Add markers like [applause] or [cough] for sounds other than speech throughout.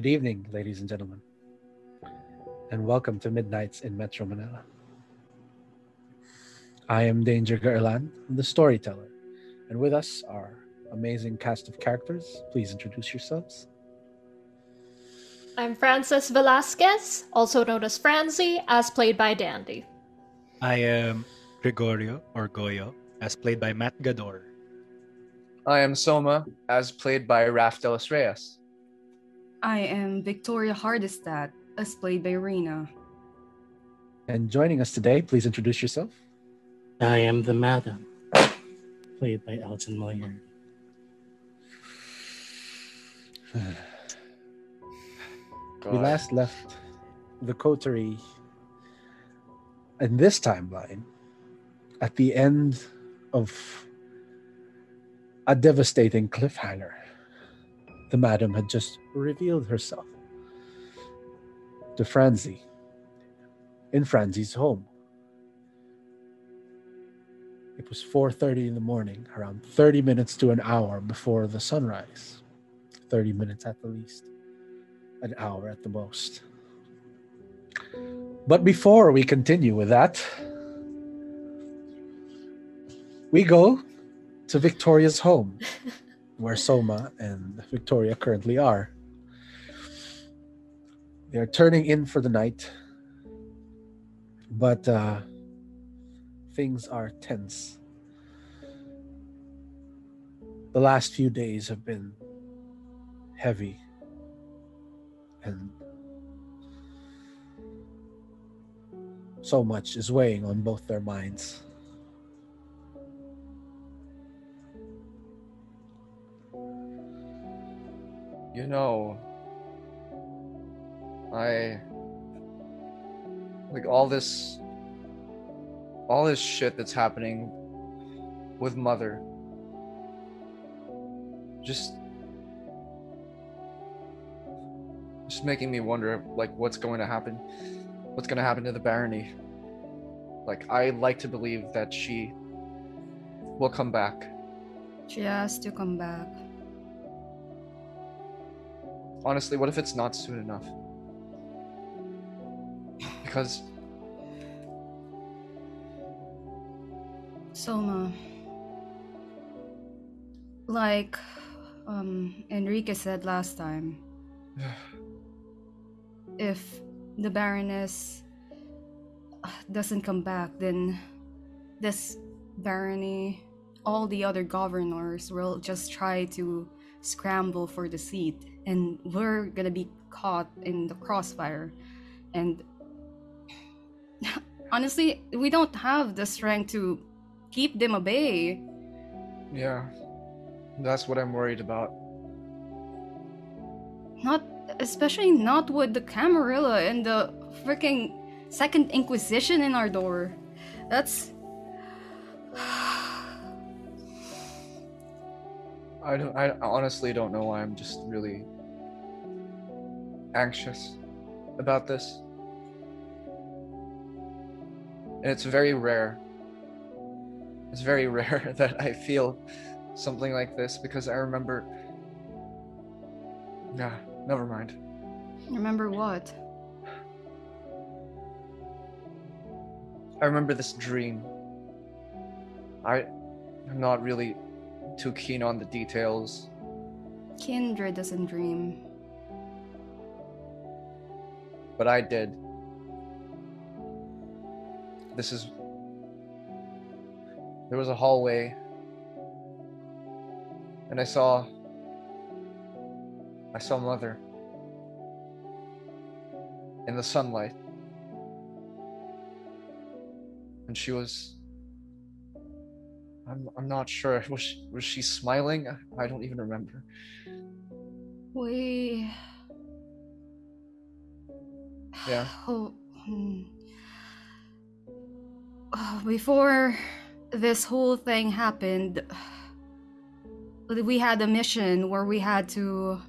Good evening, ladies and gentlemen, and welcome to Midnights in Metro Manila. I am Danger Garland, the storyteller, and with us are amazing cast of characters. Please introduce yourselves. I'm Francis Velasquez, also known as Franzi, as played by Dandy. I am Gregorio or Goyo, as played by Matt Gador. I am Soma, as played by Raf Delos Reyes. I am Victoria Hardestat, as played by Rena. And joining us today, please introduce yourself. I am the Madam, played by Elton Moyer. [sighs] We last left the coterie in this timeline at the end of a devastating cliffhanger. The madam had just revealed herself to Franzi in Franzi's home. It was 4:30 in the morning, around 30 minutes to an hour before the sunrise. 30 minutes at the least, an hour at the most. But before we continue with that, we go to Victoria's home, [laughs] where Soma and Victoria currently are. They are turning in for the night, but uh, things are tense. The last few days have been heavy and so much is weighing on both their minds. You know, I like all this all this shit that's happening with mother just just making me wonder like what's going to happen what's going to happen to the barony like i like to believe that she will come back She has to come back. Honestly what if it's not soon enough? Because Soma. Like um, Enrique said last time, [sighs] if the Baroness uh, doesn't come back, then this barony, all the other governors will just try to scramble for the seat, and we're gonna be caught in the crossfire. And [sighs] honestly, we don't have the strength to keep them at bay. yeah that's what i'm worried about Not, especially not with the Camarilla and the freaking Second Inquisition in our door. That's. [sighs] I don't. I honestly don't know why I'm just really anxious about this, and it's very rare. It's very [laughs] rare that I feel something like this because I remember. Nah, never mind. Remember what? I remember this dream. I am not really too keen on the details. Kindred doesn't dream. but I did. This is. There was a hallway, and I saw. I saw Mother in the sunlight. And she was. I'm, I'm not sure. [laughs] Was she, was she smiling? I don't even remember. We. Yeah. [sighs] Oh, hmm. [sighs] Before this whole thing happened, [sighs] we had a mission where we had to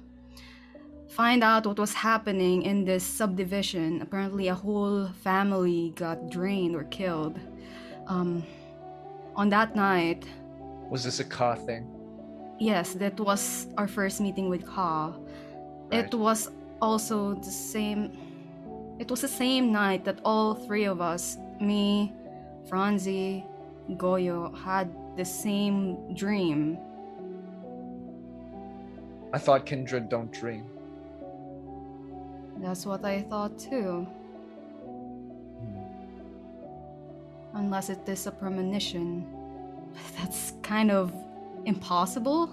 find out what was happening in this subdivision. Apparently, a whole family got drained or killed. Um, on that night, Was this a Ka thing? yes, that was our first meeting with Ka. It was also the same. It was the same night that all three of us, me, Franzi, Goyo, had the same dream. I thought kindred don't dream. That's what I thought too. Unless it is a premonition. That's kind of impossible.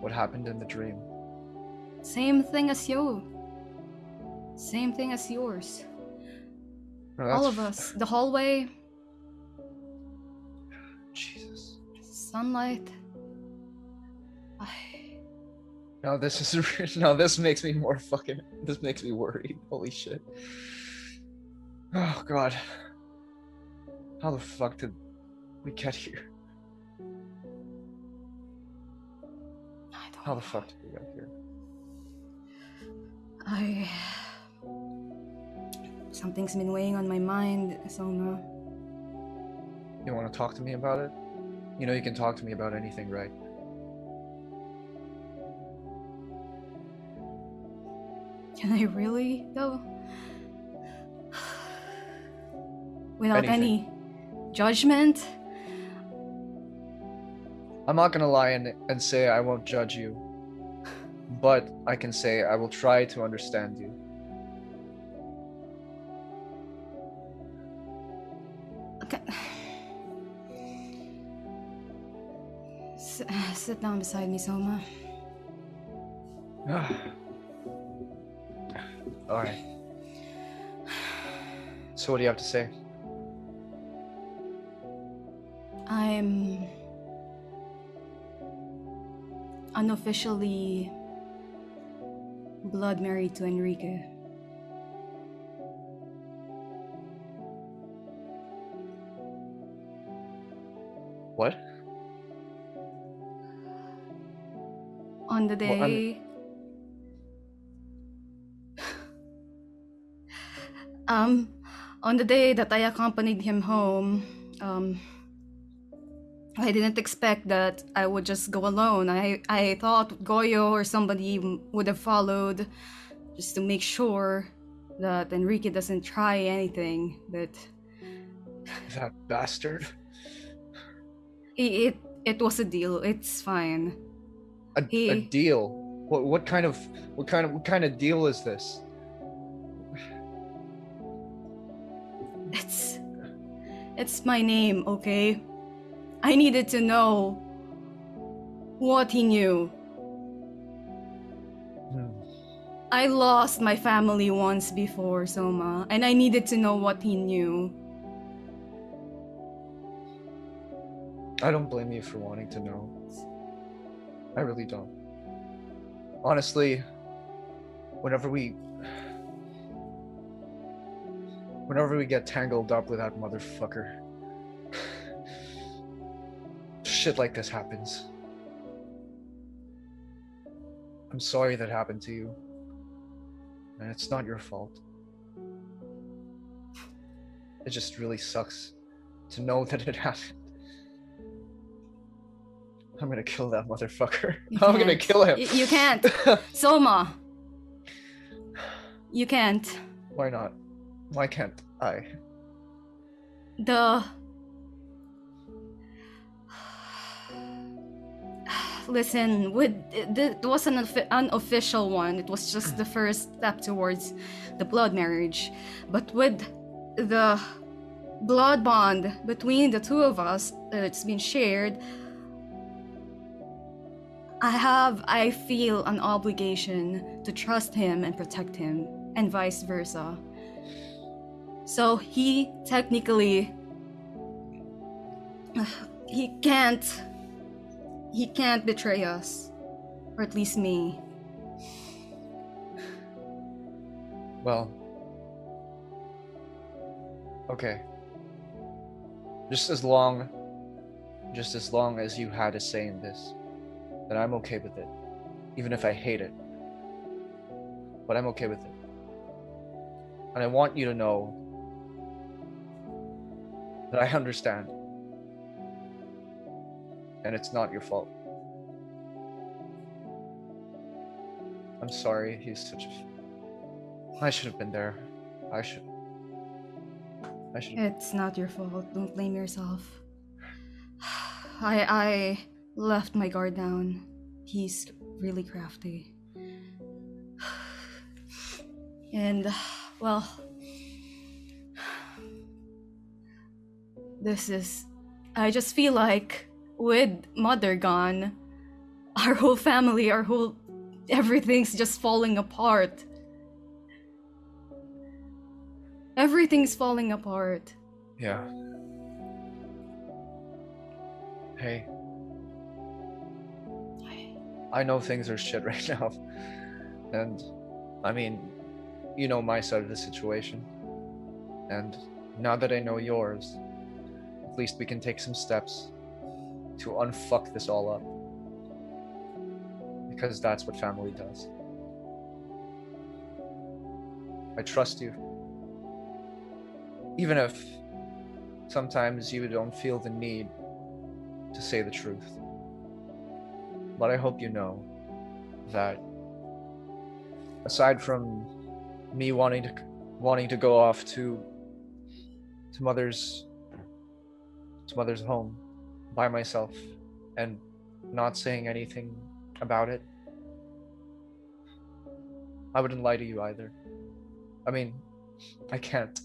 What happened in the dream? Same thing as you. Same thing as yours. No, All of us. [sighs] The hallway, Jesus. sunlight. I... Now this is [laughs] now this makes me more fucking. This makes me worried. Holy shit. Oh god. How the fuck did we get here? I don't How the fuck did we get here? I. Something's been weighing on my mind, Soma. You want to talk to me about it? You know you can talk to me about anything, right? Can I really, though? [sighs] Without Anything. any judgment? I'm not gonna lie and, and say I won't judge you, but I can say I will try to understand you. Okay. S- sit down beside me, Soma. [sighs] All right. So what do you have to say? I'm unofficially blood married to Enrique. What? On the Well, day. [laughs] um, on the day that I accompanied him home, um, I didn't expect that I would just go alone. I I thought Goyo or somebody would have followed, just to make sure that Enrique doesn't try anything. But That bastard. it it, it was a deal. It's fine. A, a deal. What what kind of what kind of what kind of deal is this? It's it's my name, okay? I needed to know what he knew. Hmm. I lost my family once before, Soma, and I needed to know what he knew. I don't blame you for wanting to know. I really don't. Honestly, whenever we whenever we get tangled up with that motherfucker, shit like this happens. I'm sorry that happened to you. And it's not your fault. It just really sucks to know that it [laughs] happened. I'm gonna kill that motherfucker. You [laughs] I'm gonna kill him. Y- you can't. [laughs] Soma! You can't. Why not? Why can't I? The. Listen, with it was an unofficial one. It was just the first step towards the blood marriage. But with the blood bond between the two of us, uh, it's been shared. I have, I feel an obligation to trust him and protect him, and vice versa. So he technically [sighs] he can't he can't betray us or at least me Well. Okay. Just as long just as long as you had a say in this, then I'm okay with it. Even if I hate it. But I'm okay with it. And I want you to know that I understand. And it's not your fault. I'm sorry he's such a I should have been there. I should. I should. It's not your fault. Don't blame yourself. [sighs] I I left my guard down. He's really crafty. [sighs] And [sighs] well, this is I just feel like with mother gone, our whole family, our whole everything's just falling apart. Everything's falling apart. Yeah. Hey. I know things are shit [laughs] right now. And I mean, you know my side of the situation. And now that I know yours, at least we can take some steps to unfuck this all up. Because that's what family does. I trust you. Even if sometimes you don't feel the need to say the truth. But I hope you know that aside from me wanting to wanting to go off to to mother's to mother's home by myself and not saying anything about it I wouldn't lie to you either. I mean, I can't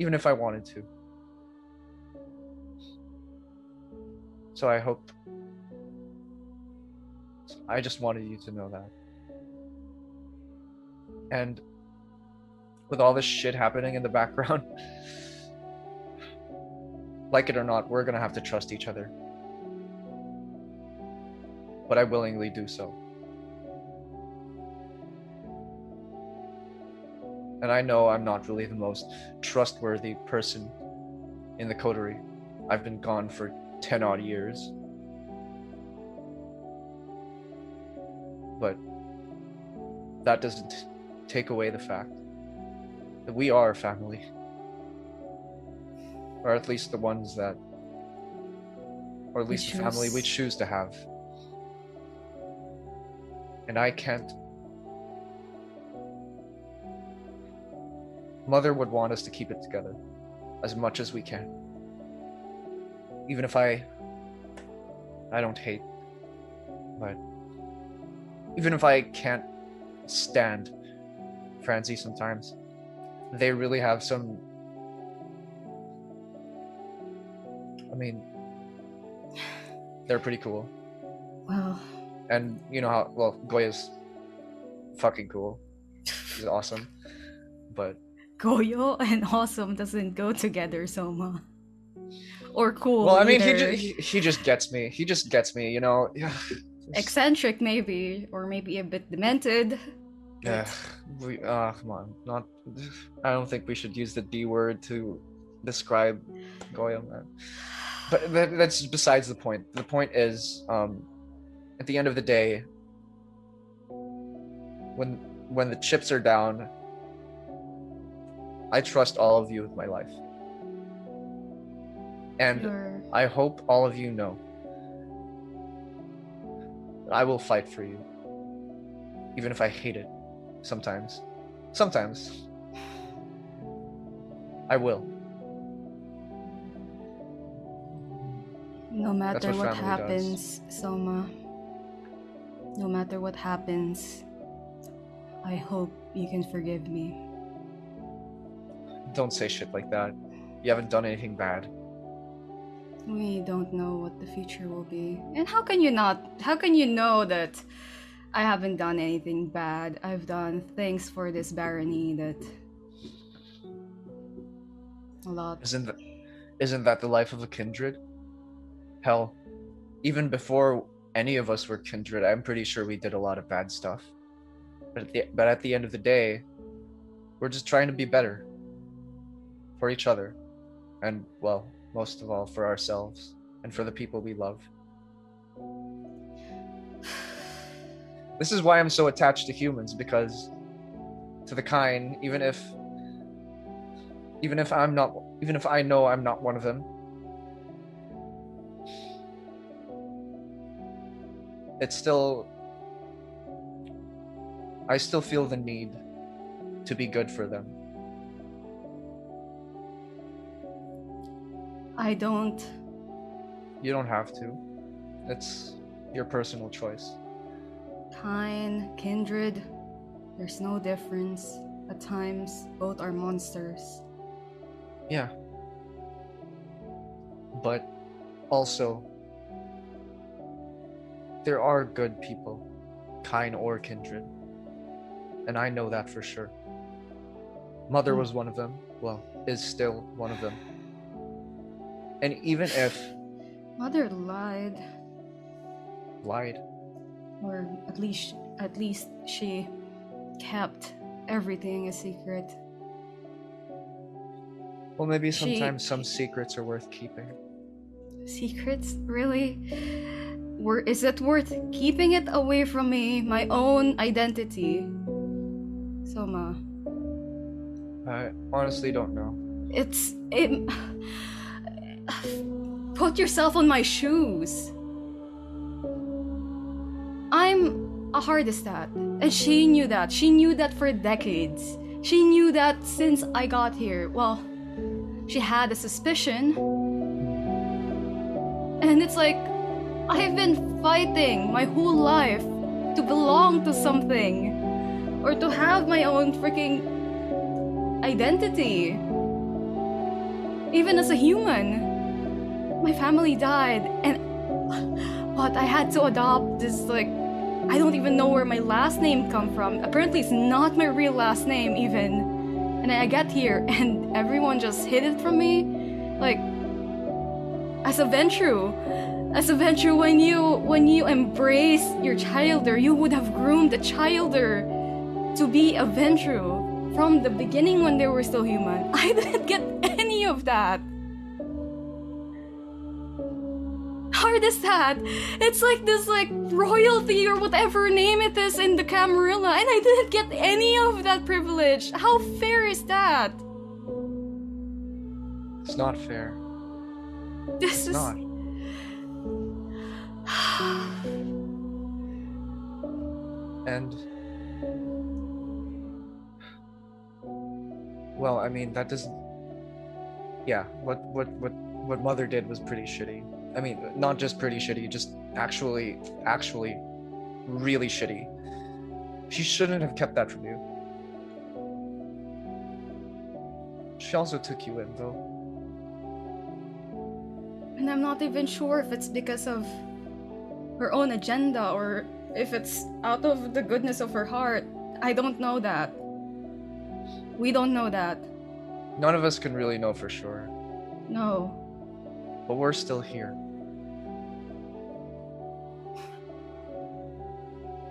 even if I wanted to. So I hope I just wanted you to know that. And with all this shit happening in the background, [laughs] like it or not, we're gonna have to trust each other. But I willingly do so. And I know I'm not really the most trustworthy person in the coterie. I've been gone for 10 odd years. But that doesn't take away the fact that we are a family. Or at least the ones that, or at We least the family we choose- choose to have. And I can't. Mother would want us to keep it together as much as we can. Even if I. I don't hate. But. Even if I can't stand Franzi sometimes, they really have some. I mean, they're pretty cool. Well, And you know how, well, Goyo's fucking cool. She's awesome. But Goyo and awesome doesn't go together, Soma. Or cool. well, I mean, he, ju- he he just gets me. He just gets me. You know. [sighs] Yeah. eccentric maybe, or maybe a bit demented. Yeah. We. Uh, come on. Not. [sighs] I don't think we should use the D word to describe Goya, man. But that's besides the point. The point is, um, at the end of the day, when when the chips are down, I trust all of you with my life, and. You're- I hope all of you know. that I will fight for you. Even if I hate it. Sometimes. Sometimes. I will. No matter what what, family does. happens, Soma. No matter what happens, I hope you can forgive me. Don't say shit like that. You haven't done anything bad. We don't know what the future will be. And how can you not? How can you know that I haven't done anything bad? I've done things for this barony that. A lot. Isn't that isn't that the life of a kindred? Hell, even before any of us were kindred, I'm pretty sure we did a lot of bad stuff. But at the, but at the end of the day, we're just trying to be better for each other, and well, most of all for ourselves and for the people we love. This is why I'm so attached to humans because to the kind, even if even if I'm not even if I know I'm not one of them it's still I still feel the need to be good for them. I don't. You don't have to. It's your personal choice. Kind, kindred, there's no difference. At times, both are monsters. Yeah. But also, there are good people, kind or kindred. And I know that for sure. Mother was one of them. Well, is still one of them. And even if Mother lied, lied, or at least at least she kept everything a secret. well, maybe She- sometimes some secrets are worth keeping. Secrets, really? Were is it worth keeping it away from me, my own identity? Soma, I honestly don't know. it's it. Put yourself on my shoes. I'm a hardestat, and she knew that. She knew that for decades. She knew that since I got here. Well, she had a suspicion. And it's like, I've been fighting my whole life to belong to something or to have my own freaking identity. Even as a human. My family died, and [laughs] what I had to adopt this like I don't even know where my last name come from. Apparently, it's not my real last name even. And I get here, and everyone just hid it from me, like as a Ventrue. As a Ventrue, when you when you embrace your childer, you would have groomed the childer to be a Ventrue from the beginning when they were still human. [laughs] I didn't get any of that. hard is that? It's like this like royalty or whatever name it is in the Camarilla, and I didn't get any of that privilege. How fair is that? It's not fair. This is not. And well, I mean that doesn't. Yeah, what what what what mother did was pretty shitty. I mean, not just pretty shitty, just actually actually really shitty. She shouldn't have kept that from you. She also took you in though. And I'm not even sure if it's because of her own agenda or if it's out of the goodness of her heart. I don't know that. We don't know that. None of us can really know for sure, No. but we're still here.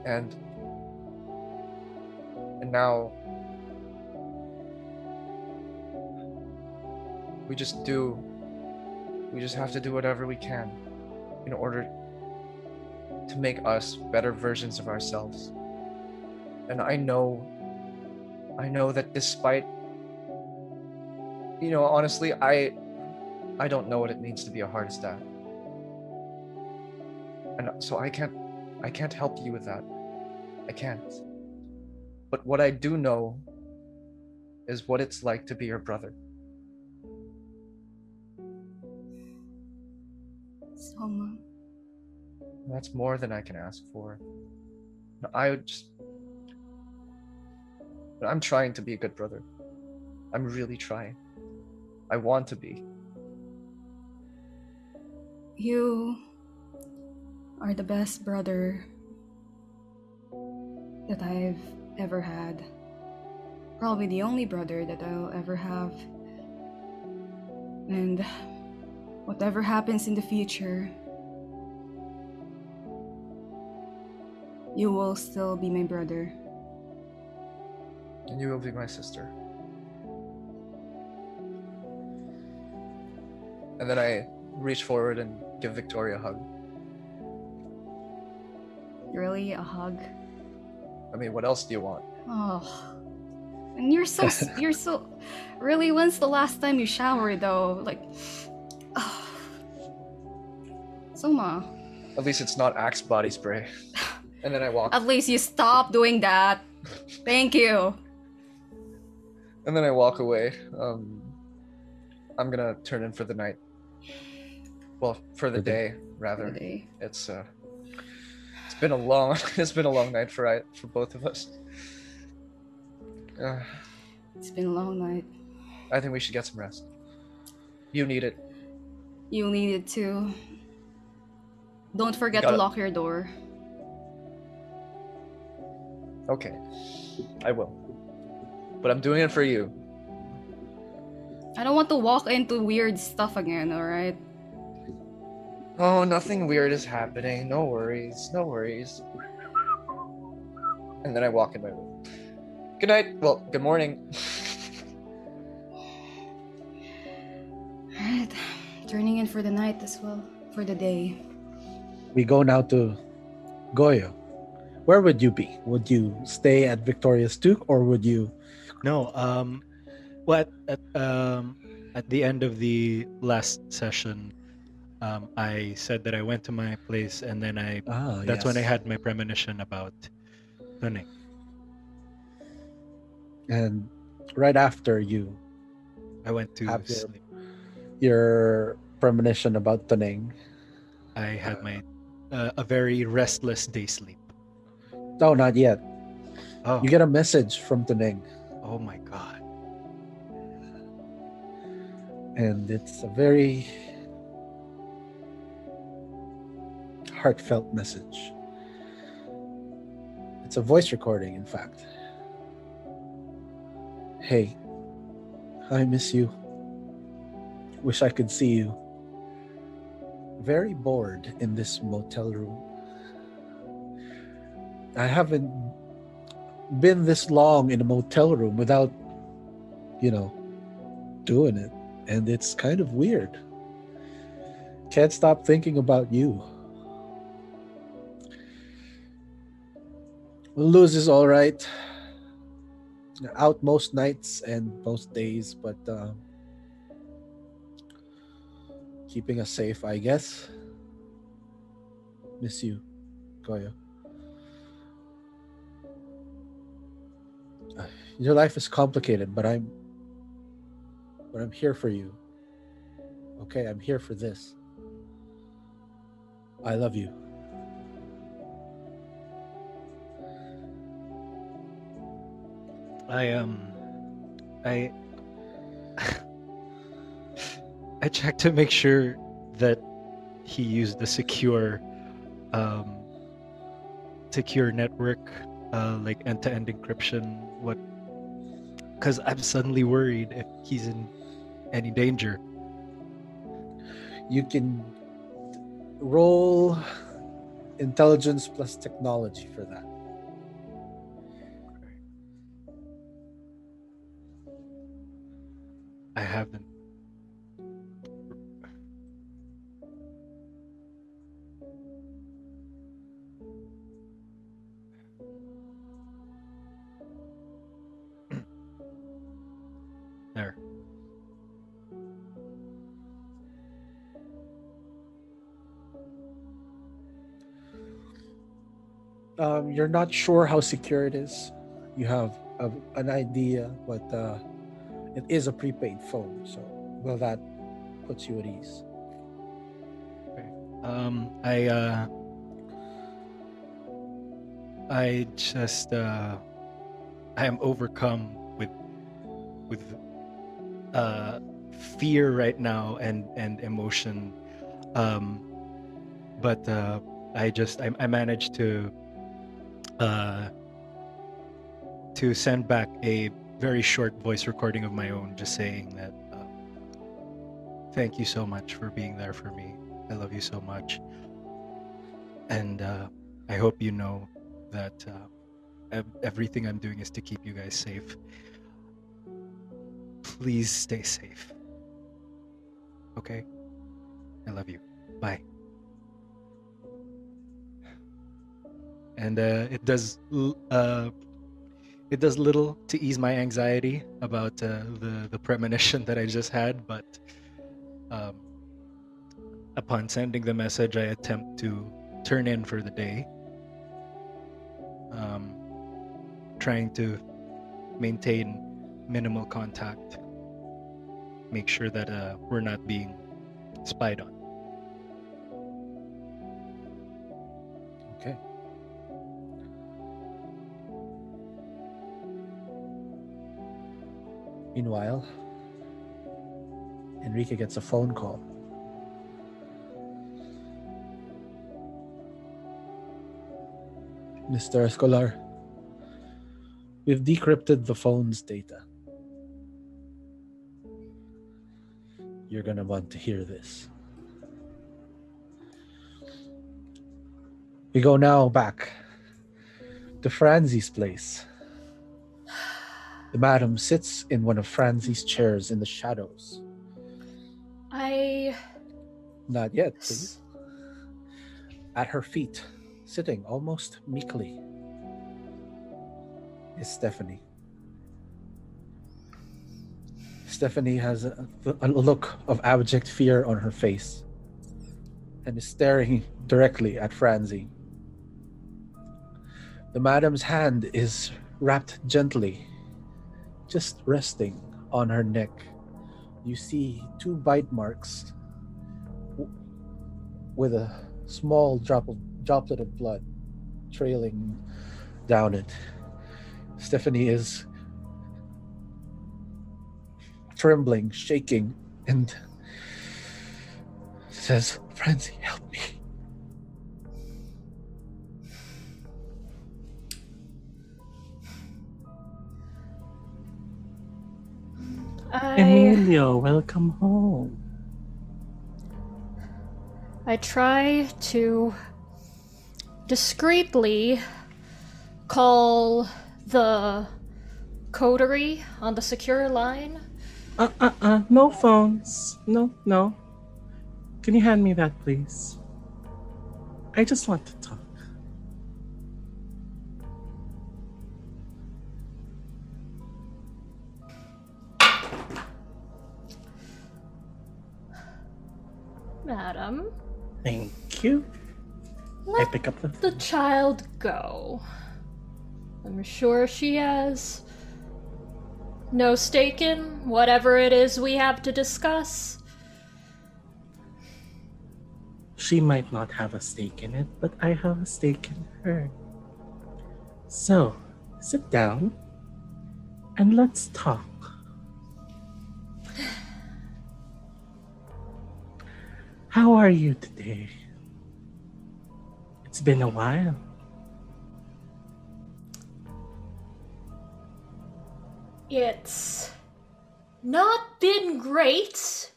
And and now we just do we just have to do whatever we can in order to make us better versions of ourselves. And I know I know that despite you know, honestly, I I don't know what it means to be a Hardestat. And so I can't I can't help you with that. I can't. But what I do know is what it's like to be your brother. Soma. That's more than I can ask for. I just. I'm trying to be a good brother. I'm really trying. I want to be. You are the best brother that I've ever had. Probably the only brother that I'll ever have. And whatever happens in the future, you will still be my brother. And you will be my sister. And then I reach forward and give Victoria a hug. Really, a hug? I mean, what else do you want? Oh. And you're so [laughs] you're so really when's the last time you showered though? Like oh. [sighs] Soma, At least it's not Axe body spray. And then I walk. at least you stop doing that. Thank you. and then I walk away. Um, I'm gonna turn in for the night. Well, for the For the- day rather. Really. It's uh, it's been a long, [laughs] it's been a long night for I for both of us. Uh, It's been a long night. I think we should get some rest. You need it. You needed to. Don't forget Got to it. lock your door. Okay, I will. But I'm doing it for you. I don't want to walk into weird stuff again, alright? Oh, nothing weird is happening. No worries. No worries. And then I walk in my room. Good night. Well, good morning. [laughs] Turning in for the night as well. For the day. We go now to Goyo. Where would you be? Would you stay at Victoria's Duke or would you No, um, well, at, at, um, at the end of the last session, um, I said that I went to my place and then I Ah that's when I had my premonition about Tuneng. and right after you I went to sleep. Your premonition about Tuneng. I had my uh, a very restless day sleep. No, not yet. Oh, You get a message from Tuneng, oh my god. and it's a very heartfelt message. It's a voice recording, in fact. Hey, I miss you. Wish I could see you. Very bored in this motel room. I haven't been this long in a motel room without, you know, doing it. And it's kind of weird. Can't stop thinking about you. Luz is all right. Out most nights and most days, but uh, keeping us safe, I guess. Miss you, Goyo. Uh, Your life is complicated, but I'm but I'm here for you. Okay, I'm here for this. I love you. I um I [laughs] I checked to make sure that he used the secure um secure network uh like end-to-end encryption what cuz I'm suddenly worried if he's in any danger. You can roll intelligence plus technology for that. I haven't You're not sure how secure it is. You have a, an idea, but uh, it is a prepaid phone. So, well, that puts you at ease. Um, I uh, I just uh, I am overcome with with uh, fear right now and and emotion. Um, but uh, I just I, I managed to uh, to send back a very short voice recording of my own, just saying that uh, thank you so much for being there for me. I love you so much. And uh, I hope you know that uh, everything I'm doing is to keep you guys safe. Please stay safe. Okay? I love you. Bye. And uh, it does uh, it does little to ease my anxiety about uh, the the premonition [laughs] that I just had, but um, upon sending the message, I attempt to turn in for the day. Um, trying to maintain minimal contact. Make sure that uh, we're not being spied on. Meanwhile, Enrique gets a phone call. Mr. Escolar, we've decrypted the phone's data. You're gonna want to hear this. We go now back to Franzi's place. The madam sits in one of Franzi's chairs in the shadows. I. Not yet, please. At her feet, sitting almost meekly, is Stephanie. Stephanie has a, a look of abject fear on her face and is staring directly at Franzi. The madam's hand is wrapped gently, just resting on her neck. You see two bite marks with a small drop of droplet of blood trailing down it. Stephanie is trembling, shaking, and says, Franzi, help me. I. Emilio, welcome home. I try to discreetly call the coterie on the secure line. Uh uh uh, no phones. No, no. Can you hand me that, please? I just want to talk. Madam, Thank you. I pick up the. the child go. I'm sure she has no stake in whatever it is we have to discuss. She might not have a stake in it, but I have a stake in her. So, sit down and let's talk. How are you today? It's been a while. It's not been great.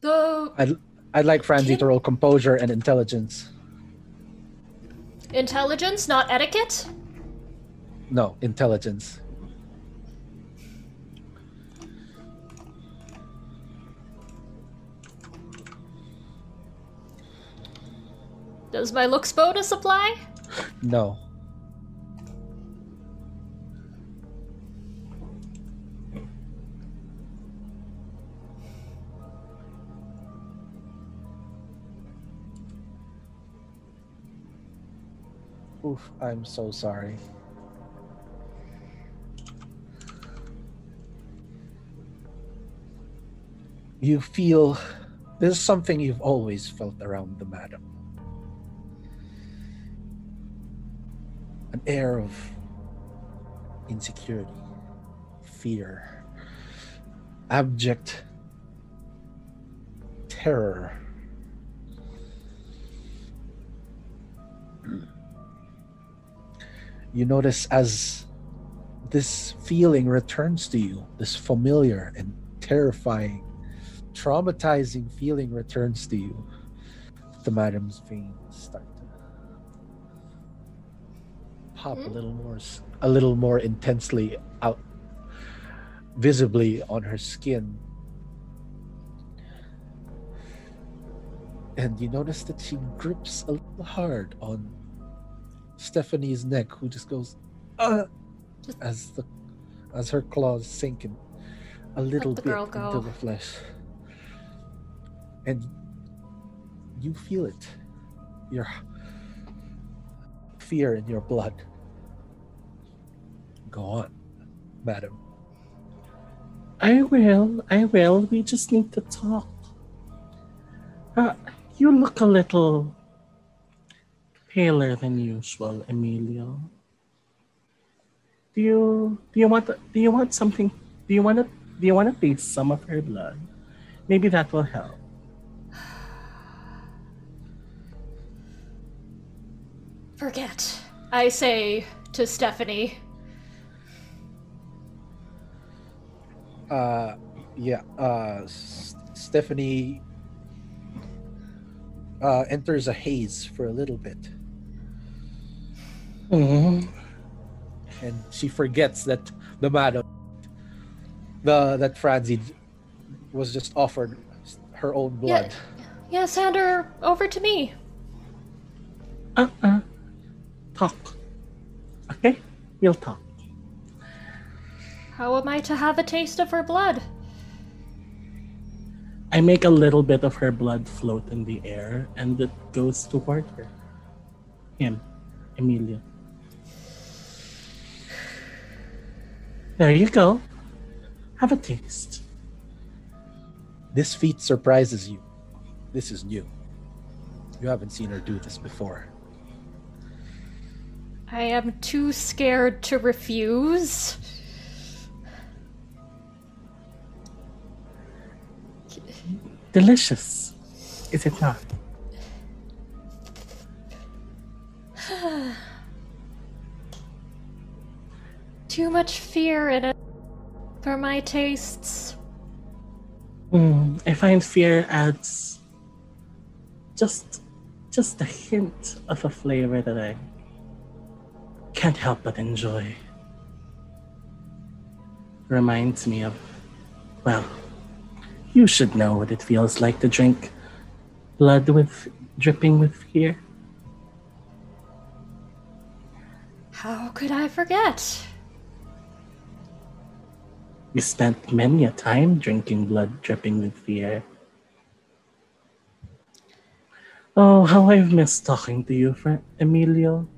The I'd, I'd like Franzi to roll composure and intelligence. intelligence, not etiquette. No, intelligence. Does my looks bonus apply? No. Oof, I'm so sorry. You feel there's something you've always felt around the madam. An air of insecurity, fear, abject terror. You notice as this feeling returns to you, this familiar and terrifying, traumatizing feeling returns to you, the madam's veins start pop a Hmm? little more, a little more intensely out, visibly on her skin. And you notice that she grips a little hard on Stephanie's neck, who just goes, uh, Just- as the as her claws sink in a little bit into go. the flesh. And you feel it. Your fear in your blood. Go on, madam. I will. I will. We just need to talk. Uh, you look a little paler than usual, Emilio. Do you do you want do you want something? Do you want to do you want to taste some of her blood? Maybe that will help. [sighs] Forget. I say to Stephanie. Uh, yeah. Uh, S- Stephanie uh, enters a haze for a little bit, Mhm. and she forgets that the madam, the that Franzi was just offered her own blood. Yes, hand her over to me. Uh-uh. Talk. Okay? We'll talk. How am I to have a taste of her blood? I make a little bit of her blood float in the air and it goes toward her. Him. Emilia. There you go. Have a taste. This feat surprises you. This is new. You haven't seen her do this before. I am too scared to refuse. Delicious. Is it not? [sighs] Too much fear in it for my tastes. Mm, I find fear adds just just a hint of a flavor that I can't help but enjoy. Reminds me of well, you should know what it feels like to drink blood with dripping with fear. How could I forget? We spent many a time drinking blood dripping with fear. Oh, how I've missed talking to you, friend Emilio.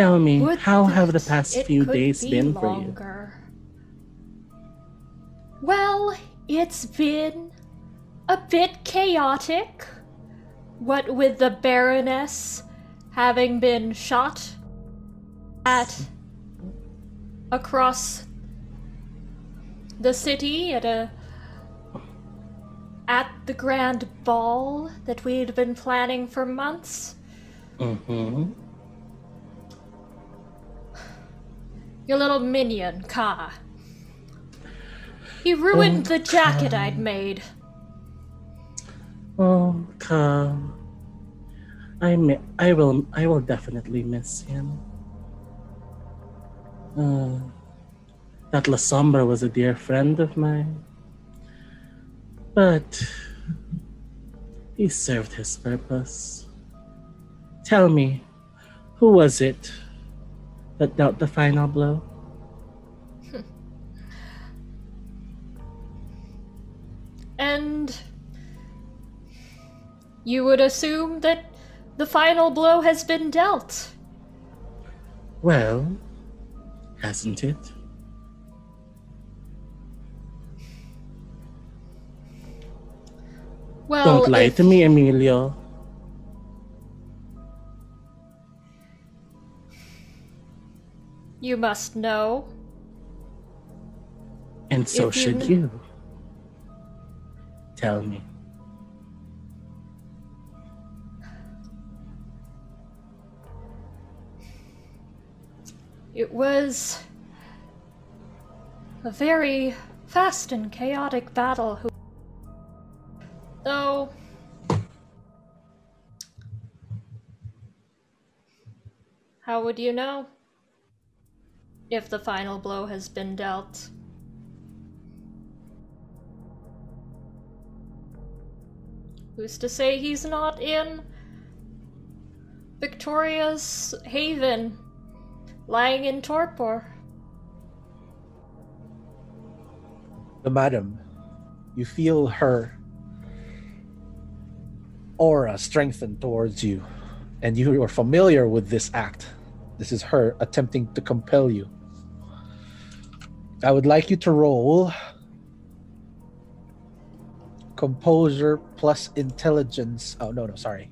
Tell me, Would how have the past few days be been for you? Well, it's been a bit chaotic. What with the Baroness having been shot at across the city at a at the grand ball that we'd been planning for months. Mm-hmm. Your little minion, Ka. He ruined Oh, the jacket Ka. I'd made. Oh, come. I mi- I will I will definitely miss him. Uh, that Lasombra was a dear friend of mine. But he served his purpose. Tell me, who was it that dealt the final blow? [laughs] And you would assume that the final blow has been dealt. Well, hasn't it? Well, Don't lie if- to me, Emilio. You must know. And so If should kn- you. Tell me. It was a very fast and chaotic battle. Who, though, how would you know if the final blow has been dealt? Who's to say he's not in Victoria's haven, lying in torpor? The madam, you feel her aura strengthen towards you, and you are familiar with this act. This is her attempting to compel you. I would like you to roll composure plus intelligence. Oh no, no, sorry.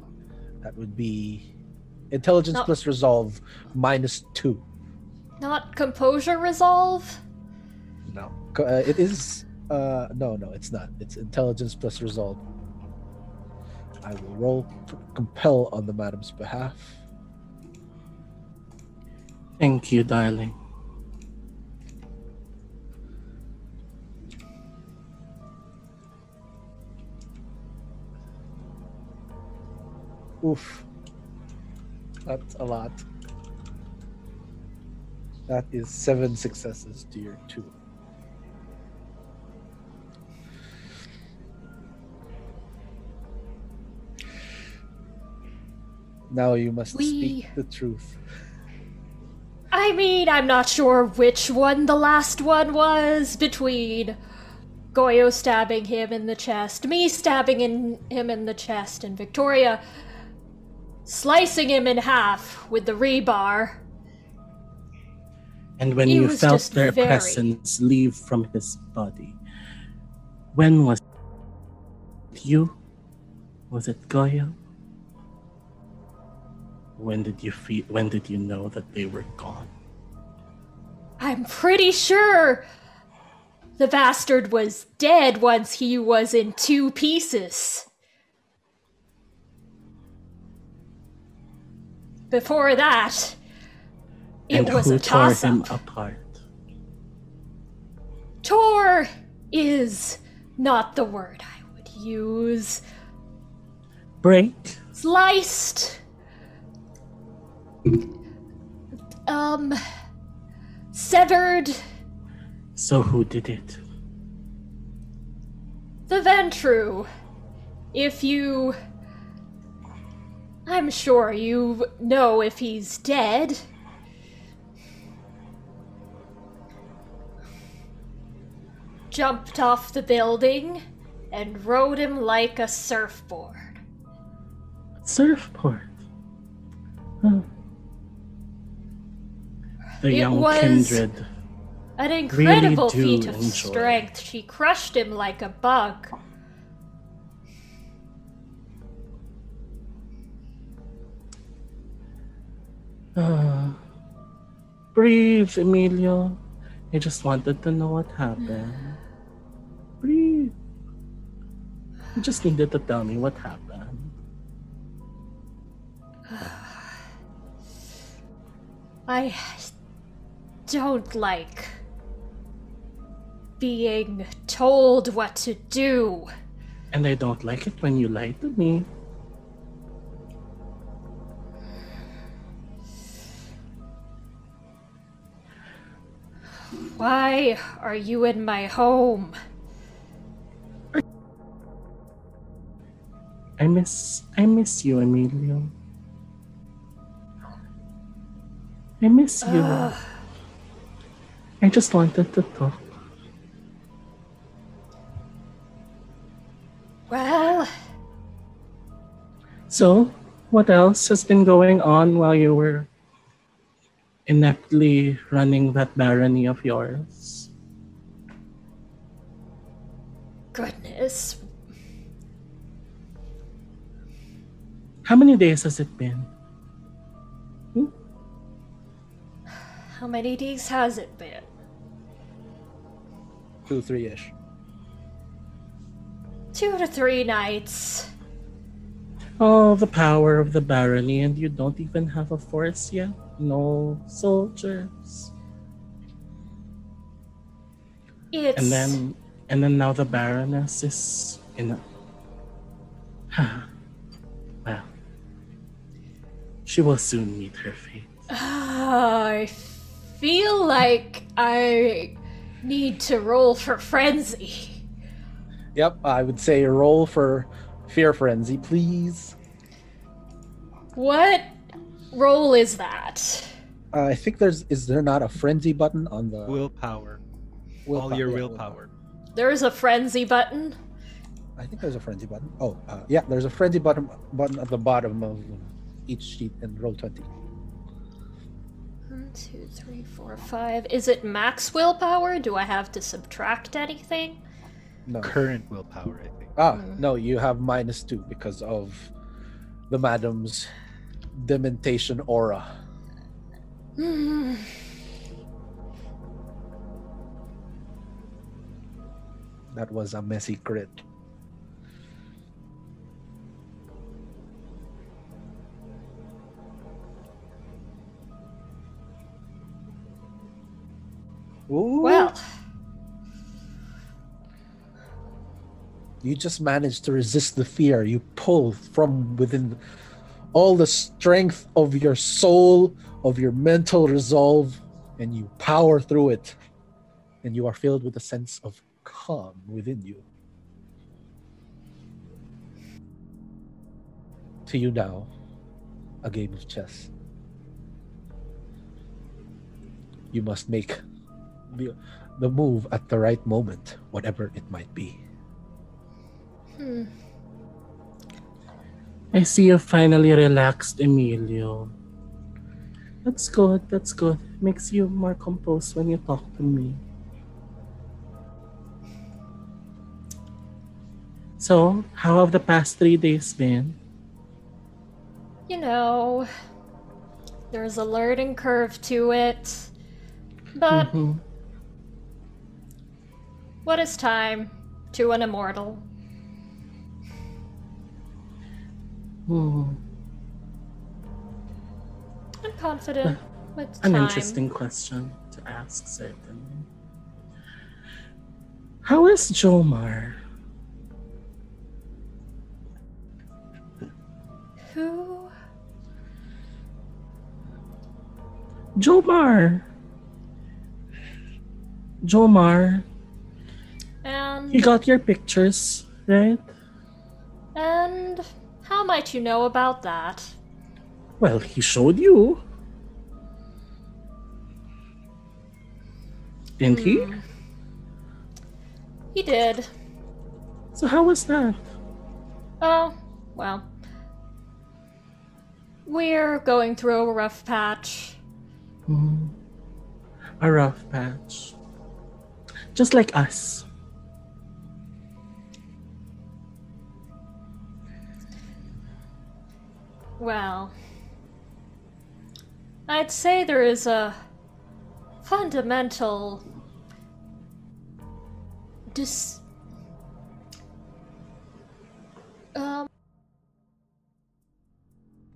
That would be intelligence No. plus resolve minus two. Not composure resolve? No, Co- uh, it is. Uh, no, no, it's not. It's intelligence plus resolve. I will roll p- compel on the madam's behalf. Thank you, darling. Oof, that's a lot. That is seven successes to your two. Now you must We- speak the truth. I mean, I'm not sure which one the last one was between Goyo stabbing him in the chest, me stabbing in, him in the chest, and Victoria slicing him in half with the rebar. And when He you felt their very- presence leave from his body, when was it you? Was it Goyo? When did you feel? When did you know that they were gone? I'm pretty sure the bastard was dead once he was in two pieces. Before that, it and was who a tore toss him up. apart? Tor is not the word I would use. Break. Sliced. Um. Severed So who did it? the Ventrue. If you. I'm sure you know if he's dead. Jumped off the building and rode him like a surfboard. Surfboard. Huh. The It young was- kindred. An incredible do feat of strength. She crushed him like a bug. Ah. breathe, Emilio. I just wanted to know what happened. Breathe. You just needed to tell me what happened. I don't like being told what to do. And I don't like it when you lie to me. Why are you in my home? I miss I miss you, Emilio. I miss you. I just wanted to talk. Well, So, what else has been going on while you were ineptly running that barony of yours? goodness. How many days has it been? Hmm? How many days has it been? Two, three ish. Two to three nights. Oh, the power of the barony, and you don't even have a force yet? No soldiers. It's And then, and then now the baroness is in a. [sighs] well, she will soon meet her fate. Ah, I feel like I need to roll for frenzy. Yep, I would say roll for fear frenzy, please. What roll is that? Uh, I think there's is there not a frenzy button on the Willpower. willpower? All your Yeah, willpower. There's a frenzy button. I think there's a frenzy button. Oh, uh, yeah, there's a frenzy button button at the bottom of each sheet and roll 20. One, two, three, four, five. Is it max willpower? Do I have to subtract anything? No. Current willpower, I think. Ah, Hmm. no, you have minus two because of the madam's dementation aura. That was a messy crit. Ooh, Well, you just managed to resist the fear. You pull from within all the strength of your soul, of your mental resolve, and you power through it. And you are filled with a sense of calm within you. To you now, a game of chess. You must make the, the move at the right moment, whatever it might be. hmm. I see you finally relaxed, Emilio. That's good, that's good. Makes you more composed when you talk to me. So, how have the past three days been? you know, there's a learning curve to it. But Mhm. what is time to an immortal? Hmm. I'm confident with An time. interesting question to ask, certainly. How is Jomar? Who? Jomar! Jomar, And he got your pictures, right? and might you know about that? Well, he showed you. Didn't he? Hmm. He did. So how was that? Oh, well. We're going through a rough patch. Hmm. A rough patch. Just like us. Well, I'd say there is a fundamental dis um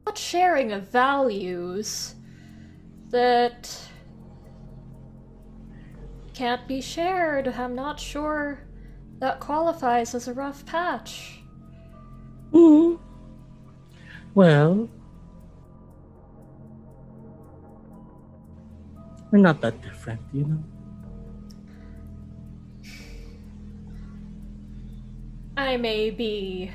not sharing of values that can't be shared. I'm not sure that qualifies as a rough patch. Hmm. Well, we're not that different, you know. I may be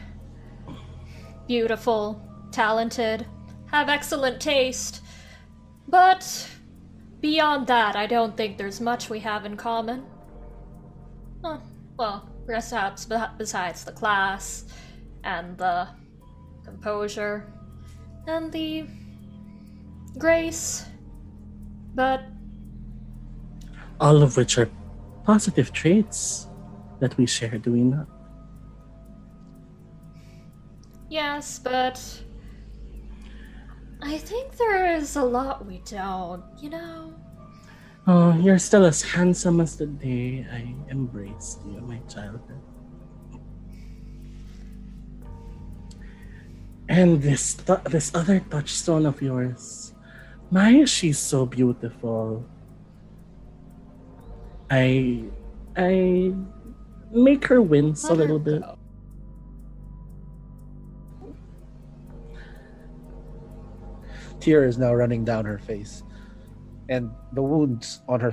beautiful, talented, have excellent taste, but beyond that, I don't think there's much we have in common. Well, perhaps besides the class and the composure and the grace, but All of which are positive traits that we share, do we not? Yes, but I think there is a lot we don't, you know? Oh, you're still as handsome as the day I embraced you in my childhood. And this tou- this other touchstone of yours, my, she's so beautiful. I I make her wince a little bit. Tear is now running down her face, and the wounds on her,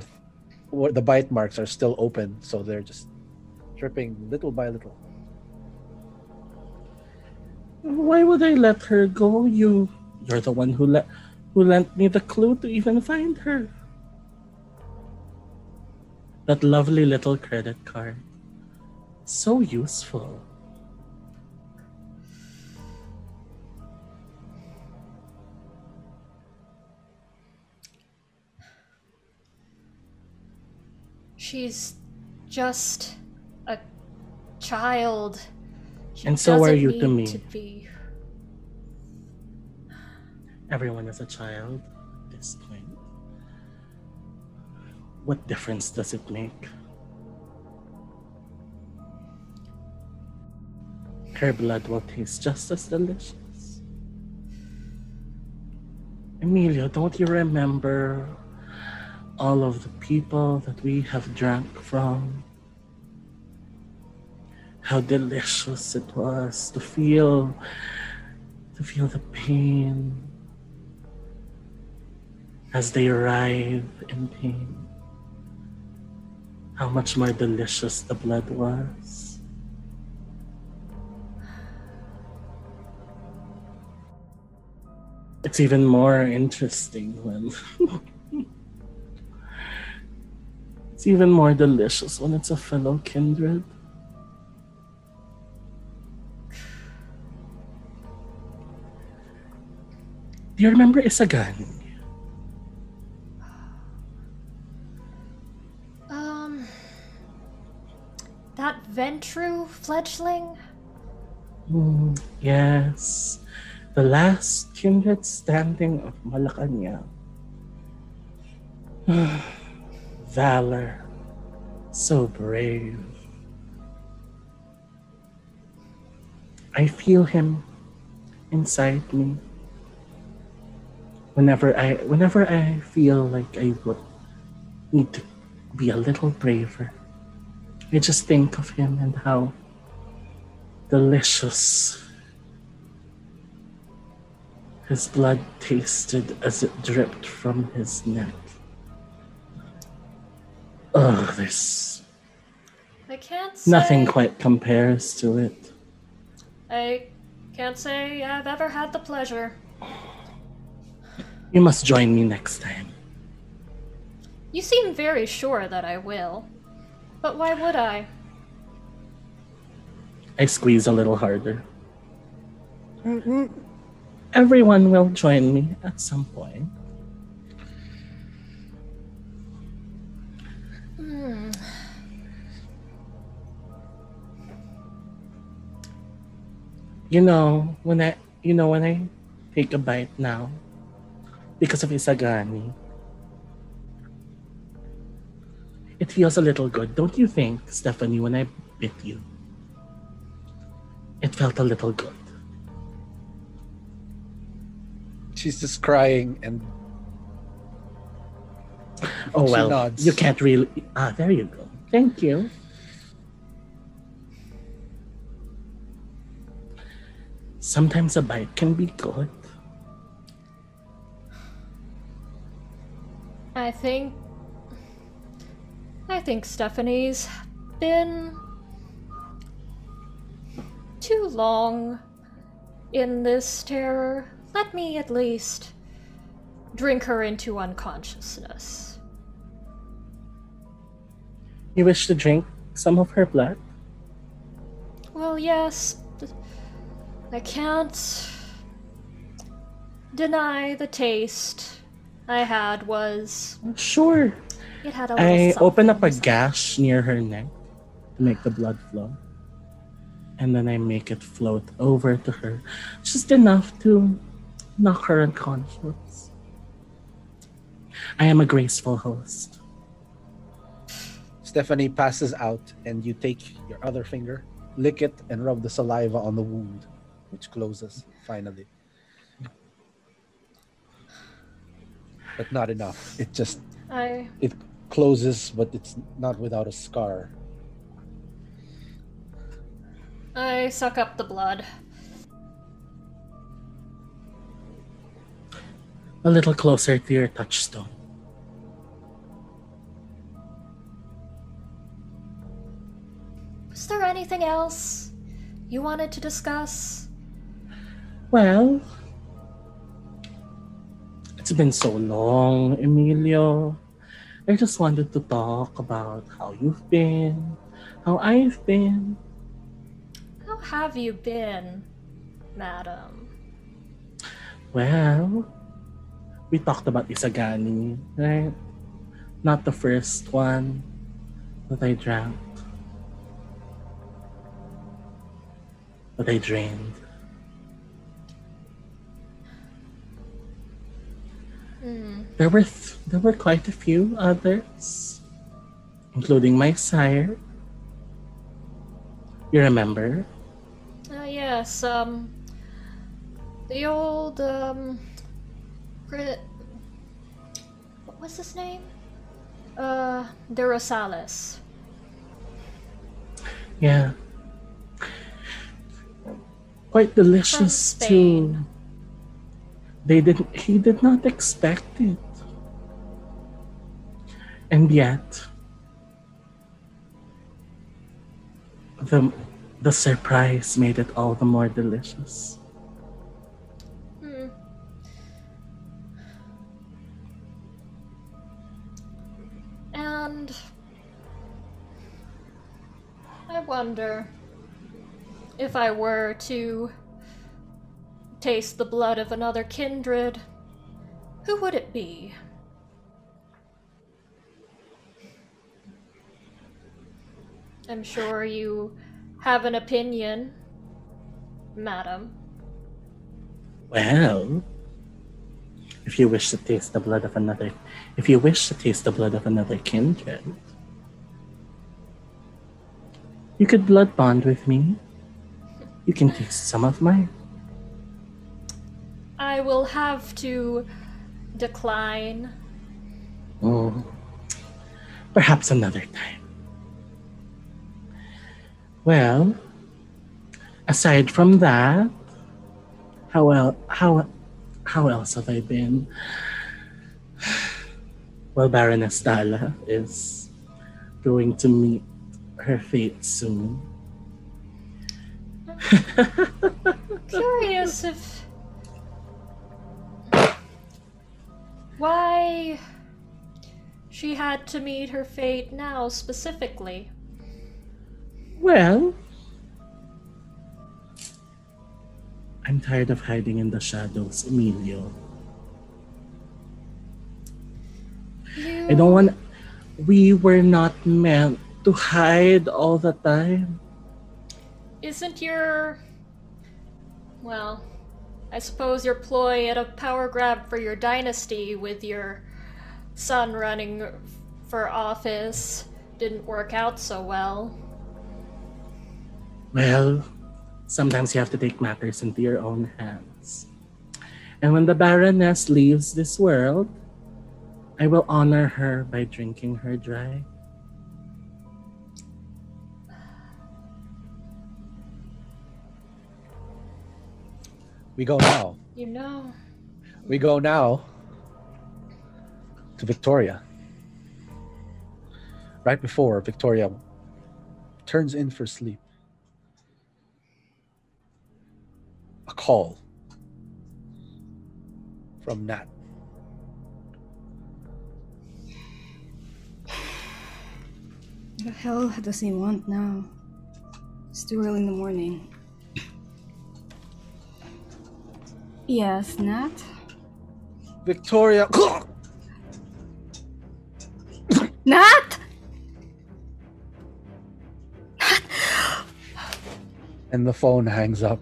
where the bite marks are still open, so they're just dripping little by little. Why would I let her go? You, you're the one who let, who lent me the clue to even find her. That lovely little credit card, so useful. She's just a child. She And so are you to me. To. Everyone is a child at this point. What difference does it make? Her blood will taste just as delicious. Emilio, don't you remember all of the people that we have drank from? How delicious it was to feel to feel the pain as they writhe in pain. How much more delicious the blood was. It's even more interesting when [laughs] it's even more delicious when it's a fellow kindred. Do you remember Isagani? Um. That Ventrue fledgling? Mm, yes, the last kindred standing of Malacanang. [sighs] Valor, so brave. I feel him inside me. Whenever I, whenever I feel like I would need to be a little braver, I just think of him and how delicious his blood tasted as it dripped from his neck. Ugh, there's I can't say. nothing quite compares to it. I can't say I've ever had the pleasure. You must join me next time. You seem very sure that I will. But why would I? I squeeze a little harder. Everyone will join me at some point. Hmm. You know, when I you know when I take a bite now because of Isagani. It feels a little good, don't you think, Stephanie, when I bit you? It felt a little good. She's just crying and Oh well, nods. you can't really. Ah, there you go. Thank you. Sometimes a bite can be good. I think. I think Stephanie's been. too long in this terror. Let me at least drink her into unconsciousness. You wish to drink some of her blood? Well, yes. I can't deny the taste I had was. Sure. It had a little I open up a gash near her neck to make the blood flow. And then I make it float over to her, just enough to knock her unconscious. I am a graceful host. Stephanie passes out, and you take your other finger, lick it, and rub the saliva on the wound, which closes finally. But not enough. It just I it closes, but it's not without a scar. I suck up the blood. A little closer to your touchstone. Was there anything else you wanted to discuss? Well, it's been so long, Emilio. I just wanted to talk about how you've been, how I've been. How have you been, madam? Well, we talked about Isagani, right? Not the first one, that I drank, but I drained. Hmm. There were th- there were quite a few others, including my sire. You remember? Ah, yes, um. The old, um. Cri- What was his name? Uh, De Rosales. Yeah. Quite delicious too. They didn't he did not expect it. And yet the the surprise made it all the more delicious. Hmm. And I wonder if I were to taste the blood of another kindred, who would it be? I'm sure you have an opinion, madam. Well, if you wish to taste the blood of another, if you wish to taste the blood of another kindred, you could blood bond with me. You can taste some of mine. I will have to decline. Oh, perhaps another time. Well, aside from that, how el- how how else have I been? Well, Baroness Dala is going to meet her fate soon. Curious if. Why she had to meet her fate now specifically. Well, I'm tired of hiding in the shadows, Emilio. You... I don't want. We were not meant to hide all the time. Isn't your. Well, I suppose your ploy at a power grab for your dynasty with your son running for office didn't work out so well. Well, sometimes you have to take matters into your own hands. And when the Baroness leaves this world, I will honor her by drinking her dry. We go now. You know. We go now to Victoria. Right before Victoria turns in for sleep, a call from Nat. The hell does he want now? It's too early in the morning. Yes, Nat? Victoria. [coughs] Nat! and the phone hangs up.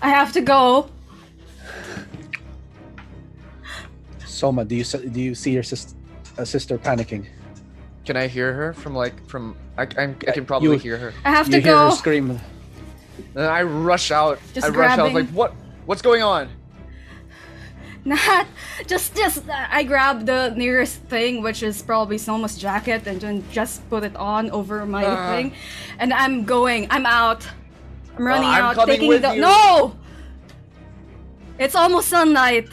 I have to go. Soma, do you do you see your sis- uh, sister panicking? Can I hear her from like from? I, I'm, I can probably you- hear her. I have you to hear go. her scream. And I rush out. Just I rush out like what? What's going on? [laughs] Nat, just just I grab the nearest thing, which is probably Soma's jacket, and then just put it on over my Ah. thing, and I'm going. I'm out. I'm running I'm out, taking with the you. no. It's almost sunlight.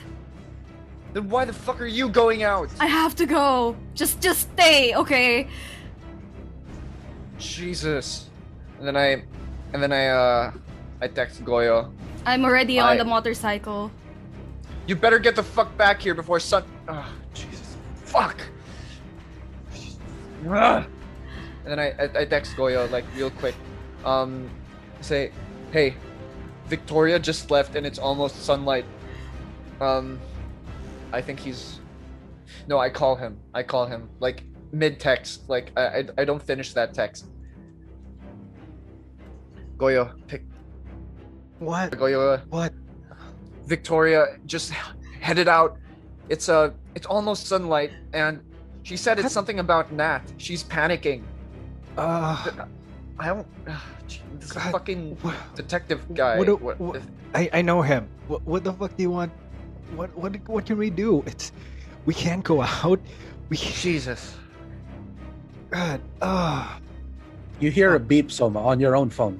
Then why the fuck are you going out? I have to go. Just just stay, okay? Jesus. And then I, and then I uh, I text Goyo. I'm already on the motorcycle. You better get the fuck back here before sun. Oh, Jesus. Fuck. [sighs] And then I, I, I text Goyo like real quick. Um, say, hey, Victoria just left and it's almost sunlight. Um, I think he's. No, I call him. I call him like mid text. Like I, I, I don't finish that text. Goyo, pick What? Goyo. What? Victoria just [laughs] headed out. It's a. It's almost sunlight, and she said it's something about Nat. She's panicking. Uh, I don't. Gee, this God, fucking detective guy. What do- what- what- I I know him. What what the fuck do you want? What what what can we do? It's we can't go out. We Jesus. God. Ah. You hear a beep, Soma, on your own phone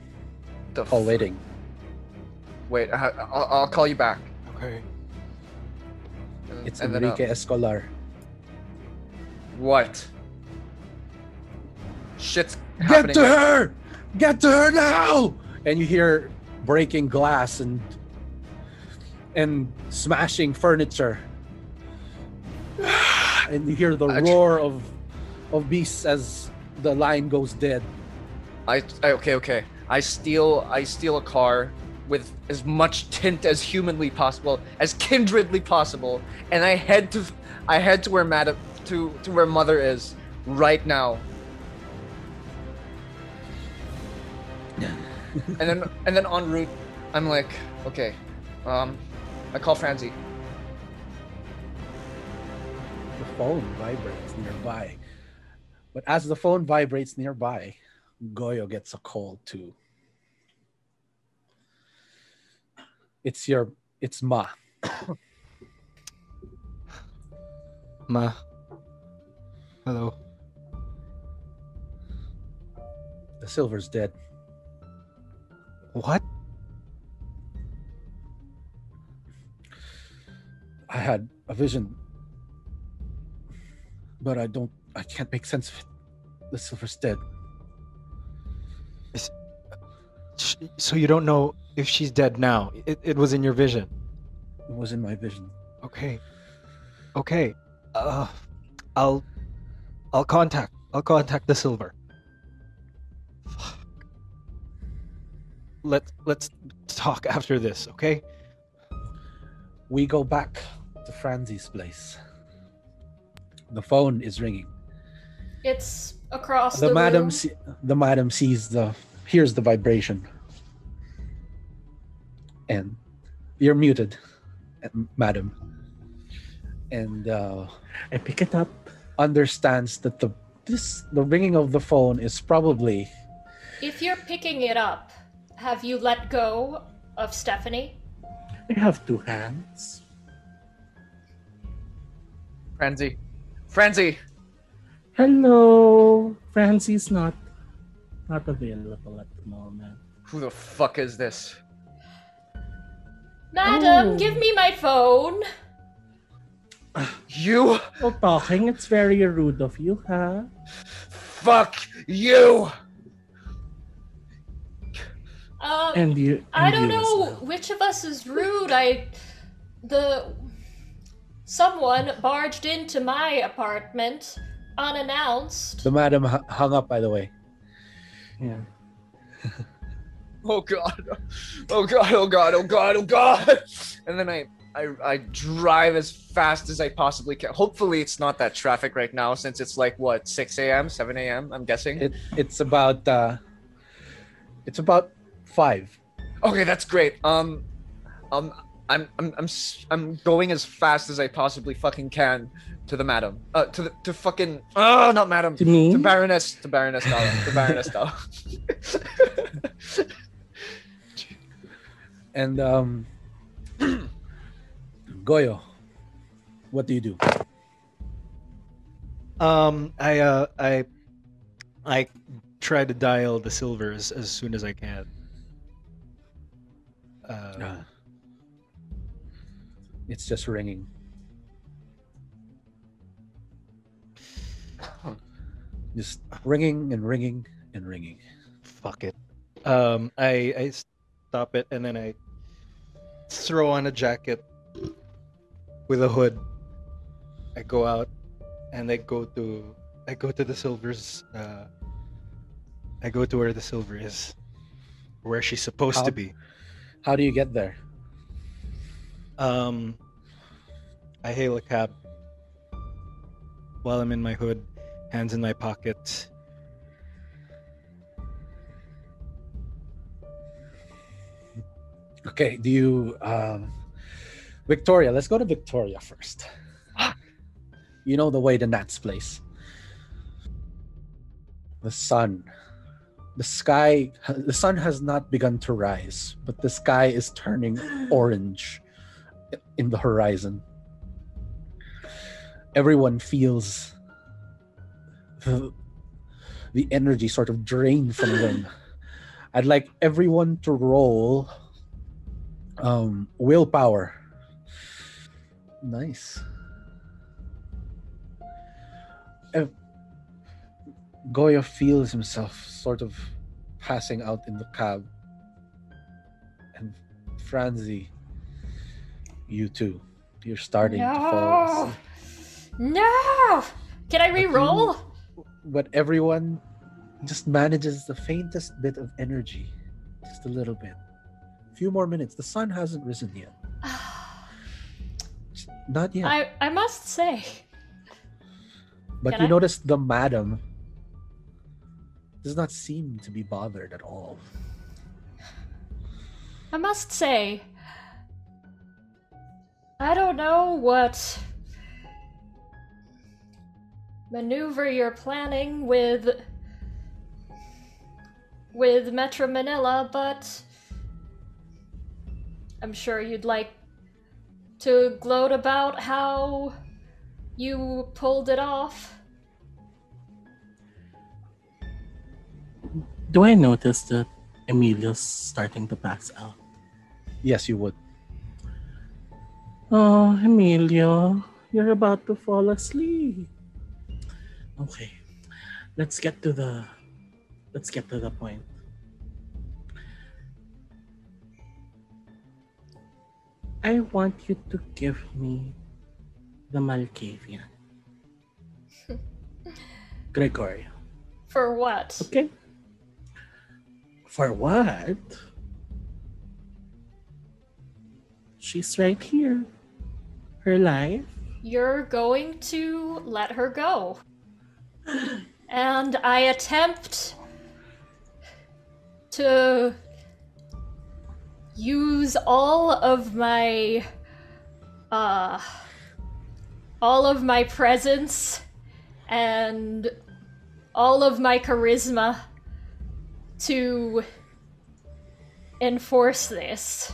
The while f- waiting. Wait, I, I'll, I'll call you back. okay. And- It's and then, uh, Enrique Escolar. what? Shit's Get to her! Get to her now! And you hear breaking glass and and smashing furniture. [sighs] And you hear the roar of of beasts as the line goes dead. I, I okay okay. I steal I steal a car with as much tint as humanly possible, as kindredly possible, and I head to I head to where Madam to to where Mother is right now. [laughs] and then and then en route, I'm like, okay, um, I call Franzi. The phone vibrates nearby. But as the phone vibrates nearby, Goyo gets a call too. It's your it's Ma. [coughs] Ma. Hello. The silver's dead. What? I had a vision, but I don't. I can't make sense of it. The silver's dead. So you don't know if she's dead now? It it was in your vision. It was in my vision. Okay. Okay. Uh, I'll I'll contact I'll contact the silver. Fuck. Let let's talk after this, okay? We go back to Franzi's place. The phone is ringing. It's across The, the, madam, room. see, the madam sees the, hears the vibration, and you're muted, madam, and uh, I pick it up. understands that the this the ringing of the phone is probably If you're picking it up, have you let go of Stephanie? I have two hands. Franzi, Frenzy! Hello. Franzi's not not available at the moment. who the fuck is this? Madam, Oh. give me my phone. You Well, talking, it's very rude of you, huh? fuck you. Um, And you. I don't you know well. which of us is rude. I. The. Someone barged into my apartment unannounced. the madam hu- hung up. By the way, Yeah. [laughs] Oh god. Oh god. Oh god. Oh god. Oh god. And then I I I drive as fast as I possibly can. Hopefully it's not that traffic right now since it's like what 6 a.m. 7 a.m. I'm guessing. it it's about uh, it's about five. Okay, that's great. Um, um, I'm I'm I'm s- I'm going as fast as I possibly fucking can to the madam. Uh, to the to fucking oh not madam To me? to Baroness to Baroness Dalla to [laughs] Baroness Dalla. [laughs] And um, [clears throat] Goyo, what do you do? Um, I uh, I I try to dial the silvers as soon as I can. Uh, Ah. It's just ringing. Just ringing and ringing and ringing. fuck it. Um, I I stop it and then I throw on a jacket with a hood. I go out and I go to I go to the silvers. Uh, I go to where the silver is, where she's supposed How- to be. How do you get there? Um, I hail a cab while I'm in my hood, hands in my pockets. Okay, do you um Victoria, let's go to Victoria first. [gasps] you know the way to Nat's place. The sun. The sky the sun has not begun to rise, but the sky is turning [gasps] orange in the horizon. Everyone feels the, the energy sort of drain from them. [sighs] I'd like everyone to roll um willpower. Nice. Uh, Goyo feels himself sort of passing out in the cab. And Franzi, you too. You're starting to fall No. asleep. No. Can I you- re-roll? But everyone just manages the faintest bit of energy. Just a little bit. A few more minutes. The sun hasn't risen yet. [sighs] Not yet. I I must say, But Can you I? notice the madam does not seem to be bothered at all. I must say, I don't know what maneuver you're planning with with Metro Manila, but I'm sure you'd like to gloat about how you pulled it off. Do I notice that Emilio's starting to pass out? Yes, you would. Oh, Emilio, you're about to fall asleep. Okay, let's get to the let's get to the point. I want you to give me the Malkavian. [laughs] Gregorio. For what? Okay. For what? She's right here. Her life. You're going to let her go. And I attempt to use all of my uh all of my presence and all of my charisma to enforce this.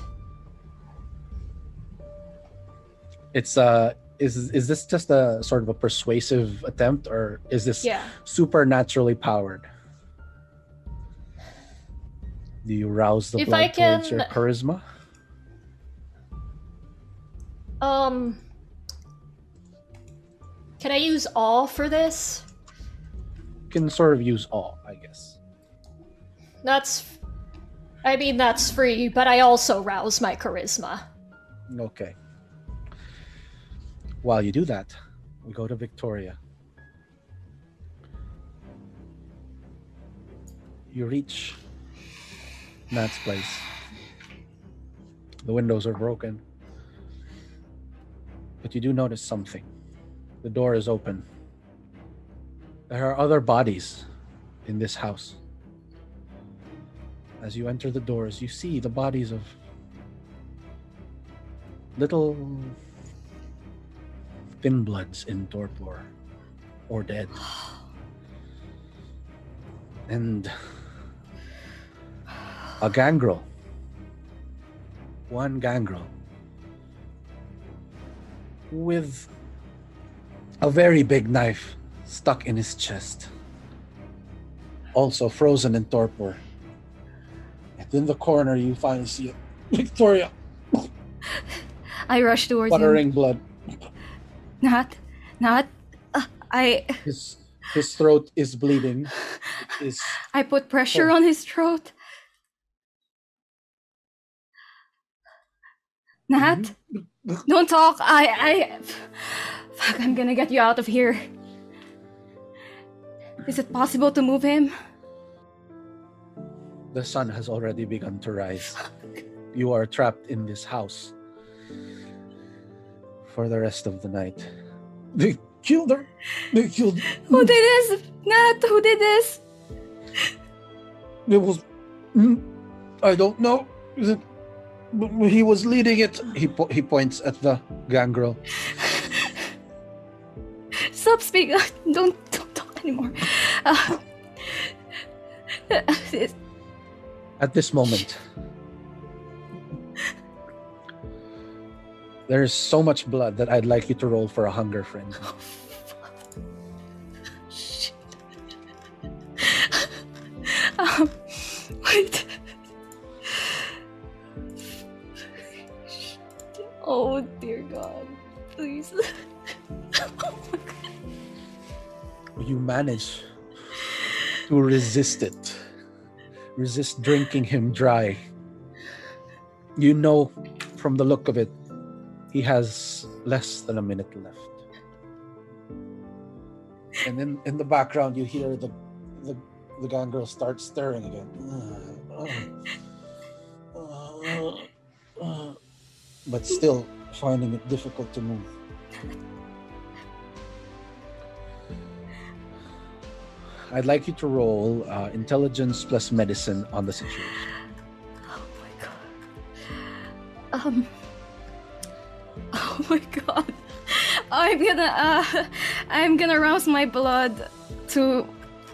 It's uh is is this just a sort of a persuasive attempt or is this Yeah. supernaturally powered? Do you rouse the If blood I towards your can- charisma? Um Can I use all for this? You can sort of use all, I guess. That's I mean that's free, but I also rouse my charisma. Okay. While you do that, we go to Victoria. You reach Nat's place. The windows are broken. But you do notice something. The door is open. There are other bodies in this house. As you enter the doors, you see the bodies of little in torpor or dead. And a gangrel. One gangrel. With a very big knife stuck in his chest. Also frozen in torpor. And in the corner, you finally see it. Victoria I rush towards him. sputtering blood. Not, not. Uh, I, His his throat is bleeding. His I put pressure Oh. on his throat. Nat, Mm-hmm. don't talk. I, I. Fuck, I'm gonna get you out of here. Is it possible to move him? the sun has already begun to rise. You are trapped in this house. For the rest of the night. They killed her. They killed. Who did this? Nat, who did this? It was. mm, I don't know. He was leading it. He po- he points at the gangrel. Stop speaking. [laughs] Don't don't talk anymore. Uh, At this moment, there's so much blood that I'd like you to roll for a hunger frenzy. [laughs] Shit. [laughs] um, wait. [laughs] Oh dear God, please. oh my God. You manage to resist it. Resist drinking him dry. You know from the look of it, he has less than a minute left. And then in the background, you hear the the, the gangrel start stirring again. But still finding it difficult to move. I'd like you to roll uh, intelligence plus medicine on the situation. Oh my God. Um. [laughs] Oh my God. I'm gonna uh, I'm gonna rouse my blood to.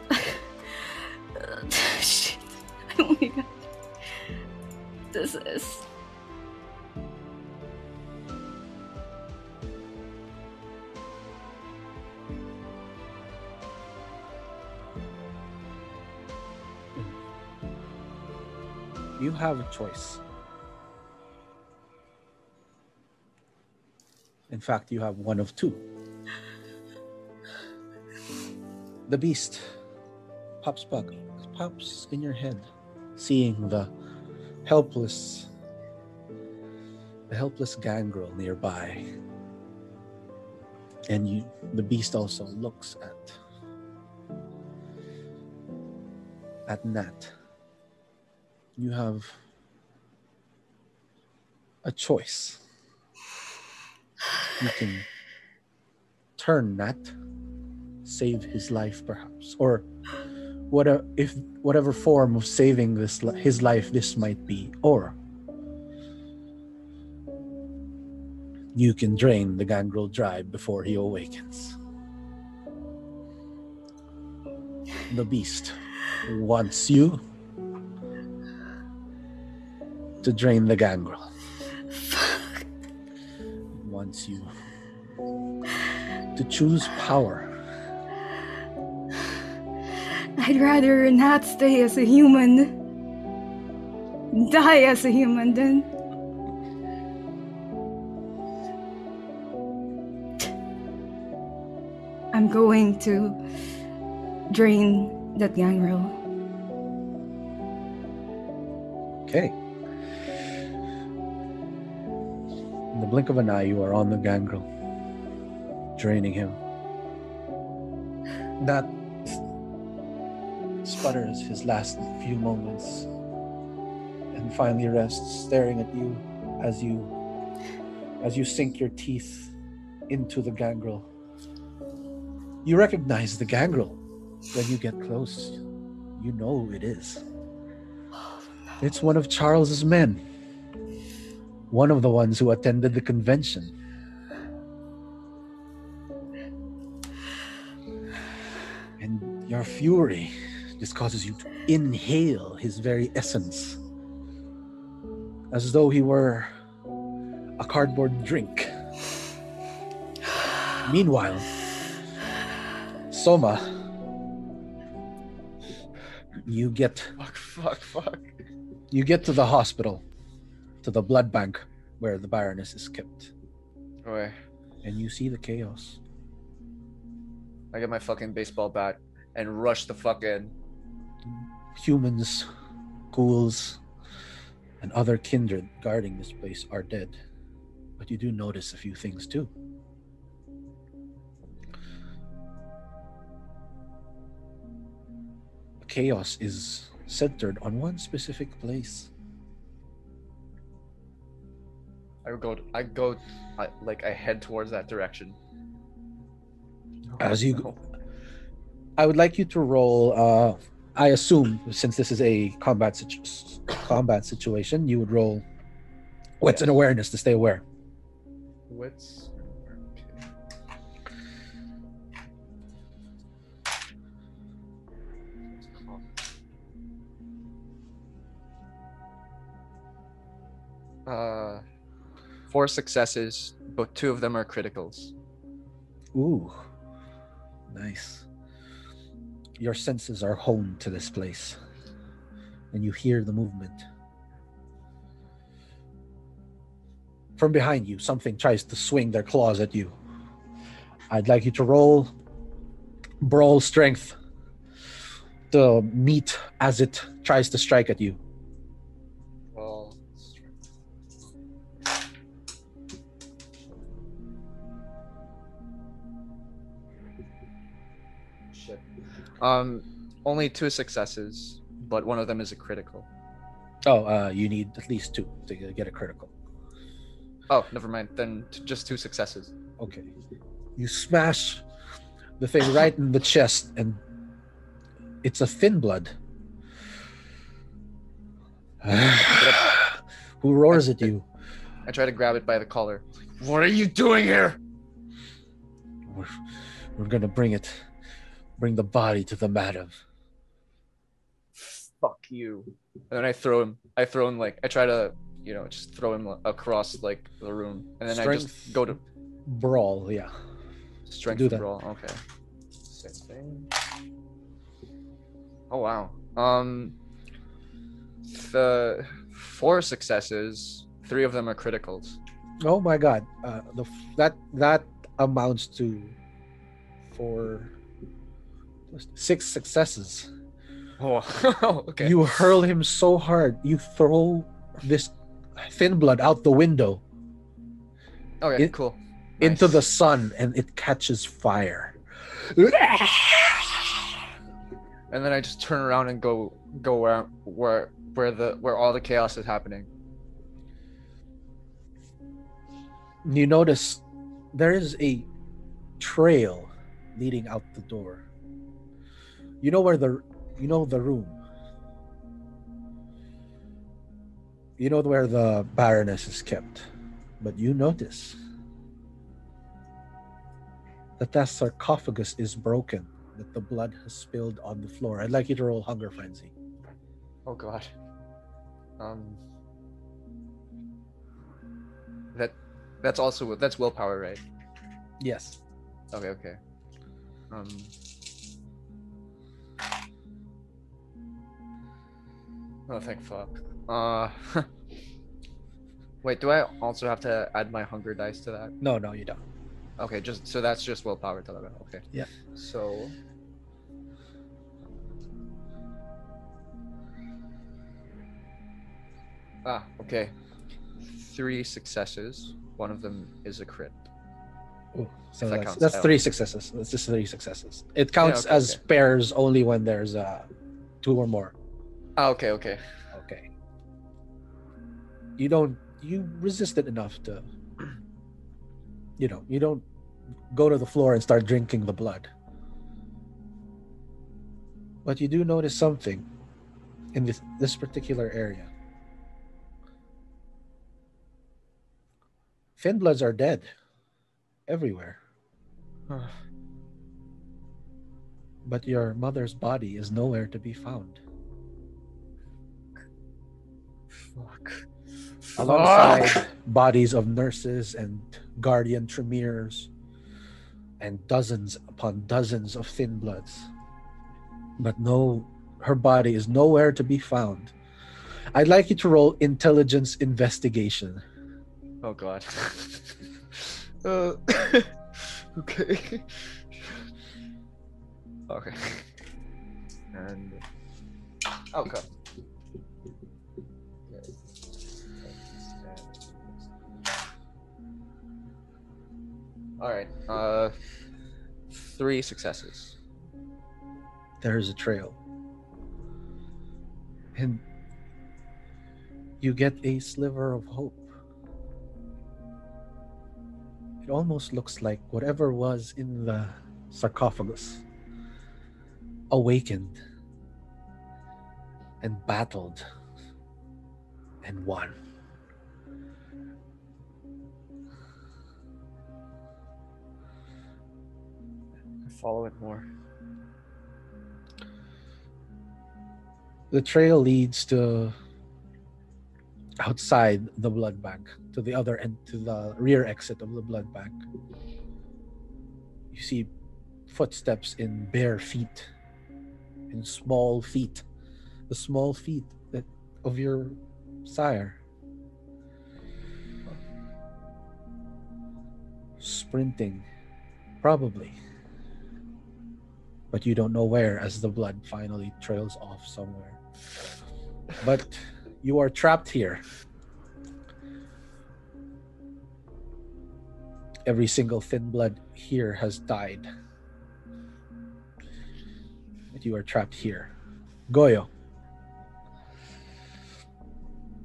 [laughs] Shit. [laughs] Oh my God. This is. You have a choice. In fact, you have one of two. The beast pops back, pops in your head, seeing the helpless, the helpless gangrel nearby. And you, the beast also looks at at Nat you have a choice. You can turn that, save his life perhaps, or whatever if whatever form of saving this his life this might be, or you can drain the gangrel dry before he awakens. The beast wants you to drain the gangrel. Wants you to choose power. I'd rather not stay as a human. Die as a human then. I'm going to drain that gangrel. Okay. Blink of an eye, you are on the gangrel, draining him. That sputters his last few moments and finally rests, staring at you as you as you sink your teeth into the gangrel. You recognize the gangrel when you get close. You know it is. It's one of Charles's men. One of the ones who attended the convention. And your fury just causes you to inhale his very essence. As though he were a cardboard drink. Meanwhile, Soma, you get Fuck, fuck, fuck. you get to the hospital, to the blood bank where the Baroness is kept, and you see the chaos. I get my fucking baseball bat and rush the fuck in. Humans, ghouls, and other kindred guarding this place are dead. But you do notice a few things too. The chaos is centered on one specific place. I go. I go. I, like I head towards that direction. As you go, I would like you to roll. Uh, I assume since this is a combat situ- combat situation, you would roll an Yes. awareness to stay aware. Wits. Uh, four successes, but two of them are criticals. Ooh, nice. Your senses are honed to this place, and you hear the movement. From behind you, something tries to swing their claws at you. I'd like you to roll brawl strength to meet as it tries to strike at you. Um, only two successes, but one of them is a critical. Oh, uh, you need at least two to get a critical. Oh, never mind. Then t- just two successes. Okay. You smash the thing right in the chest, and it's a thin blood. [sighs] Who roars at you? I try to grab it by the collar. What are you doing here? We're, we're gonna bring it, bring the body to the madam. Fuck you. And then I throw him. I throw him like I try to, you know, just throw him across like the room, and then I just go to Brawl, yeah. strength do that. brawl. Okay. Same thing. Oh wow. Um. The four successes. Three of them are criticals. Oh my god, uh, the that that amounts to four, six successes. Oh, [laughs] oh, okay. You hurl him so hard, you throw this thin blood out the window okay, it- cool. into the sun, and it catches fire. and then I just turn around and go go where where where the where all the chaos is happening. you notice there is a trail leading out the door. You know where the you know the room. You know where the Baroness is kept. But you notice that that sarcophagus is broken, that the blood has spilled on the floor. I'd like you to roll hunger frenzy. Oh god. Um. That that's also that's willpower, right? Yes. Okay, okay. Um. Oh, thank fuck. Uh. [laughs] Wait, do I also have to add my hunger dice to that? No, no, you don't. Okay, just so that's just willpower to that. Okay. Yeah. So. Ah, okay. Three successes. One of them is a crit. Ooh, so that that's, counts. that's three successes. That's just three successes. It counts okay, as okay. pairs only when there's uh, two or more. Ah, okay, okay. Okay. You don't. You resist it enough to. You know. You don't go to the floor and start drinking the blood. But you do notice something in this this particular area. Thin bloods are dead everywhere. But your mother's body is nowhere to be found. Fuck. alongside bodies of nurses and guardian Tremeres and dozens upon dozens of thin bloods but no her body is nowhere to be found i'd like you to roll intelligence investigation Oh god. [laughs] uh, [laughs] okay. okay. And oh god. All right. Uh, three successes. there's a trail and you get a sliver of hope It almost looks like whatever was in the sarcophagus awakened and battled and won. Follow it more. The trail leads to outside the blood bank, to the other end, to the rear exit of the blood bank. You see footsteps in bare feet, in small feet, the small feet that of your sire. Sprinting, probably. But you don't know where as the blood finally trails off somewhere. But you are trapped here. Every single thin blood here has died. But you are trapped here. Goyo,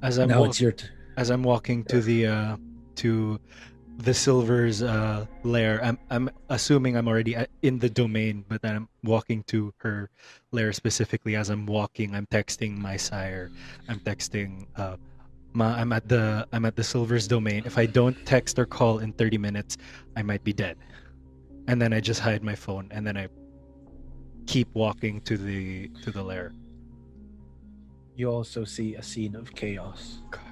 As I'm now walk- it's your t- as I'm walking to the uh, to the silver's uh, lair, I'm I'm assuming I'm already in the domain, but then I'm walking to her lair specifically. As I'm walking, I'm texting my sire. I'm texting. Uh, Ma, I'm at the I'm at the silver's domain. If I don't text or call in 30 minutes, I might be dead. And then I just hide my phone, and then I keep walking to the to the lair. you also see a scene of chaos. God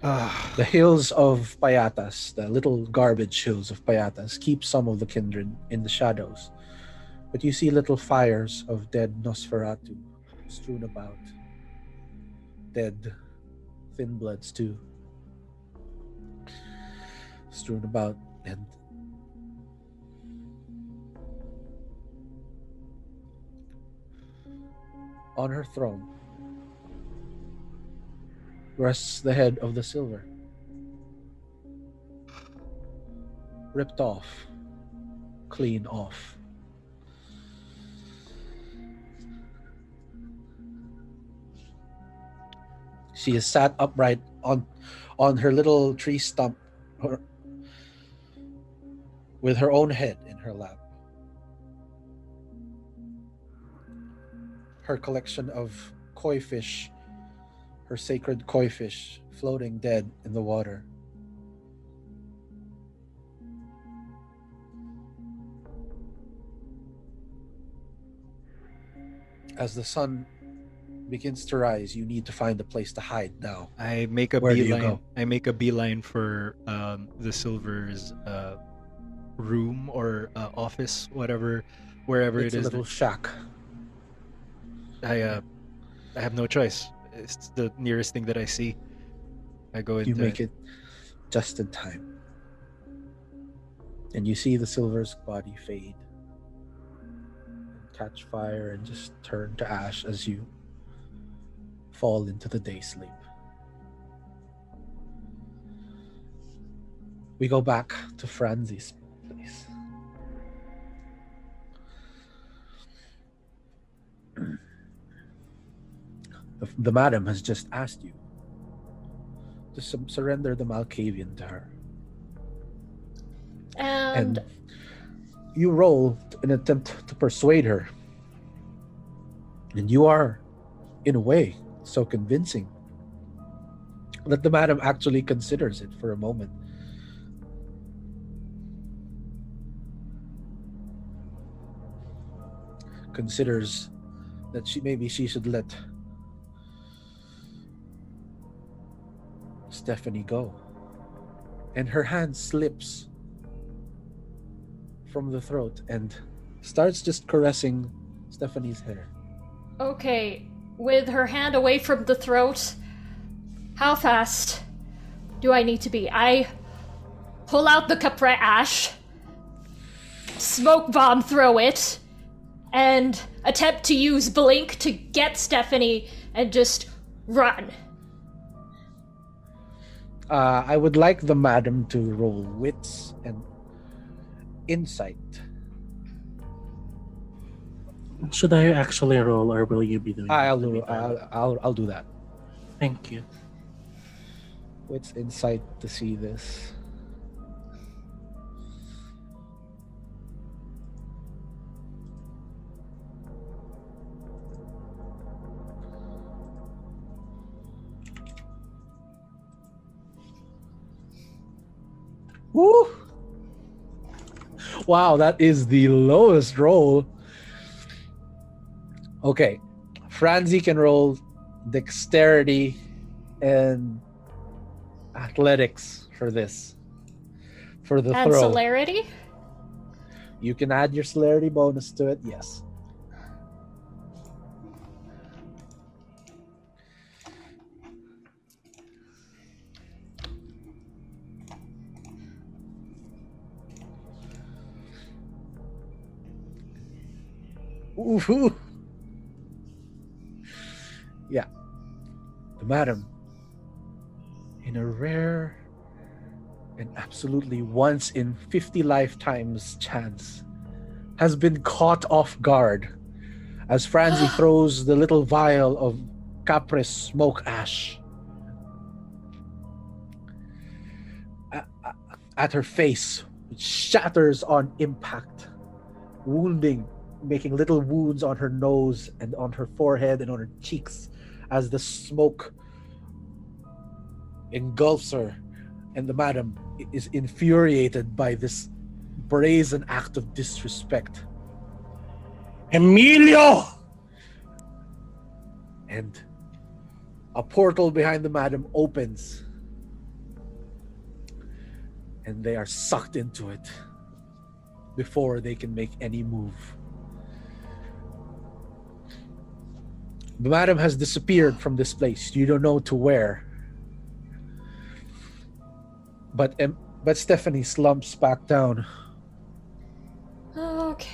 [sighs] The hills of Payatas, the little garbage hills of Payatas, keep some of the kindred in the shadows. But you see little fires of dead Nosferatu strewn about. Dead thin bloods, too. Strewn about, and on her throne rests the head of the silver. Ripped off, clean off. She is sat upright on on her little tree stump her, with her own head in her lap. Her collection of koi fish her sacred koi fish floating dead in the water. As the sun begins to rise, you need to find a place to hide now. I make a Where do you beeline. go? I make a beeline for um, the Silver's uh, room or uh, office, whatever, wherever it's it a is. little shack. I uh, I have no choice. It's the nearest thing that I see. I go into You make it just in time. And you see the silver's body fade and catch fire and just turn to ash as you fall into the day sleep. We go back to Franzi's place. [clears throat] The, the madam has just asked you to su- surrender the Malkavian to her. And, and you roll an attempt to persuade her. And you are, in a way, so convincing that the madam actually considers it for a moment. Considers that she maybe she should let Stephanie go. And her hand slips from the throat and starts just caressing Stephanie's hair. okay, with her hand away from the throat, how fast do I need to be? I pull out the Capre Ash, smoke bomb throw it, and attempt to use Blink to get Stephanie and just run. Uh, I would like the madam to roll wits and insight. Should I actually roll or will you be doing I'll it? do. I'll, I'll, I'll do that. Thank you. Wits insight to see this. Woo! Wow, that is the lowest roll. Okay. Franzi can roll dexterity and athletics for this. For the And throw. celerity? You can add your celerity bonus to it, yes. Ooh. Yeah. The madam, in a rare and absolutely once in 50 lifetimes chance, has been caught off guard as Franzi [gasps] throws the little vial of Capris smoke ash a- a- at her face, which shatters on impact, wounding, making little wounds on her nose and on her forehead and on her cheeks as the smoke engulfs her. And the madam is infuriated by this brazen act of disrespect. Emilio! and a portal behind the madam opens and they are sucked into it before they can make any move the madam has disappeared from this place you don't know to where but em- but stephanie slumps back down Okay.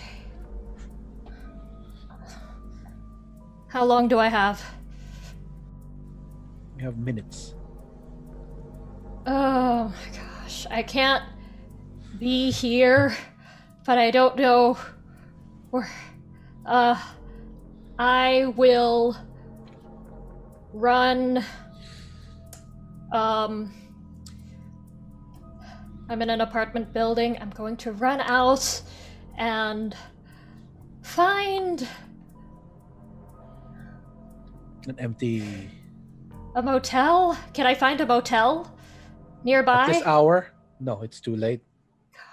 How long do I have? you have minutes Oh my gosh. I can't be here, but I don't know where. Uh. I will run. Um. I'm in an apartment building. I'm going to run out and find an empty a motel. Can I find a motel nearby? at this hour no it's too late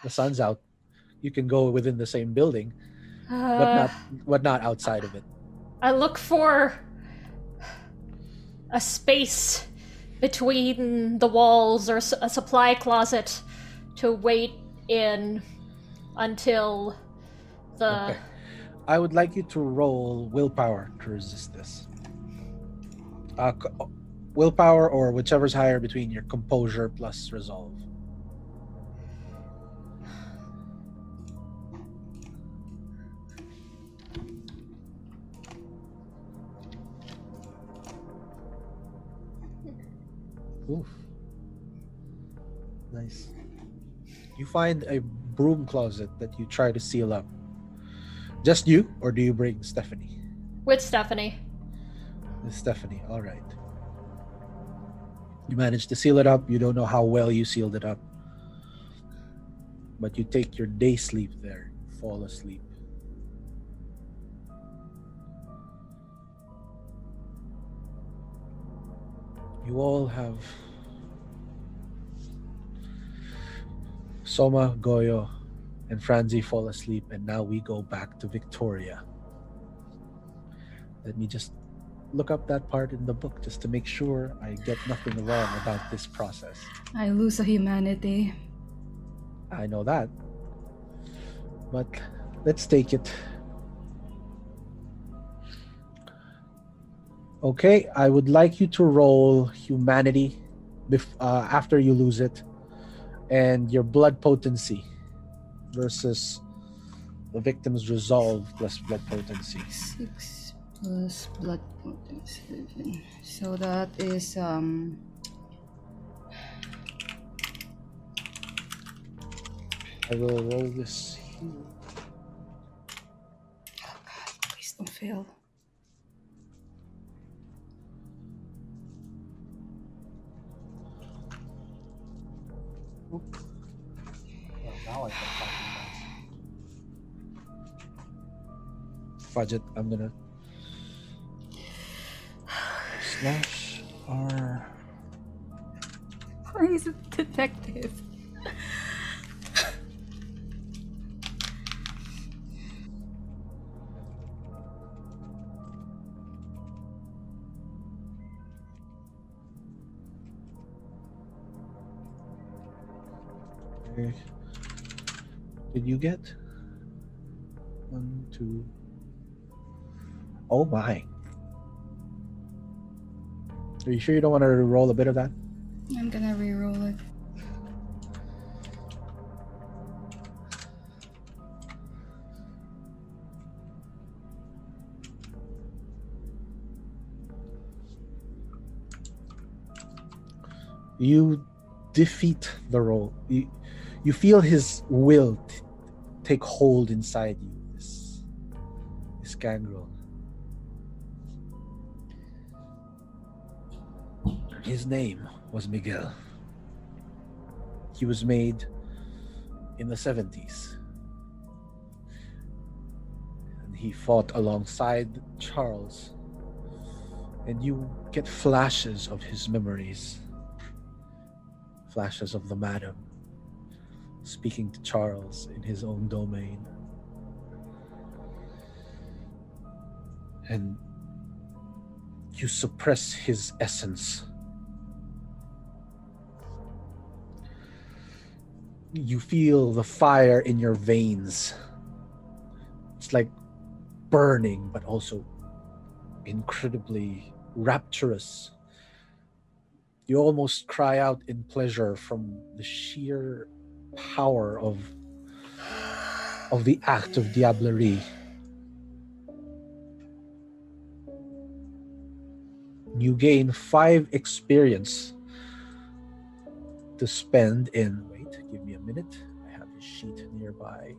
the sun's out you can go within the same building but Uh, not but not outside of it. I look for a space between the walls or a supply closet to wait in until the Okay. I would like you to roll willpower to resist this. Uh, willpower or whichever's higher between your composure plus resolve. Oof. Nice. You find a broom closet that you try to seal up. Just you, or do you bring Stephanie? with Stephanie. With Stephanie, all right. You managed to seal it up. You don't know how well you sealed it up. But you take your day sleep there, fall asleep. You all have Soma, Goyo, and Franzi fall asleep, and now we go back to Victoria. Let me just look up that part in the book just to make sure I get nothing wrong about this process. I lose a humanity. I know that. But let's take it. Okay, I would like you to roll humanity bef- uh, after you lose it and your blood potency versus the victim's resolve plus blood potency. Six plus blood potency. So that is um I will roll this here. please don't fail. Fudge it. I'm gonna slash R. Why is it detective? Did you get one, two? Oh my! Are you sure you don't want to roll a bit of that? I'm gonna re-roll it. You defeat the roll. You, you feel his will t- take hold inside you. This, this gangrel. His name was Miguel. He was made in the 70s. And he fought alongside Charles. And you get flashes of his memories flashes of the madam speaking to Charles in his own domain. And you suppress his essence. You feel the fire in your veins. It's like burning, but also incredibly rapturous you almost cry out in pleasure from the sheer power of of the act of diablerie you gain five experience to spend in give me a minute i have a sheet nearby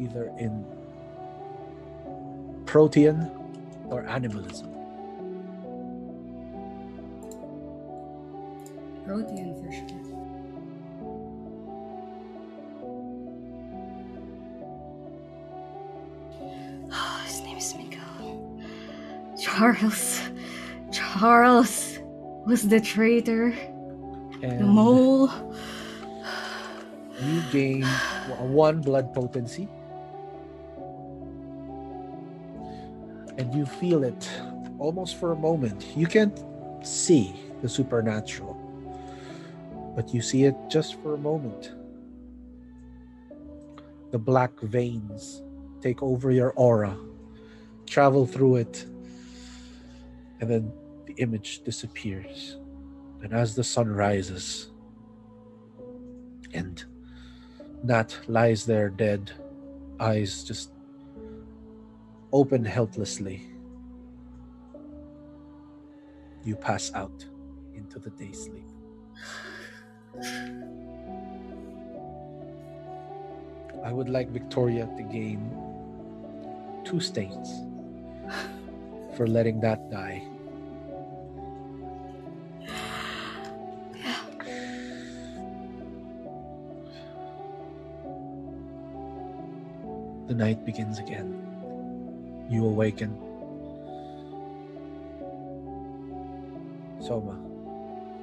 either in protean or animalism. Protean for sure. Charles. Charles was the traitor, the And mole. you gain one blood potency. And you feel it almost for a moment. You can't see the supernatural, but you see it just for a moment. The black veins take over your aura, travel through it, and then the image disappears. And as the sun rises, and Nat lies there dead, eyes just open helplessly. You pass out into the day sleep. I would like Victoria to gain two stains for letting that die. The night begins again. You awaken. Soma,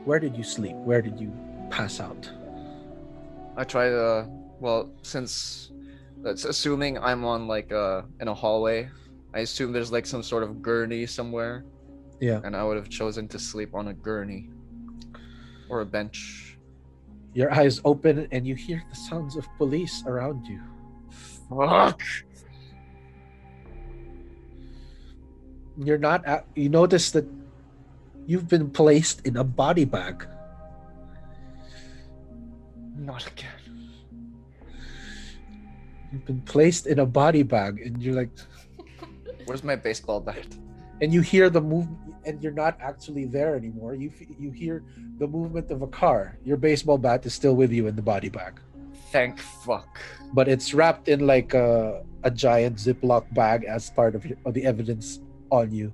where did you sleep? Where did you pass out? I try to. Well, since that's assuming I'm on like uh in a hallway, I assume there's like some sort of gurney somewhere, Yeah. and I would have chosen to sleep on a gurney or a bench. Your eyes open and you hear the sounds of police around you. Fuck. You're not. At, you notice that you've been placed in a body bag. Not again. You've been placed in a body bag, and you're like, [laughs] Where's my baseball bat? and you hear the move, and you're not actually there anymore. You you hear the movement of a car. Your baseball bat is still with you in the body bag, Thank fuck. but it's wrapped in like a a giant Ziploc bag as part of, your, of the evidence on you.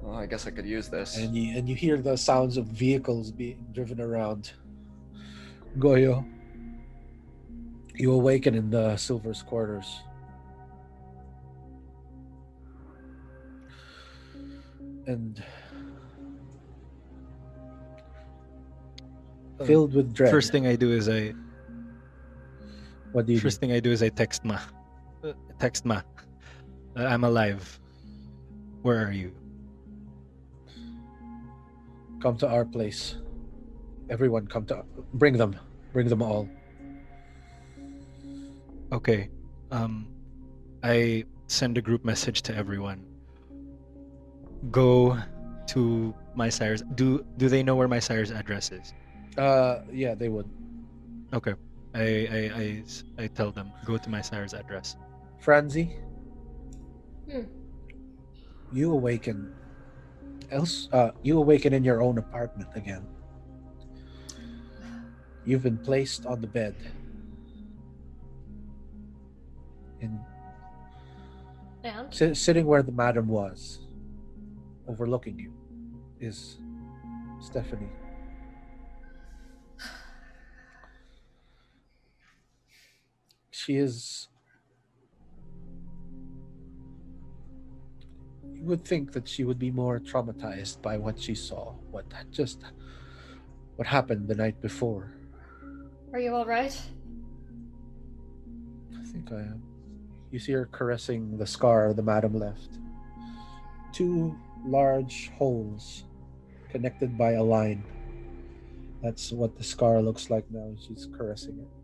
Well, I guess I could use this. and you and you hear the sounds of vehicles being driven around. Goyo, you awaken in the Silver's quarters. And Uh, filled with dread. First thing I do is I what do you do? first thing I do is I text Ma. Uh, text Ma. Uh, I'm alive. Where are you? Come to our place. Everyone, come to. Bring them. Bring them all. Okay. Um, I send a group message to everyone. Go to my sire's. Do do they know where my sire's address is? Uh, yeah, they would. Okay. I I, I, s- I tell them go to my sire's address. Franzi, Hmm. you awaken. Else, uh, you awaken in your own apartment again. You've been placed on the bed. In And si- sitting where the madam was, overlooking you, is Stephanie. She is. You would think that she would be more traumatized by what she saw, what just what happened the night before. are you all right? I think I am. You see her caressing the scar the madam left. Two large holes connected by a line. That's what the scar looks like now. She's caressing it.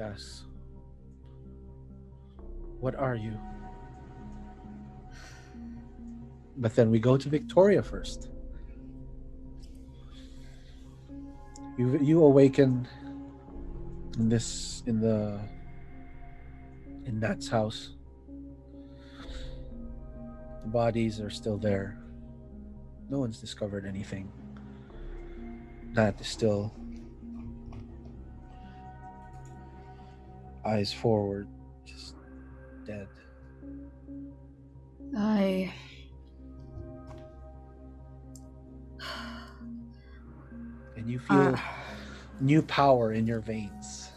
Asks, What are you? But then we go to Victoria first. You you awaken in this in the in Nat's house. The bodies are still there. No one's discovered anything. Nat is still eyes forward, just dead. I. And you feel Uh, new power in your veins.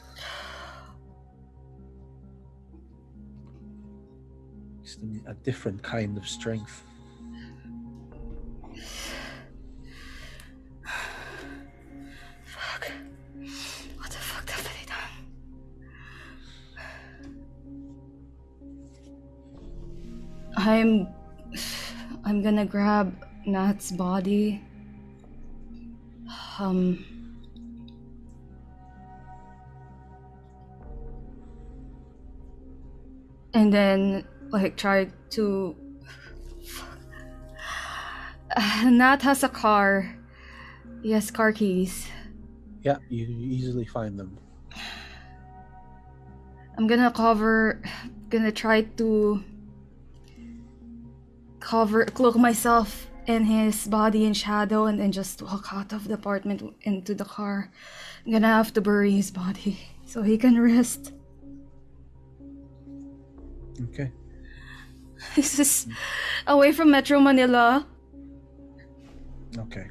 Just a, a different kind of strength. I'm. I'm gonna grab Nat's body. Um. And then, like, try to. Nat has a car. Yes, car keys. Yeah, you you easily find them. I'm gonna cover, gonna try to cover, cloak myself in his body in shadow, and then just walk out of the apartment into the car. I'm gonna have to bury his body [laughs] so he can rest. Okay. [laughs] This is away from Metro Manila. Okay.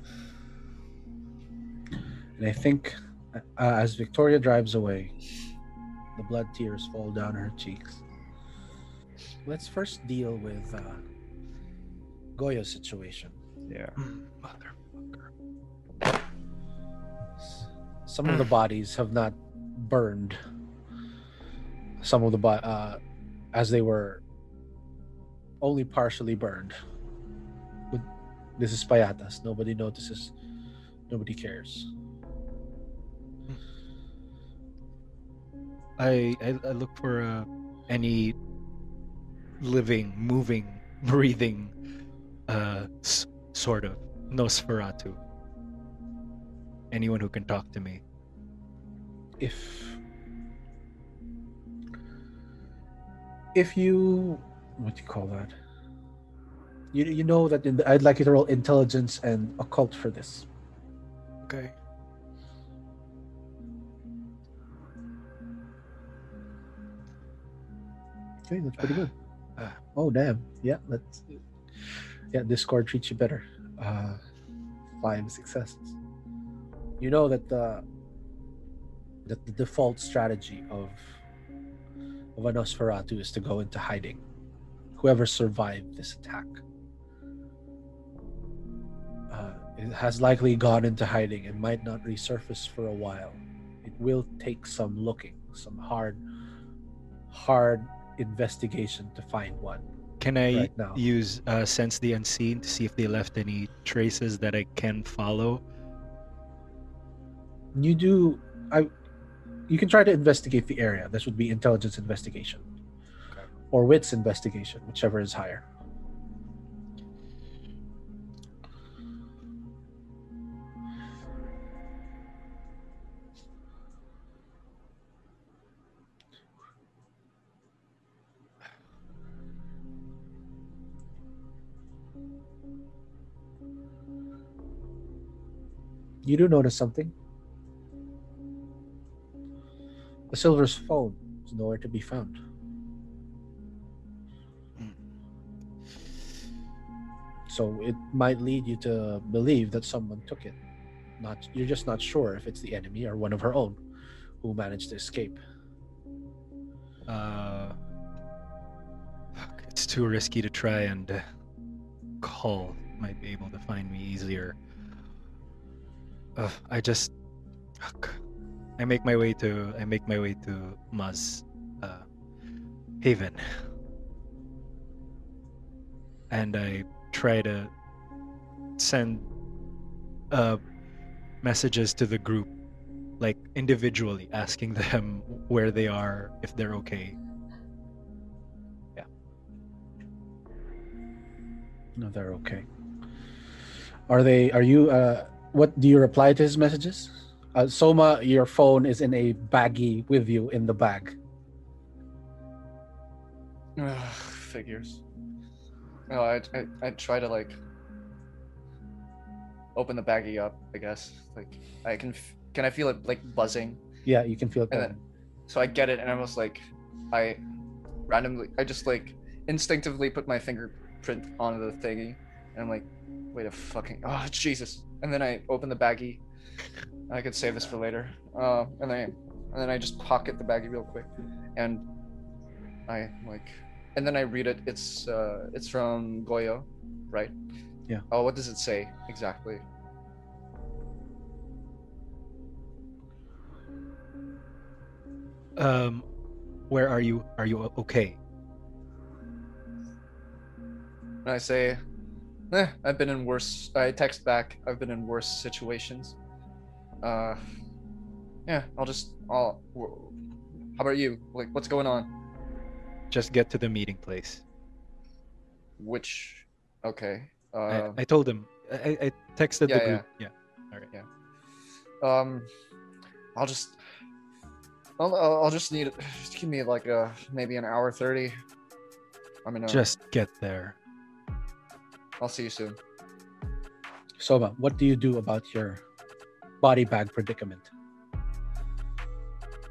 And I think uh, as Victoria drives away, the blood tears fall down her cheeks. Let's first deal with uh, Goyo's situation. Yeah. Motherfucker. Some of the bodies have not burned. Some of the bo- uh, as they were only partially burned. But this is Payatas. Nobody notices. Nobody cares. I, I I look for uh, any living, moving, [laughs] breathing, uh, s- sort of Nosferatu. Anyone who can talk to me. If if you what do you call that? You you know that the, I'd like you to roll intelligence and occult for this. Okay. Okay, that's pretty good. Uh, uh. oh damn! Yeah, that's yeah, Discord treats you better. Uh five successes. You know that the that the default strategy of of a Nosferatu is to go into hiding. Whoever survived this attack uh, has likely gone into hiding and might not resurface for a while. It will take some looking, some hard, hard investigation to find one. Can I Right now. use uh, sense the unseen to see if they left any traces that I can follow? You do, I, you can try to investigate the area. This would be intelligence investigation, Okay. or wits investigation, whichever is higher. You do notice something. The Silver's phone is nowhere to be found. So it might lead you to believe that someone took it. Not you're just not sure if it's the enemy or one of her own who managed to escape. Uh, it's too risky to try and uh, call. Might be able to find me easier. Uh, I just. I make my way to. I make my way to Ma's, uh, Haven, and I try to send uh messages to the group like individually asking [laughs] them where they are if they're okay Yeah. No, they're okay. Are they? Are you? Uh, what do you reply to his messages? Uh, Soma, your phone is in a baggie with you in the bag. Ugh, figures. No, I, I I try to like open the baggie up. I guess like I can f- can I feel it like buzzing, Yeah, you can feel it. and then so I get it, and I was like, I randomly I just like instinctively put my fingerprint on the thingy, and I'm like, wait a fucking oh Jesus! And then I open the baggie. I could save this for later. Uh, and then I, and then I just pocket the baggie real quick, and I like, and then I read it. It's uh, it's from Goyo, right? Yeah. Oh, what does it say exactly? um where are you are you okay And I say, eh, I've been in worse. I text back. I've been in worse situations. Uh, yeah. I'll just. I'll. How about you? Like, what's going on? just get to the meeting place Which? Okay. Uh, I, I told him I, I texted yeah, the group yeah, Alright. Yeah. um, I'll just. I'll, I'll I'll just need. Just give me like a maybe an hour thirty. I'm gonna. just get there I'll see you soon. Soma, what do you do about your body bag predicament?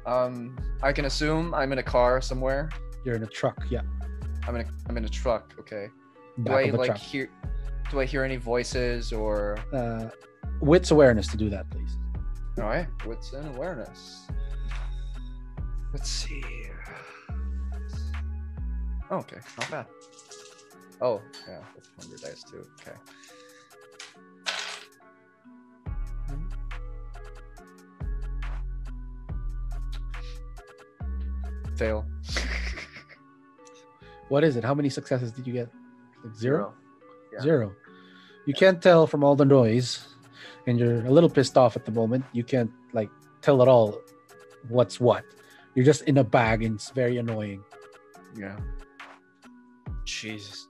Um, I can assume I'm in a car somewhere. You're in a truck. Yeah, I'm in a. I'm in a truck. Okay. Do I like truck. hear? Do I hear any voices or? Uh, wits awareness to do that, please. All right, wits and awareness. Let's see. Oh, okay, not bad. Oh, yeah, that's hunger dice too. Okay. Fail. [laughs] What is it? How many successes did you get? Like zero. Yeah. Zero. You can't tell from all the noise, and you're a little pissed off at the moment. You can't like tell at all what's what. You're just in a bag, and it's very annoying. Yeah. Jesus.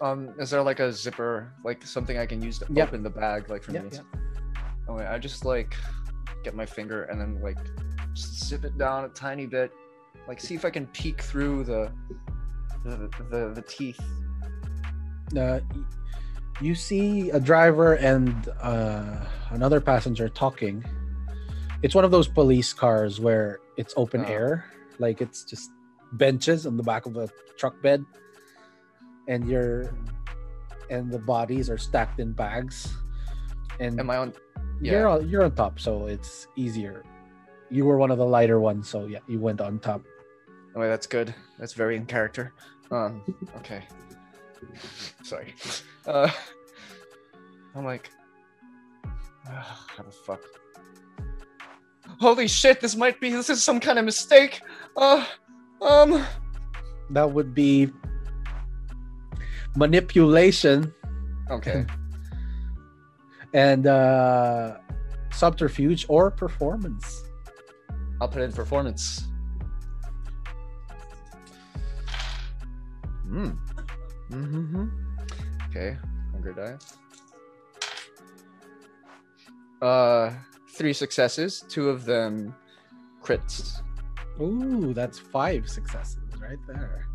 Um, is there like a zipper, like something I can use to Yeah. open the bag, like from Yeah, the inside? Okay, I just like get my finger and then like zip it down a tiny bit, like see if I can peek through the the the, the teeth. uh, you see a driver and uh, another passenger talking. It's one of those police cars where it's open Oh. air, like it's just benches on the back of a truck bed, and you're and the bodies are stacked in bags. And Am I on? you're on, you're on top, so it's easier. You were one of the lighter ones, so yeah, you went on top. Oh, wait, that's good. That's very in character. Um, [laughs] okay. [laughs] Sorry. Uh, [laughs] I'm like, ah, [sighs] how the fuck? Holy shit! This might be. This is some kind of mistake. Uh, um. That would be manipulation Okay. [laughs] and uh, subterfuge or performance. I'll put in performance. Hmm. Mm-hmm. Okay. Hunger die. Uh, three successes. Two of them crits. Ooh, that's five successes right there.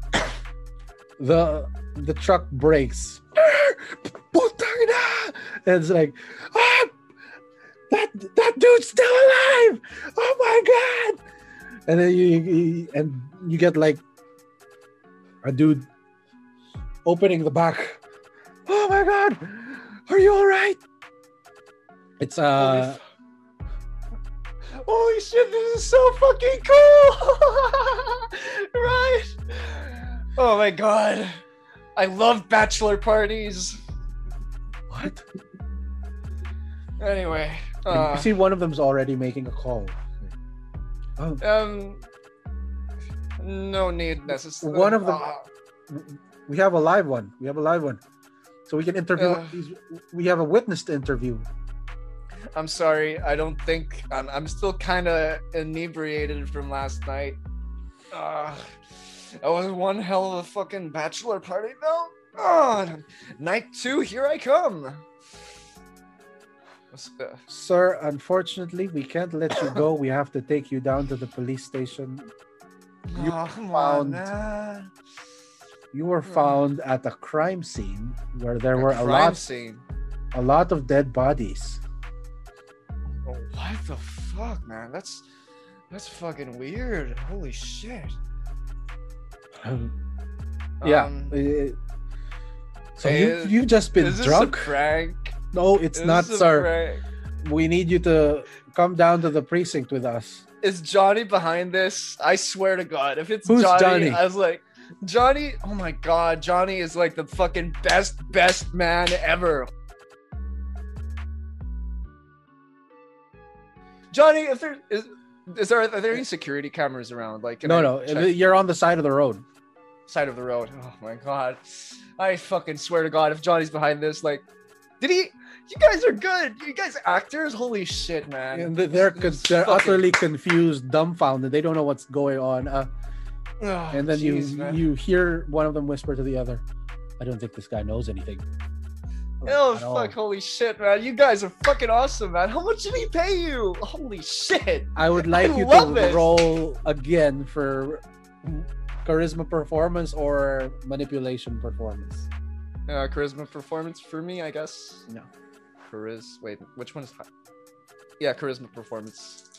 The the truck breaks. [laughs] And it's like, ah, that that dude's still alive! Oh my god! And then you, you and you get like a dude opening the back. Oh my god! Are you all right? It's uh Holy shit, this is so fucking cool! [laughs] right? Oh my god. I love bachelor parties. what? Anyway, uh, you see one of them's already making a call. Oh, um, no need necessary. One of them- we have a live one. We have a live one. So we can interview Uh. these we have a witness to interview. I'm sorry. I don't think I'm. I'm still kind of inebriated from last night. Uh, that was one hell of a fucking bachelor party, though. Oh, night two, here I come. What's Sir, unfortunately, we can't let you go. We have to take you down to the police station. You oh, come found- on. You were hmm. found at a crime scene where there were a lot scene. a lot of dead bodies. Oh, what the fuck, man? That's that's fucking weird. Holy shit. Yeah. Um, uh, so hey, you you've just been is drunk? a prank? No, it's Is not, sir. prank? We need you to come down to the precinct with us. is Johnny behind this? I swear to God, if it's Who's Johnny, Johnny? I was like, Johnny. Oh my God, Johnny is like the fucking best, best man ever. Johnny, if there is, is there are there any security cameras around? Like, no, no, check you're on the side of the road. side of the road. Oh my God, I fucking swear to God, if Johnny's behind this, like, did he? You guys are good. You guys actors. Holy shit, man. And th- they're they're fucking- utterly confused, dumbfounded. They don't know what's going on. Uh, Oh, and then jeez, you man. you hear one of them whisper to the other, "I don't think this guy knows anything." Oh all. fuck! Holy shit, man! You guys are fucking awesome, man. How much did he pay you? Holy shit! I would like I you to it. roll again for charisma performance or manipulation performance. Uh, charisma performance for me, I guess. No. Chariz. Wait, which one is high? Yeah, charisma performance.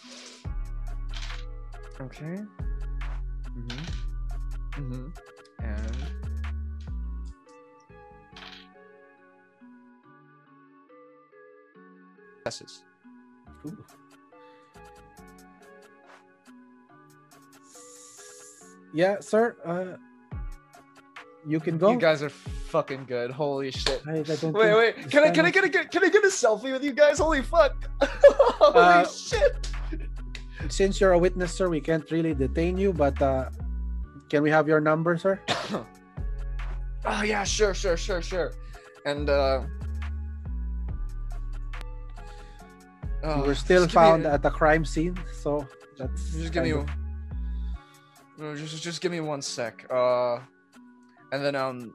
Okay. Mm-hmm. Mm-hmm. And. Successes. Ooh. Yeah, sir. Uh, you can go. You guys are fucking good. Holy shit. I, I don't Wait, think wait. Can I can I get a can I get a selfie with you guys? Holy fuck. [laughs] Holy Uh, shit. Since you're a witness, sir, we can't really detain you, but uh, can we have your number, sir? [coughs] Oh yeah, sure, sure, sure, sure. And uh you oh, were still found at the crime scene, so that's just give me of- no, just just give me one sec. Uh and then um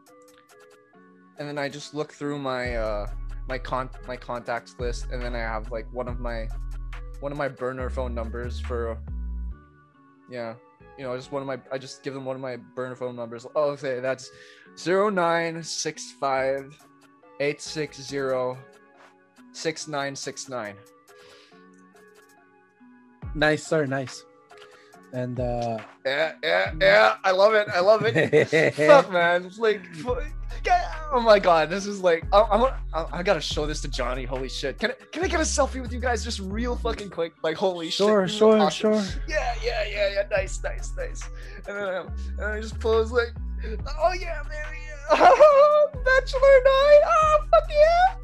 and then I just look through my uh my con my contacts list and then I have like one of my one of my burner phone numbers for yeah you know just one of my I just give them one of my burner phone numbers oh okay that's 0965 860 6969 nice, sir. Nice. And uh, Yeah, yeah, yeah. I love it. I love it. Fuck, [laughs] man. Like, oh my god, this is like, I, I, want- I, I gotta show this to Johnny. Holy shit! Can I, can I get a selfie with you guys, just real fucking quick? Like, holy sure, shit! sure, Awesome. sure. Yeah, yeah, yeah, yeah. Nice, nice, nice. And then, um, and I just pose like, oh yeah, baby, oh, [laughs] bachelor night, oh fuck yeah.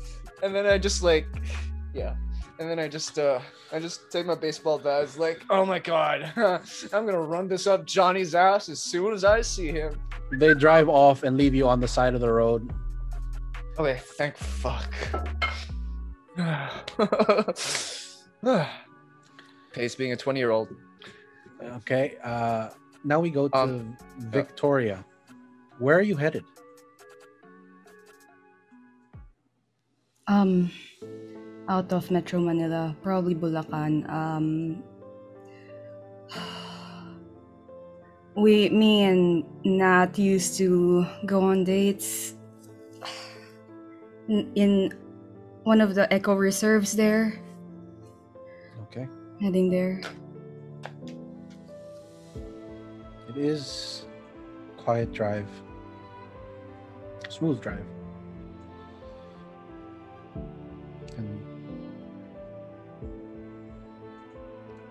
And then I just like, yeah. And then I just, uh, I just take my baseball bat. It's like, oh my god, [laughs] I'm gonna run this up Johnny's ass as soon as I see him. They drive off and leave you on the side of the road. Okay, thank fuck. [sighs] Pace being a 20 year old. Okay. Uh, now we go to Um, Victoria. Where are you headed? Um, out of Metro Manila, probably Bulacan. Um, [sighs] we, me and Nat used to go on dates [sighs] in, in one of the eco reserves there, Okay. heading there. It is quiet drive. Smooth drive.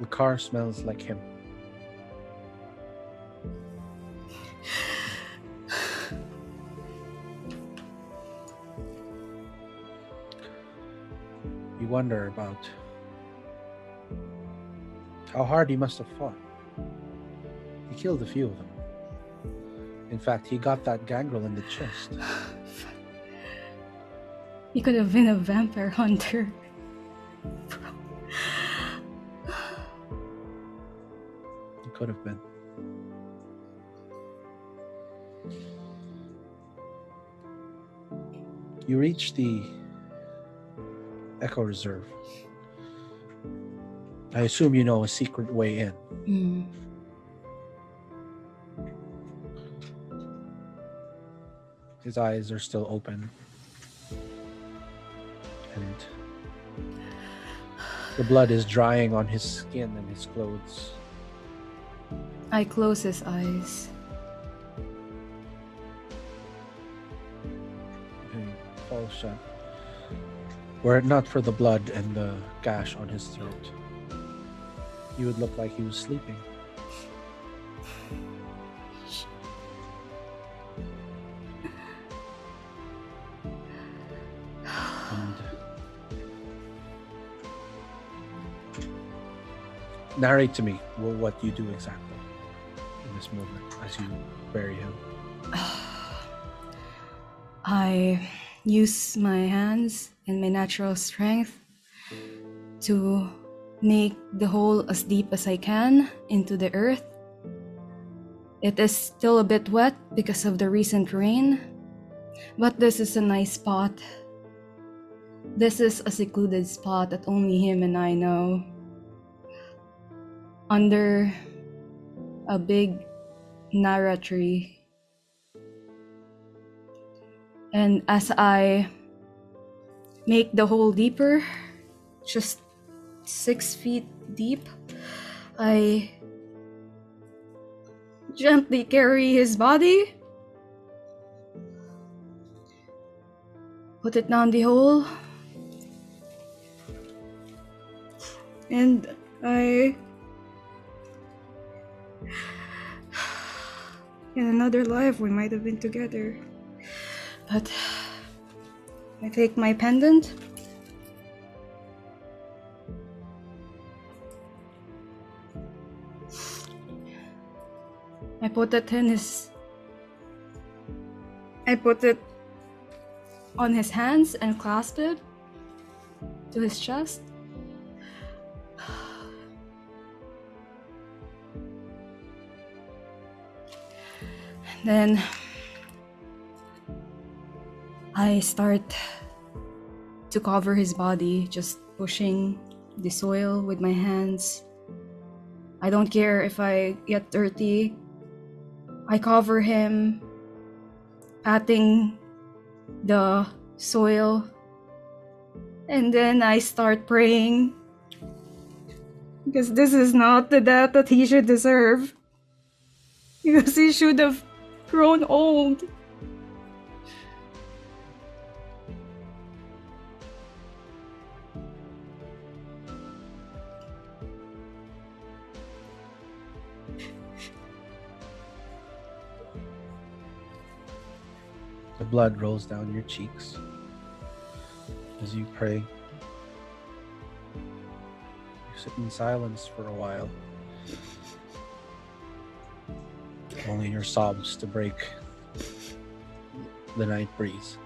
The car smells like him. You wonder about how hard he must have fought. He killed a few of them. In fact, he got that gangrel in the chest. He could have been a vampire hunter. Could have been. You reach the Eco Reserve. I assume you know a secret way in. Mm. His eyes are still open. And the blood is drying on his skin and his clothes. I close his eyes. falls shut. Were it not for the blood and the gash on his throat, he would look like he was sleeping. Narrate to me wh- what you do exactly in this moment as you bury him. [sighs] I use my hands and my natural strength to make the hole as deep as I can into the earth. It is still a bit wet because of the recent rain, but this is a nice spot. This is a secluded spot that only him and I know. Under a big narra tree. And as I make the hole deeper, just six feet deep, I gently carry his body, put it down the hole, and I. In another life, we might have been together. But I take my pendant. I put it in his. I put it on his hands and clasped it to his chest. Then I start to cover his body, just pushing the soil with my hands. I don't care if I get dirty. I cover him, patting the soil, and then I start praying. Because this is not the death that he should deserve. [laughs] Because he should have grown old. The blood rolls down your cheeks as you pray. You sit in silence for a while. Only your sobs to break the night breeze.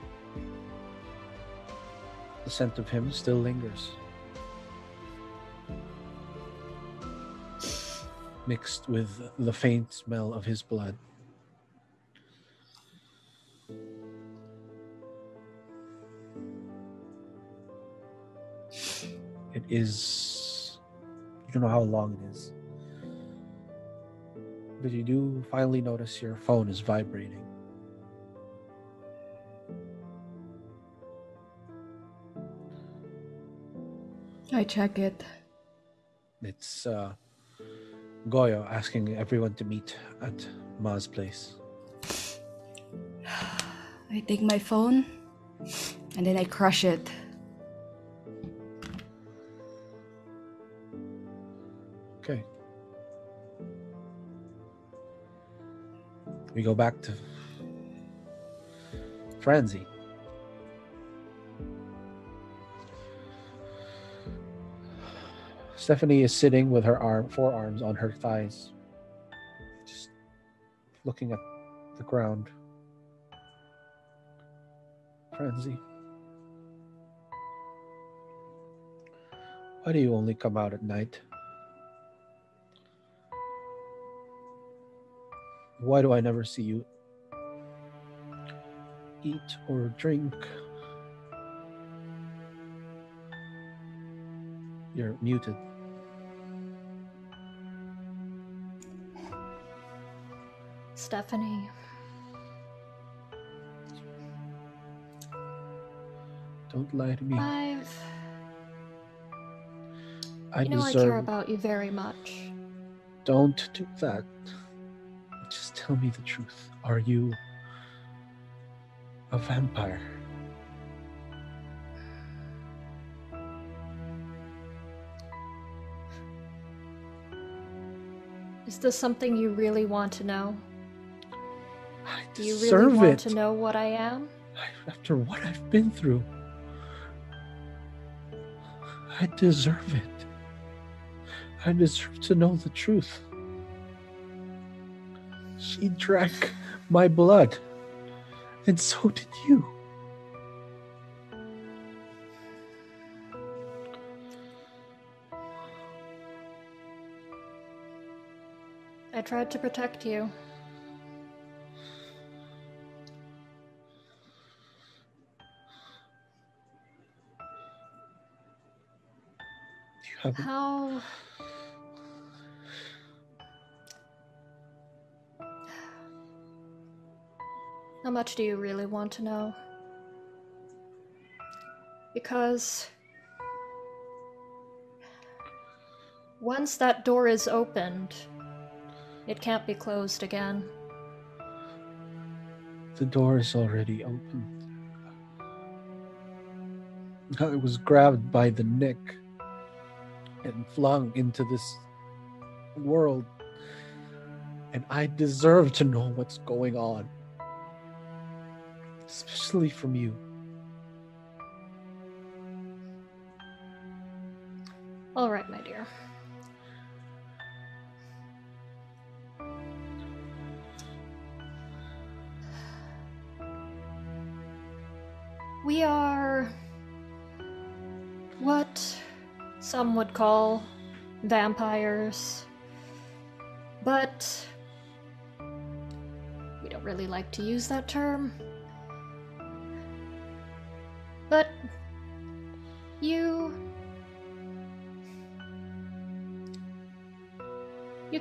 The scent of him still lingers. Mixed with the faint smell of his blood. It is. You don't know how long it is. But you do finally notice your phone is vibrating. I check it. It's uh, Goyo asking everyone to meet at Ma's place. I take my phone and then I crush it. Okay. We go back to Franzi. Stephanie is sitting with her arm, forearms on her thighs, just looking at the ground. Franzi. why do you only come out at night? Why do I never see you eat or drink? You're muted. Stephanie, Don't lie to me. I've. I you know I care about you very much. Don't do that. Tell me the truth. Are you a vampire? Is this something you really want to know? I Do you deserve really want it. to know what I am? After what I've been through, I deserve it. I deserve to know the truth. She drank my blood, and so did you. I tried to protect you. You haven't How. How much do you really want to know? Because. Once that door is opened, it can't be closed again. The door is already open. I was grabbed by the neck and flung into this world. And I deserve to know what's going on. Especially from you. All right, my dear. We are what some would call vampires, but we don't really like to use that term.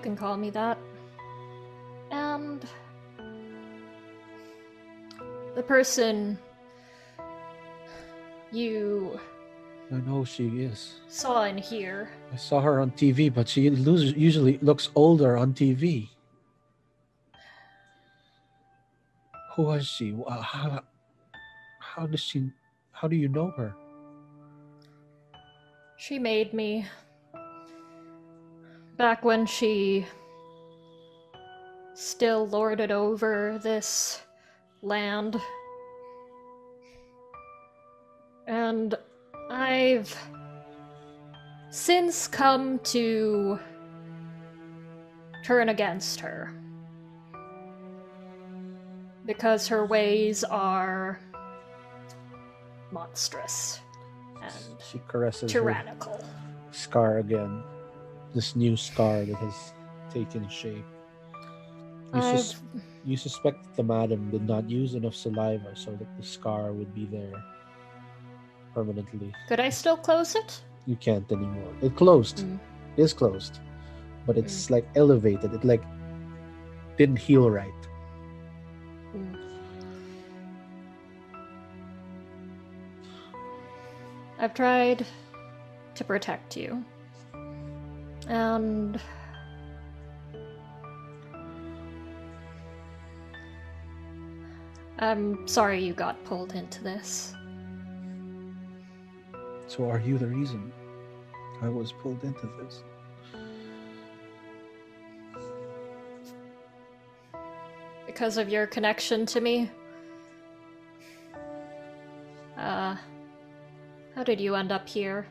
Can call me that. And the person you I know she is. Saw in here. I saw her on TV, but she lose, usually looks older on TV. Who was she? How, how does she? How do you know her? She made me. Back when she still lorded over this land. And I've since come to turn against her. Because her ways are monstrous and She caresses her tyrannical. scar again. This new scar that has taken shape. You, sus- you suspect that the madam did not use enough saliva so that the scar would be there permanently. could I still close it? You can't anymore. It closed. Mm. It is closed. But it's like elevated. It like didn't heal right. Mm. I've tried to protect you. And I'm sorry you got pulled into this. So are you the reason I was pulled into this? because of your connection to me. Uh, how did you end up here?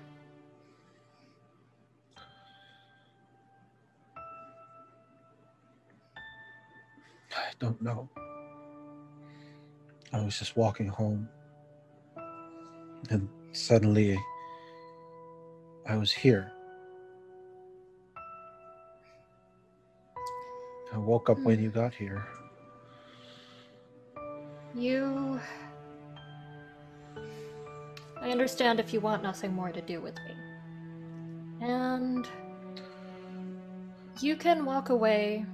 Don't know. I was just walking home. And suddenly I was here. I woke up when hmm. you got here. You. I understand if you want nothing more to do with me. And. You can walk away,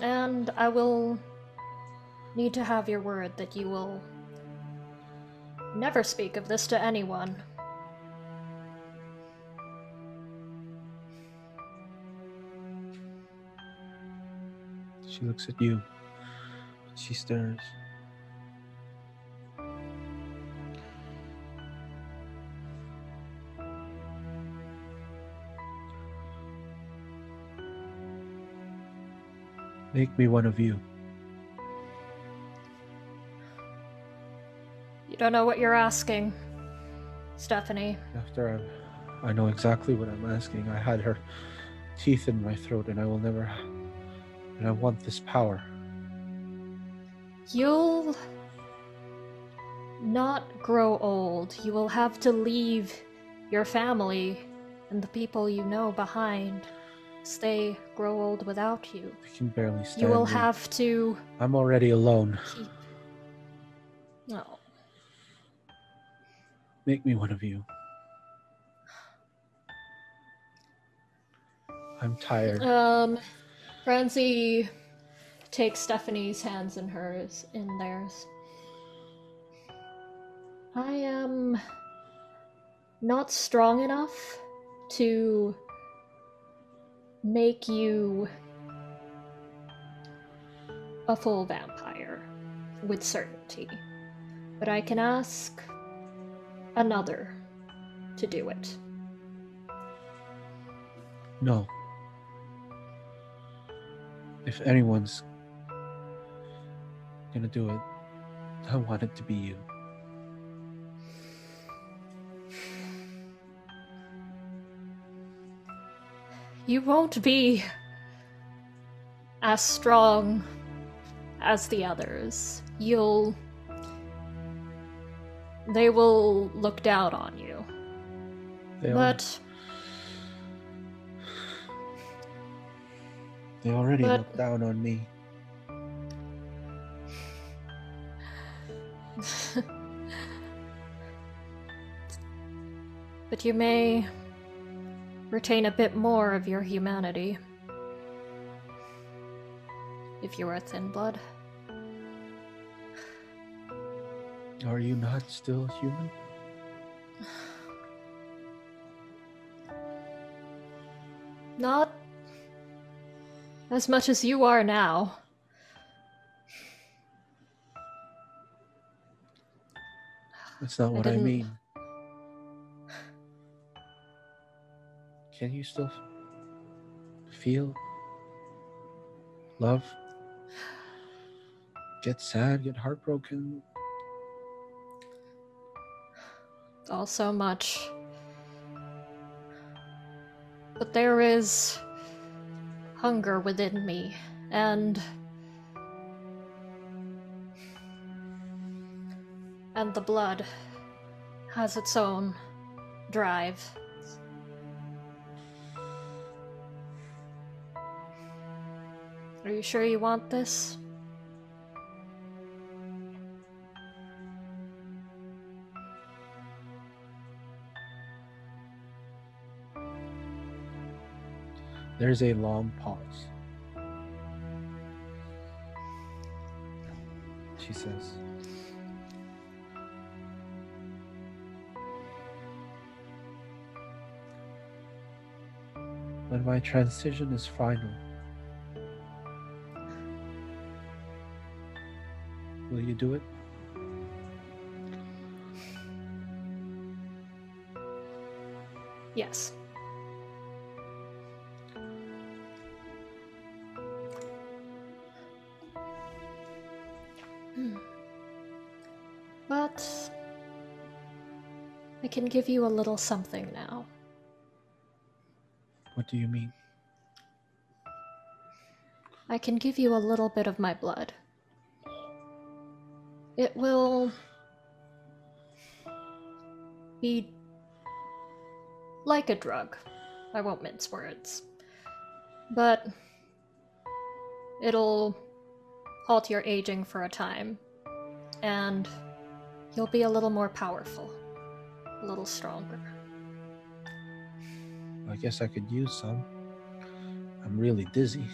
and I will need to have your word that you will never speak of this to anyone. She looks at you. She stares. Make me one of you. You don't know what you're asking, Stephanie. After I, I know exactly what I'm asking. I had her teeth in my throat, and I will never. And I want this power. You'll not grow old. You will have to leave your family and the people you know behind. as They grow old without you. I can barely stand. You will here. have to I'm already alone. keep. No. Make me one of you. I'm tired. Um, Franzi takes Stephanie's hands in hers, in theirs. I am not strong enough to make you a full vampire with certainty, but I can ask another to do it. No. If anyone's gonna do it, I want it to be you. You won't be as strong as the others. You'll. They will look down on you. They, But they already but- look down on me. [laughs] but you may retain a bit more of your humanity. If you are thin blood. Are you not still human? Not as much as you are now. That's not I what I, mean. Can you still feel love? Get sad, get heartbroken. It's all so much. But there is hunger within me, and. And the blood has its own drive. You sure you want this? There's a long pause. She says, When my transition is final, you do it? Yes. Hmm. But I can give you a little something now. What do you mean? I can give you a little bit of my blood. It will be like a drug. I won't mince words. But it'll halt your aging for a time, and you'll be a little more powerful, a little stronger. I guess I could use some. I'm really dizzy.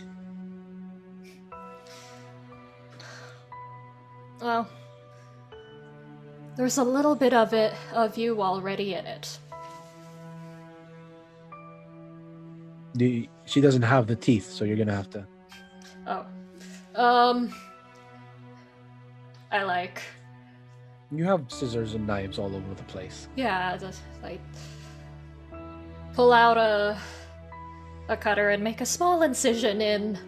Well, there's a little bit of it, of you already in it. The, she doesn't have the teeth, so you're gonna have to. Oh. Um. I like. You have scissors and knives all over the place. Yeah, just like. Pull out a. a cutter and make a small incision in.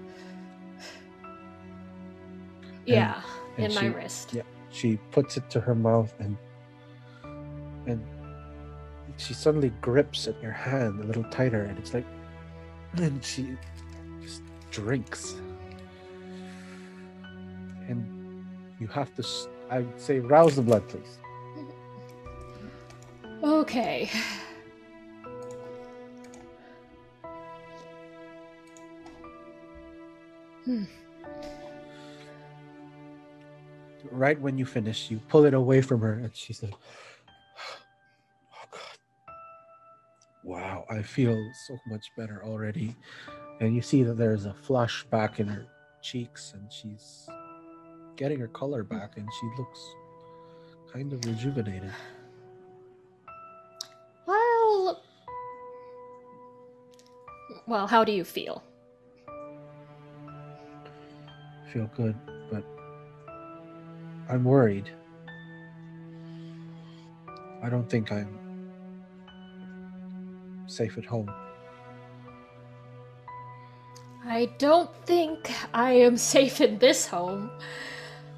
Yeah, and in my wrist. Yeah, she puts it to her mouth and and she suddenly grips at your hand a little tighter, and it's like, and she just drinks, and you have to. i would say, rouse the blood, please. Okay. Hmm. Right when you finish, you pull it away from her, and she's like, "Oh God, wow! I feel so much better already." And you see that there's a flush back in her cheeks, and she's getting her color back, and she looks kind of rejuvenated. Well. Well, how do you feel? Feel good, but I'm worried. I don't think I'm safe at home. I don't think I am safe in this home.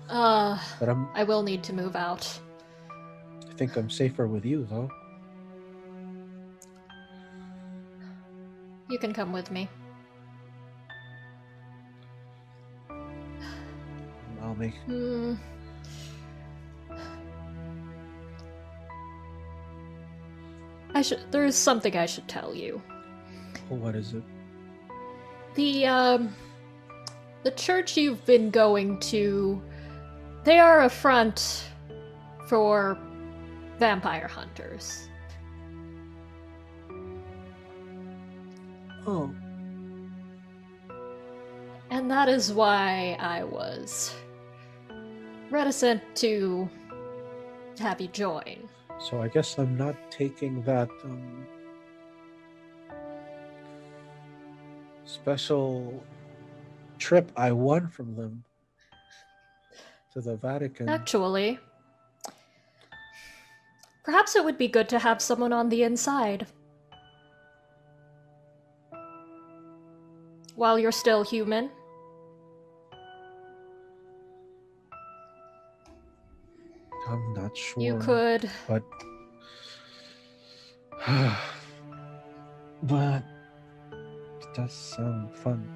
Uh, But I'm I will need to move out. I think I'm safer with you, though. You can come with me. I'll make. Hmm. I should. There is something I should tell you. What is it? The um, the church you've been going to, they are a front for vampire hunters. Oh, And that is why I was reticent to have you join. So I guess I'm not taking that um, special trip I won from them to the Vatican. Actually, perhaps it would be good to have someone on the inside. While you're still human. I'm not sure. You could. but [sighs] but it does sound fun.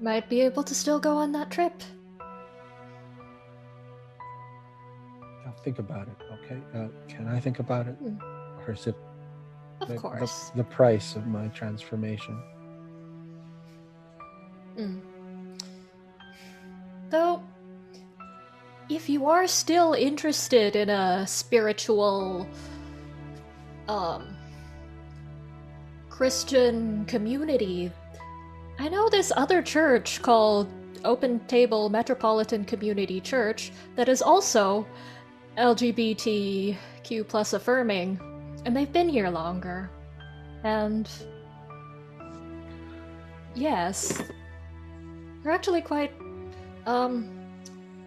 Might be able to still go on that trip. I'll think about it. Okay, uh, can I think about it, Hmm. or is it Of the, the- course. the price of my transformation? Mm. Though, if you are still interested in a spiritual, um, Christian community, I know this other church called Open Table Metropolitan Community Church that is also LGBTQ plus affirming, and they've been here longer. And yes, they're actually quite, um,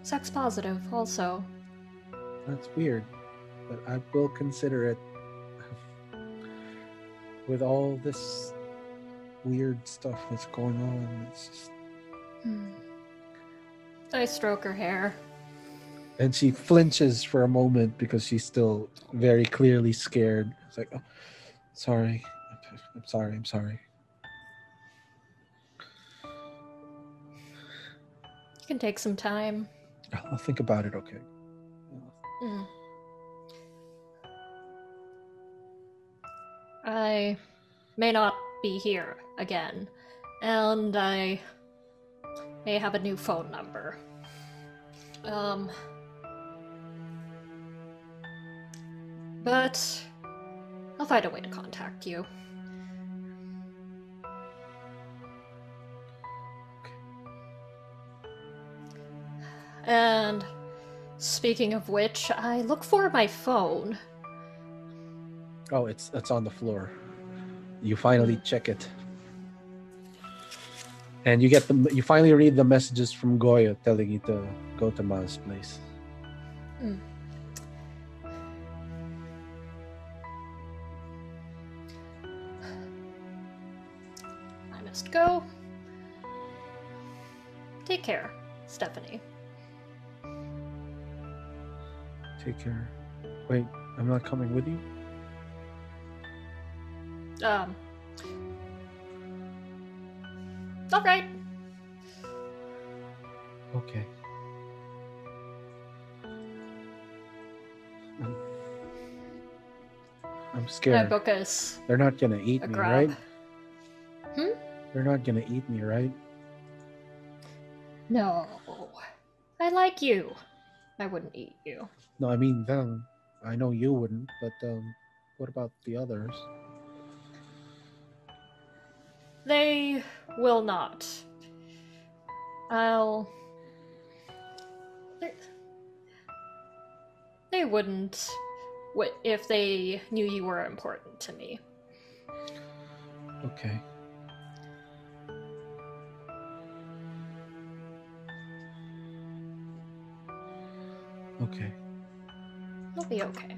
sex positive also. That's weird, but I will consider it. With all this weird stuff that's going on, it's just. Hmm. I stroke her hair. And she flinches for a moment because she's still very clearly scared. It's like, oh, sorry, I'm sorry, I'm sorry. You can take some time. I'll think about it. Okay. Mm. I may not be here again, and I may have a new phone number. Um, but I'll find a way to contact you. And speaking of which, I look for my phone. Oh, it's it's on the floor. You finally check it, and you get the you finally read the messages from Goyo telling you to go to Ma's place. Mm. Not coming with you. Um. All right. Okay. I'm, I'm scared. They're not gonna eat me, grab. right? Hmm? They're not gonna eat me, right? No. I like you. I wouldn't eat you. No, I mean them. I know you wouldn't, but um, what about the others? They will not. I'll. They, they wouldn't if they knew you were important to me. Okay. Okay. It'll be okay.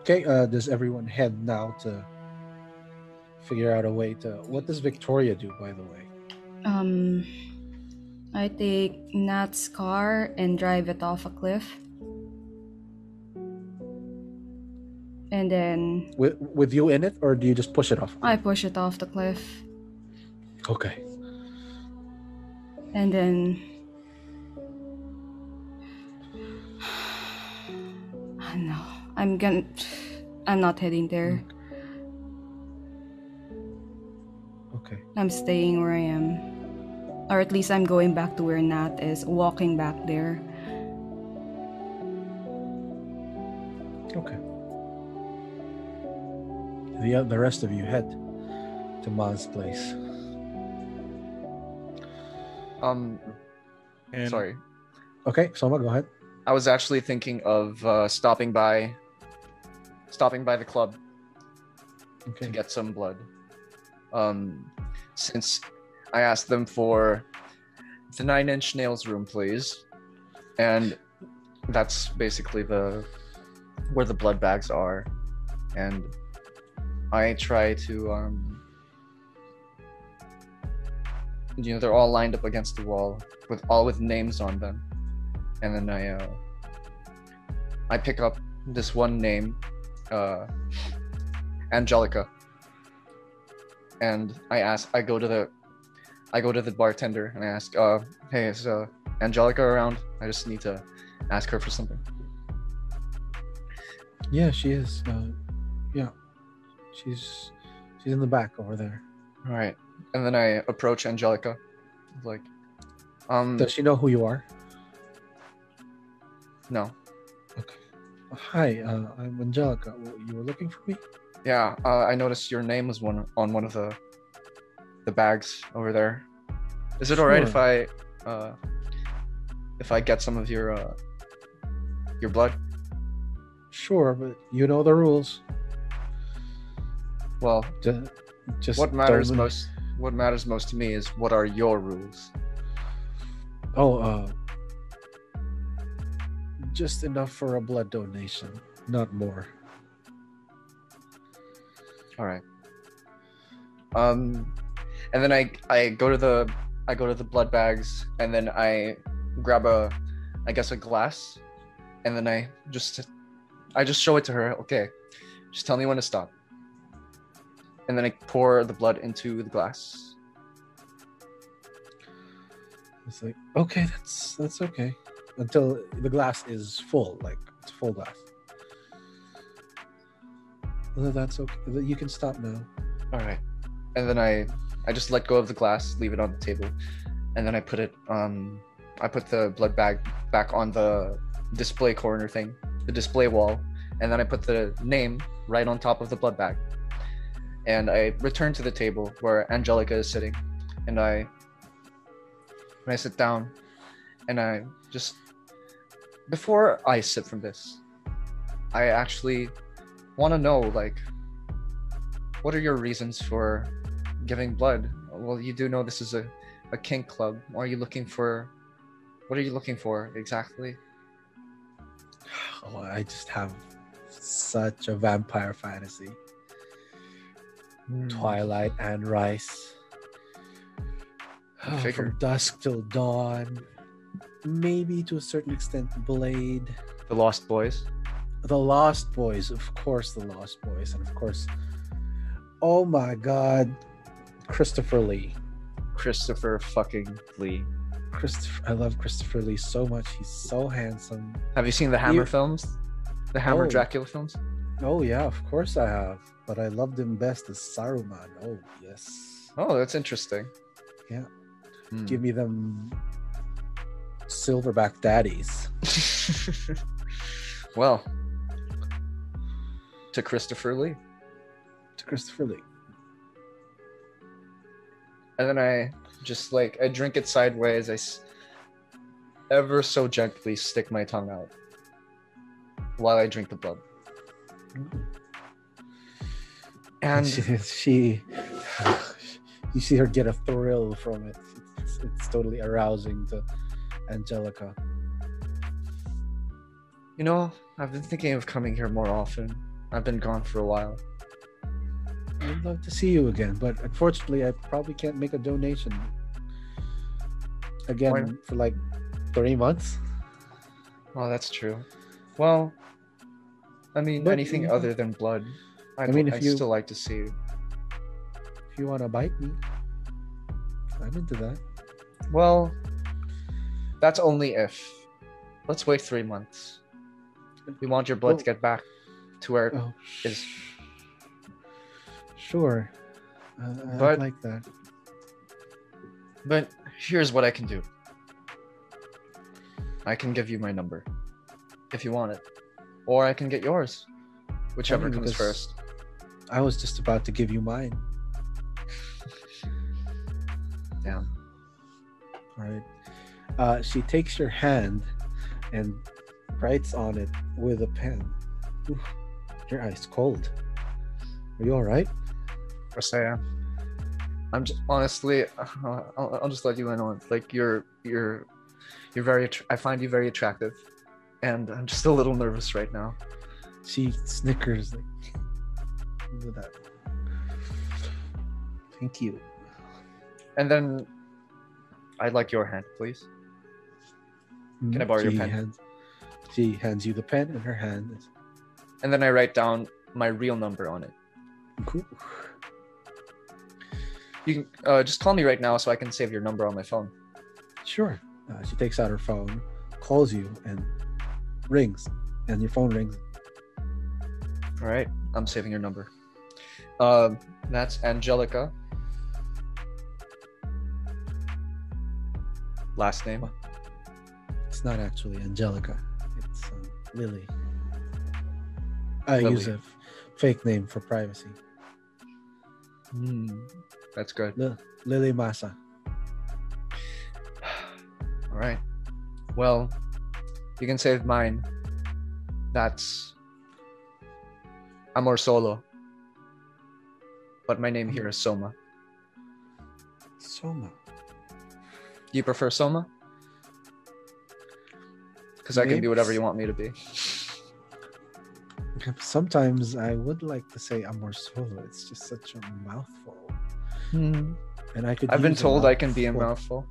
Okay, uh, does everyone head now to figure out a way to. What does Victoria do, by the way? Um, I take Nat's car and drive it off a cliff. And then With, with you in it, or do you just push it off? I push it off the cliff. Okay. And then. [sighs] No, I'm gonna. I'm not heading there. Hmm. Okay. I'm staying where I am. Or at least I'm going back to where Nat is, walking back there. Okay. The, the rest of you head to Ma's place. Um, And sorry. Okay, Soma, go ahead. I was actually thinking of uh, stopping by, stopping by the club to get some blood. Um, since I asked them for the nine inch nails room, please, and that's basically the where the blood bags are, and I try to um, you know they're all lined up against the wall with all with names on them, and then I uh, I pick up this one name, uh, Angelica and I ask, I go to the, I go to the bartender and I ask, uh, hey, is uh, Angelica around? I just need to ask her for something. Yeah, she is. Uh, yeah, she's she's in the back over there. All right, and then I approach Angelica, like, um, Does she know who you are? no, Okay. Hi, uh, I'm Angelica. You were looking for me? yeah, uh, I noticed your name was one on one of the, the bags over there. Is it all right if I, uh, if I get some of your, uh, your blood? Sure, but you know the rules. Well, Just, just what matters most, what matters most to me is what are your rules? Oh, uh, just enough for a blood donation, not more. All right. Um, and then I I go to the I go to the blood bags and then I grab a I guess a glass, and then I just I just show it to her. Okay, just tell me when to stop. And then I pour the blood into the glass. It's like, okay, that's that's okay, until the glass is full, like it's full glass. Well, that's okay. You can stop now. All right. And then I I just let go of the glass, leave it on the table, and then I put it um I put the blood bag back on the display corner thing, the display wall, and then I put the name right on top of the blood bag. And I return to the table where Angelica is sitting, and I when I sit down and I just before I sip from this, I actually want to know like what are your reasons for giving blood? Well, you do know this is a, a kink club. Are you looking for what are you looking for exactly? [sighs] Oh, I just have such a vampire fantasy. Hmm. Twilight and Rice. Oh. [sighs] From dusk till dawn. Maybe to a certain extent, Blade. The Lost Boys. The Lost Boys, of course, the Lost Boys, and of course, oh my God, Christopher Lee. Christopher fucking Lee. Christopher, I love Christopher Lee so much. He's so handsome. Have you seen the Hammer You- films? The Hammer Oh. Dracula films? Oh yeah, of course I have. But I loved him best as Saruman. Oh yes. Oh, that's interesting. Yeah. Hmm. Give me them silverback daddies. [laughs] well, to Christopher Lee. To Christopher Lee. and then I just like I drink it sideways. I s- ever so gently stick my tongue out while I drink the blood. And [laughs] she, she, [sighs] you see her get a thrill from it. It's, it's totally arousing to Angelica. you know, I've been thinking of coming here more often. I've been gone for a while. I'd love to see you again, but unfortunately, I probably can't make a donation again Why- for like three months. Oh, that's true. Well, I mean, But, anything other than blood, I'd, I mean, if I'd you- still like to see. If you want to bite me, I'm into that. Well, that's only if. Let's wait three months. We want your blood Well- to get back to where Oh, is sure. Uh, I'd like that. But here's what I can do. I can give you my number if you want it, or I can get yours, whichever comes first. I was just about to give you mine. Damn. All right. Uh, she takes your hand and writes on it with a pen. Oof, your ice cold. Are you all right? Of course I am. I'm just honestly, uh, I'll, I'll just let you in on it. Like you're, you're, you're very. I find you very attractive, and I'm just a little nervous right now. She snickers like [laughs] with that. Thank you. And then, I'd like your hand, please. Can I borrow your pen? Hands, she hands you the pen in her hand. And then I write down my real number on it. Cool. You can uh, just call me right now so I can save your number on my phone. Sure. Uh, she takes out her phone, calls you, and rings. And your phone rings. All right, I'm saving your number. Um, that's Angelica. Last name. It's not actually Angelica. It's um, Lily. I use a fake name for privacy. Hmm, that's good. Li- Lily Massa. [sighs] All right. Well, you can save mine. That's Amor Solo. But my name here is Soma. Soma. Do you prefer Soma? Because I can be whatever you want me to be. [laughs] Sometimes I would like to say Amor Solo. It's just such a mouthful. Hmm. And I could. I've been told I can be a mouthful.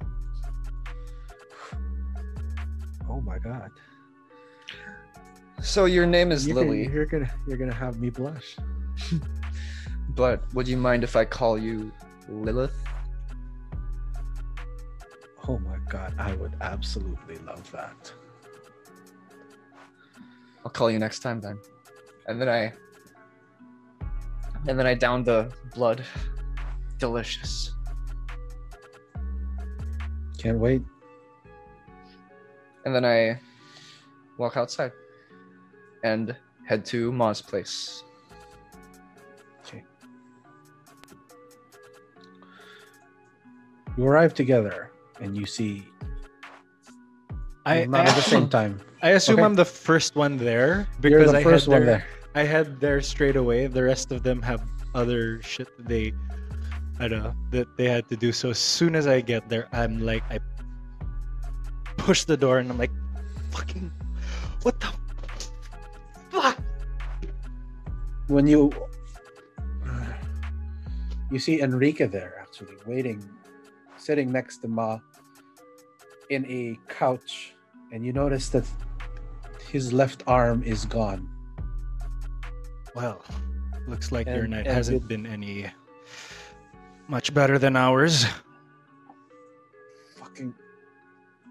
My god. So your name is you're gonna- Lily, you're gonna you're gonna have me blush. [laughs] but would you mind if I call you Lilith? Oh my god, I would absolutely love that. I'll call you next time then. And then I and then I down the blood. Delicious. Can't wait. And then I walk outside and head to Ma's place. Okay. You arrive together and you see I, not I at the same time. I assume Okay. I'm the first one there because the I first had one there, there. I had there straight away. The rest of them have other shit that they, I don't know, that they had to do. So as soon as I get there, I'm like, I push the door and I'm like, fucking, what the fuck? When you you see Enrique there actually waiting, sitting next to Ma in a couch, and you notice that his left arm is gone. Well, looks like your night hasn't with- been any much better than ours. Fucking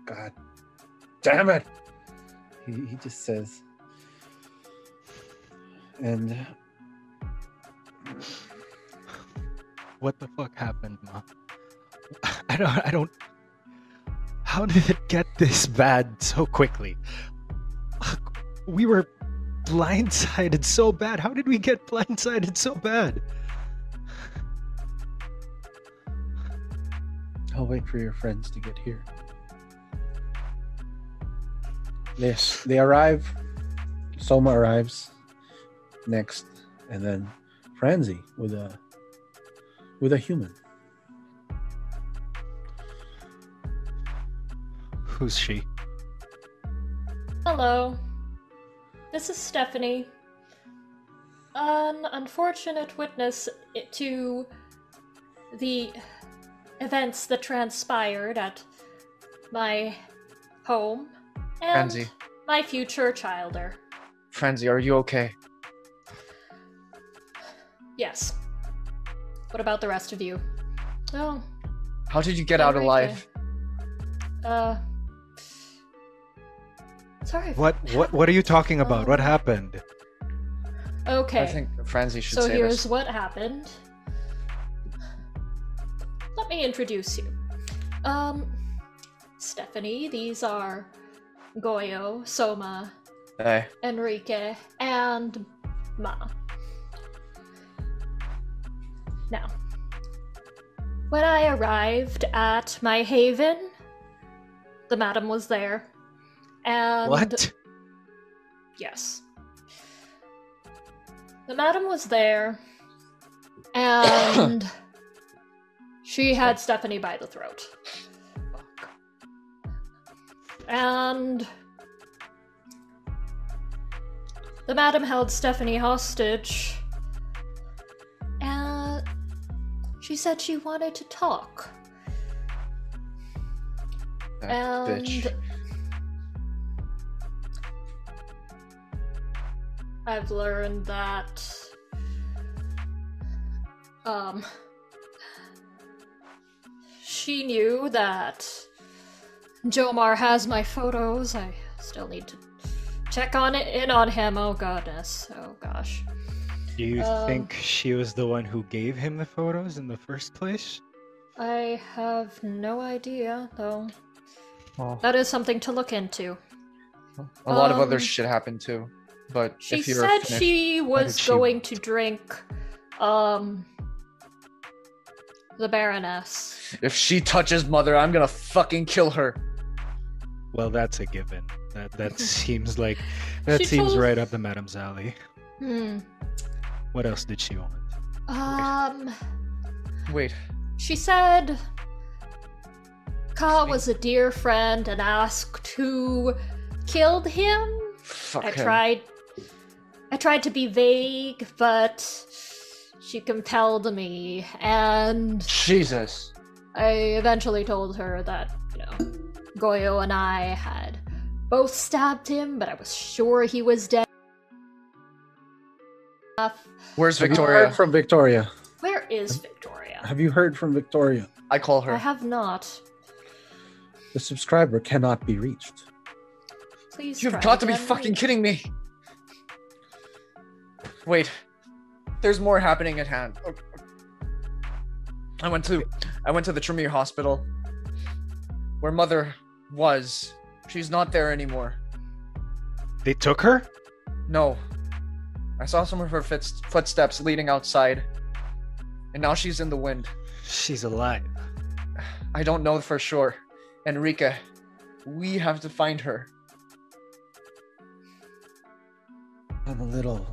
God damn it! He, he just says, and What the fuck happened, Ma? [laughs] I don't. I don't. How did it get this bad so quickly? We were blindsided so bad. How did we get blindsided so bad? I'll wait for your friends to get here. Yes, they arrive. Soma arrives next, and then Franzi with a with a human. Who's she? Hello. This is Stephanie. An unfortunate witness to the events that transpired at my home and Franzi. my future childer. Franzi, are you okay? Yes. What about the rest of you? Oh, How did you get out Enrique. alive? uh. Sorry. What? What? What are you talking about? What happened? Okay. I think Franzi should so say here's this. what happened. Let me introduce you. Um, Stephanie, these are Goyo, Soma, Hey, Enrique, and Ma. Now, when I arrived at my haven, the madam was there, And What? Yes. The madam was there, and [coughs] she had Stephanie by the throat. And the madam held Stephanie hostage, and she said she wanted to talk. That And bitch. I've learned that um she knew that Jomar has my photos. I still need to check on it in on him. Oh goodness. Oh gosh. Do you Um, think she was the one who gave him the photos in the first place? I have no idea though. Well, That is something to look into. a lot of other um, shit happened too. But She if you're said finished, she was she- going to drink um the Baroness. if she touches mother, I'm gonna fucking kill her. Well, that's a given. That that [laughs] seems like that She seems told- right up the madam's alley. Hmm. What else did she want? Um Wait, she said Ka was a dear friend and asked who killed him. fuck I him. tried I tried to be vague, but she compelled me and Jesus. I eventually told her that, you know, Goyo and I had both stabbed him, but I was sure he was dead. Where's Have you Victoria? heard from Victoria? Where is Victoria? Have you heard from Victoria? I call her. I have not. The subscriber cannot be reached. Please. You've got to be again. fucking kidding me. Wait, there's more happening at hand. Oh, I went to I went to the Tremere Hospital where mother was. She's not there anymore. They took her? No. I saw some of her footsteps leading outside. And now she's in the wind. She's alive. I don't know for sure. Enrique, we have to find her. I'm a little.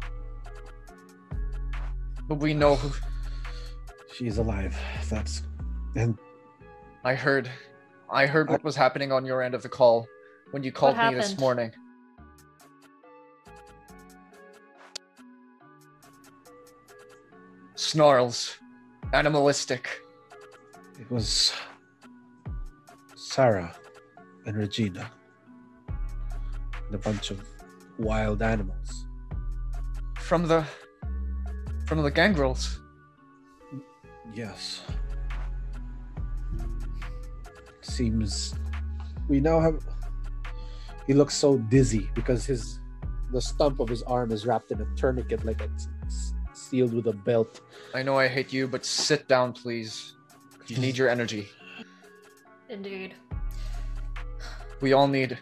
But we know who She's alive. That's. And I heard. I heard what was happening on your end of the call when you called me this morning. Snarls. Animalistic. it was. Sarah and Regina. And a bunch of wild animals. From the. From the gangrels. Yes. Seems we now have he looks so dizzy because his the stump of his arm is wrapped in a tourniquet like it's s- sealed with a belt. I know I hate you, but sit down, please. You need your energy. Indeed. We all need.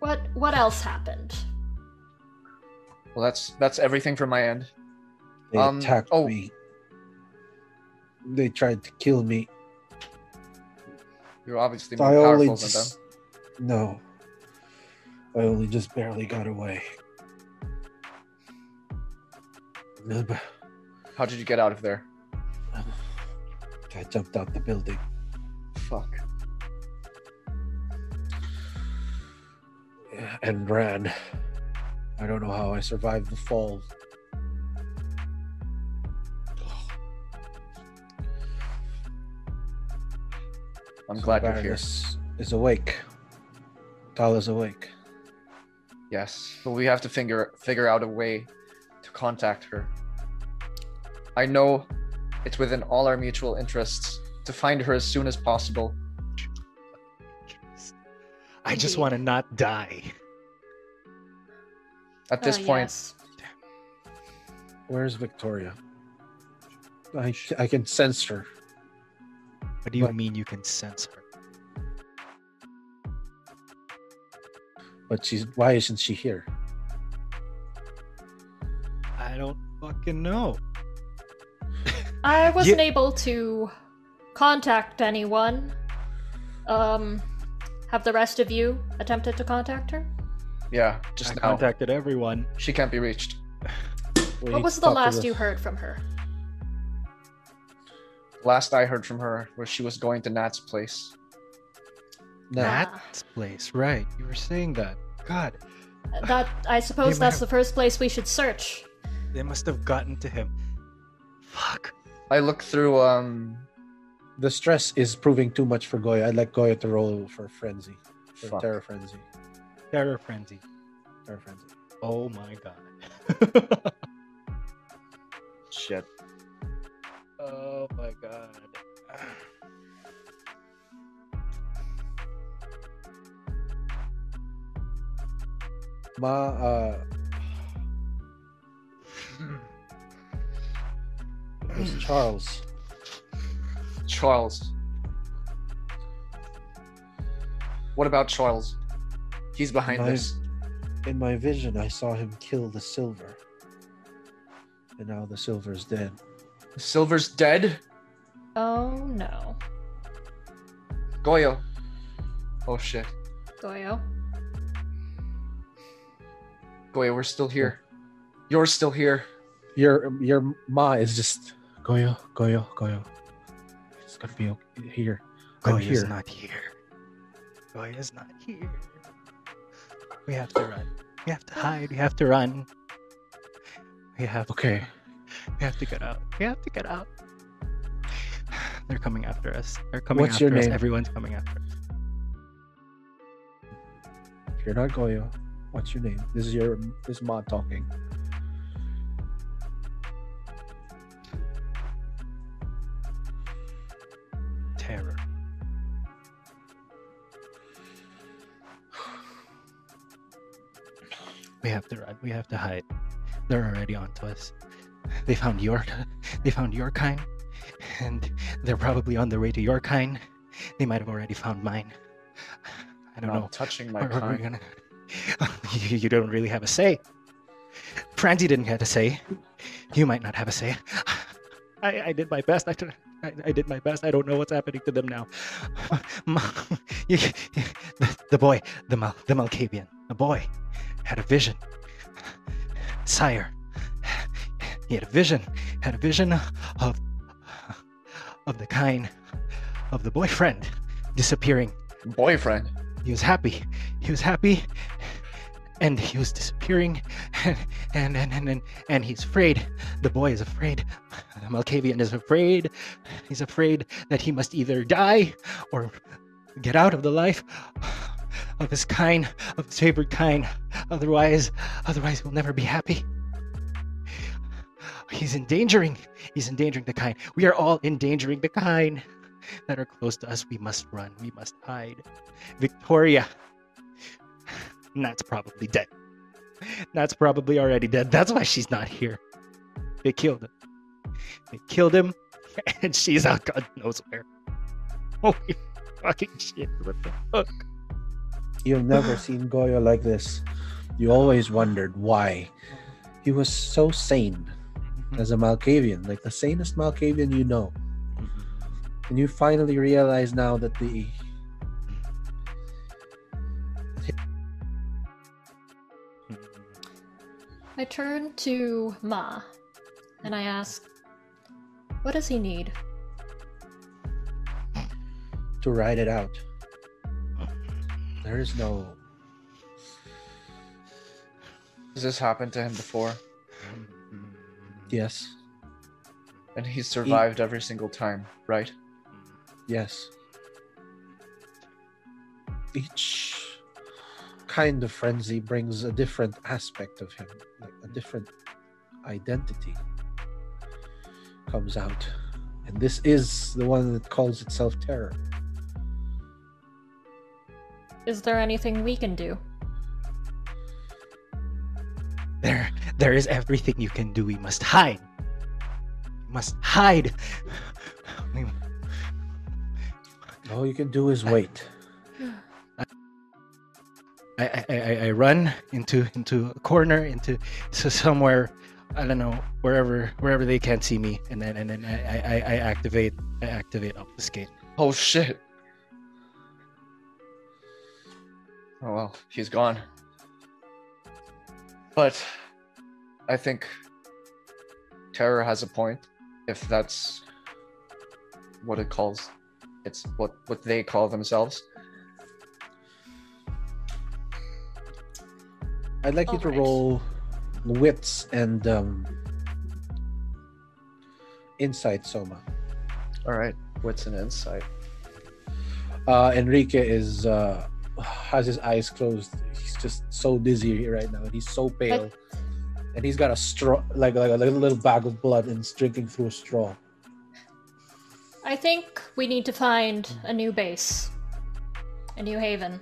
What what else happened? Well, that's that's everything from my end. They Um, attacked oh. me. They tried to kill me. You're obviously more I only powerful than them. no. I only just barely got away. How did you get out of there? I jumped out the building. Fuck. and ran. I don't know how I survived the fall. I'm So glad you're here. Baroness Is awake. Tal is awake. Yes, but we have to figure figure out a way to contact her. I know it's within all our mutual interests to find her as soon as possible. I just want to not die. At this Ah, point, yes. Where's Victoria? I I can sense her. What do you What? mean you can sense her? But she's why isn't she here? I don't fucking know. I [laughs] wasn't Yeah. able to contact anyone. Um, Have the rest of you attempted to contact her? Yeah, I just now. contacted everyone. She can't be reached. [sighs] What was the talk to last you heard from her? Last I heard from her was she was going to Nat's place. Nah, Ah. That place, right? You were saying that. God, That I suppose that's have- the first place we should search. they must have gotten to him. Fuck. I look through um the stress is proving too much for Goyo. I'd like Goyo to roll for frenzy, for Fuck. terror frenzy, Terror frenzy. terror frenzy. Oh my god. [laughs] shit. Oh my god. Ma, uh, [sighs] it was Charles. Charles. What about Charles? He's behind My- this. In my vision, I saw him kill the silver, and now the silver's dead. Silver's dead? Oh no, Goyo. Oh shit. Goyo. Goyo, we're still here. You're still here. Your your ma is just Goyo, Goyo, Goyo. It's gonna be okay. here. I'm Goyo's here. not here. Goyo's not here. We have to run. We have to hide. We have to run. We have Okay. We have to get out. We have to get out. [sighs] They're coming after us. They're coming What's after your us. name? Everyone's coming after us. If you're not Goyo, what's your name? This is your this is ma talking. Terror. [sighs] We have to run. We have to hide. They're already onto us. They found your they found your kind. And they're probably on their way to your kind. They might have already found mine. I don't Not know. touching my Or- or we're kind. gonna- [laughs] you, you don't really have a say. Franzi didn't get a say. You might not have a say. [sighs] I, I did my best. I, don't- I, I did my best. I don't know what's happening to them now. [laughs] The, the boy, the Mal, the Malkavian, the boy, had a vision. Sire, he had a vision. Had a vision of of the kind of the boyfriend disappearing Boyfriend. he was happy. He was happy, and he was disappearing, [laughs] and and and and and, he's afraid. The boy is afraid. The [laughs] Malkavian is afraid. He's afraid that he must either die or get out of the life of his kind, of his favorite kind. Otherwise, otherwise he'll never be happy. He's endangering. He's endangering the kind. We are all endangering the kind that are close to us. We must run. We must hide. Victoria. That's probably dead. That's probably already dead. That's why she's not here. They killed him. They killed him, [laughs] and she's out God knows where. Holy fucking shit. What the fuck? You've never [sighs] seen Goyo like this. You always wondered why. He was so sane Mm-hmm. as a Malkavian, like the sanest Malkavian you know. Mm-hmm. And you finally realize now that the I turn to Ma, and I ask, "What does he need?" to ride it out. There is no Has this happened to him before? Yes, And he's survived every single time, right? yes. Each kind of frenzy brings a different aspect of him, like a different identity comes out. And this is the one that calls itself terror. Is there anything we can do? There, there is everything you can do. We must hide. We must hide. We- All you can do is wait. I, I, I, I run into into a corner into so somewhere I don't know wherever wherever they can't see me and then and then I, I, I I activate I activate obfuscate. Oh shit. Oh well, he's gone. But I think Terror has a point, if that's what it calls it's what what they call themselves. I'd like you to Alright. roll wits and um, insight, Soma. Alright, wits and insight. Uh, Enrique is uh, has his eyes closed. He's just so dizzy right now, and he's so pale. And he's got a straw, like, like a little bag of blood, and he's drinking through a straw. I think we need to find a new base. A new haven.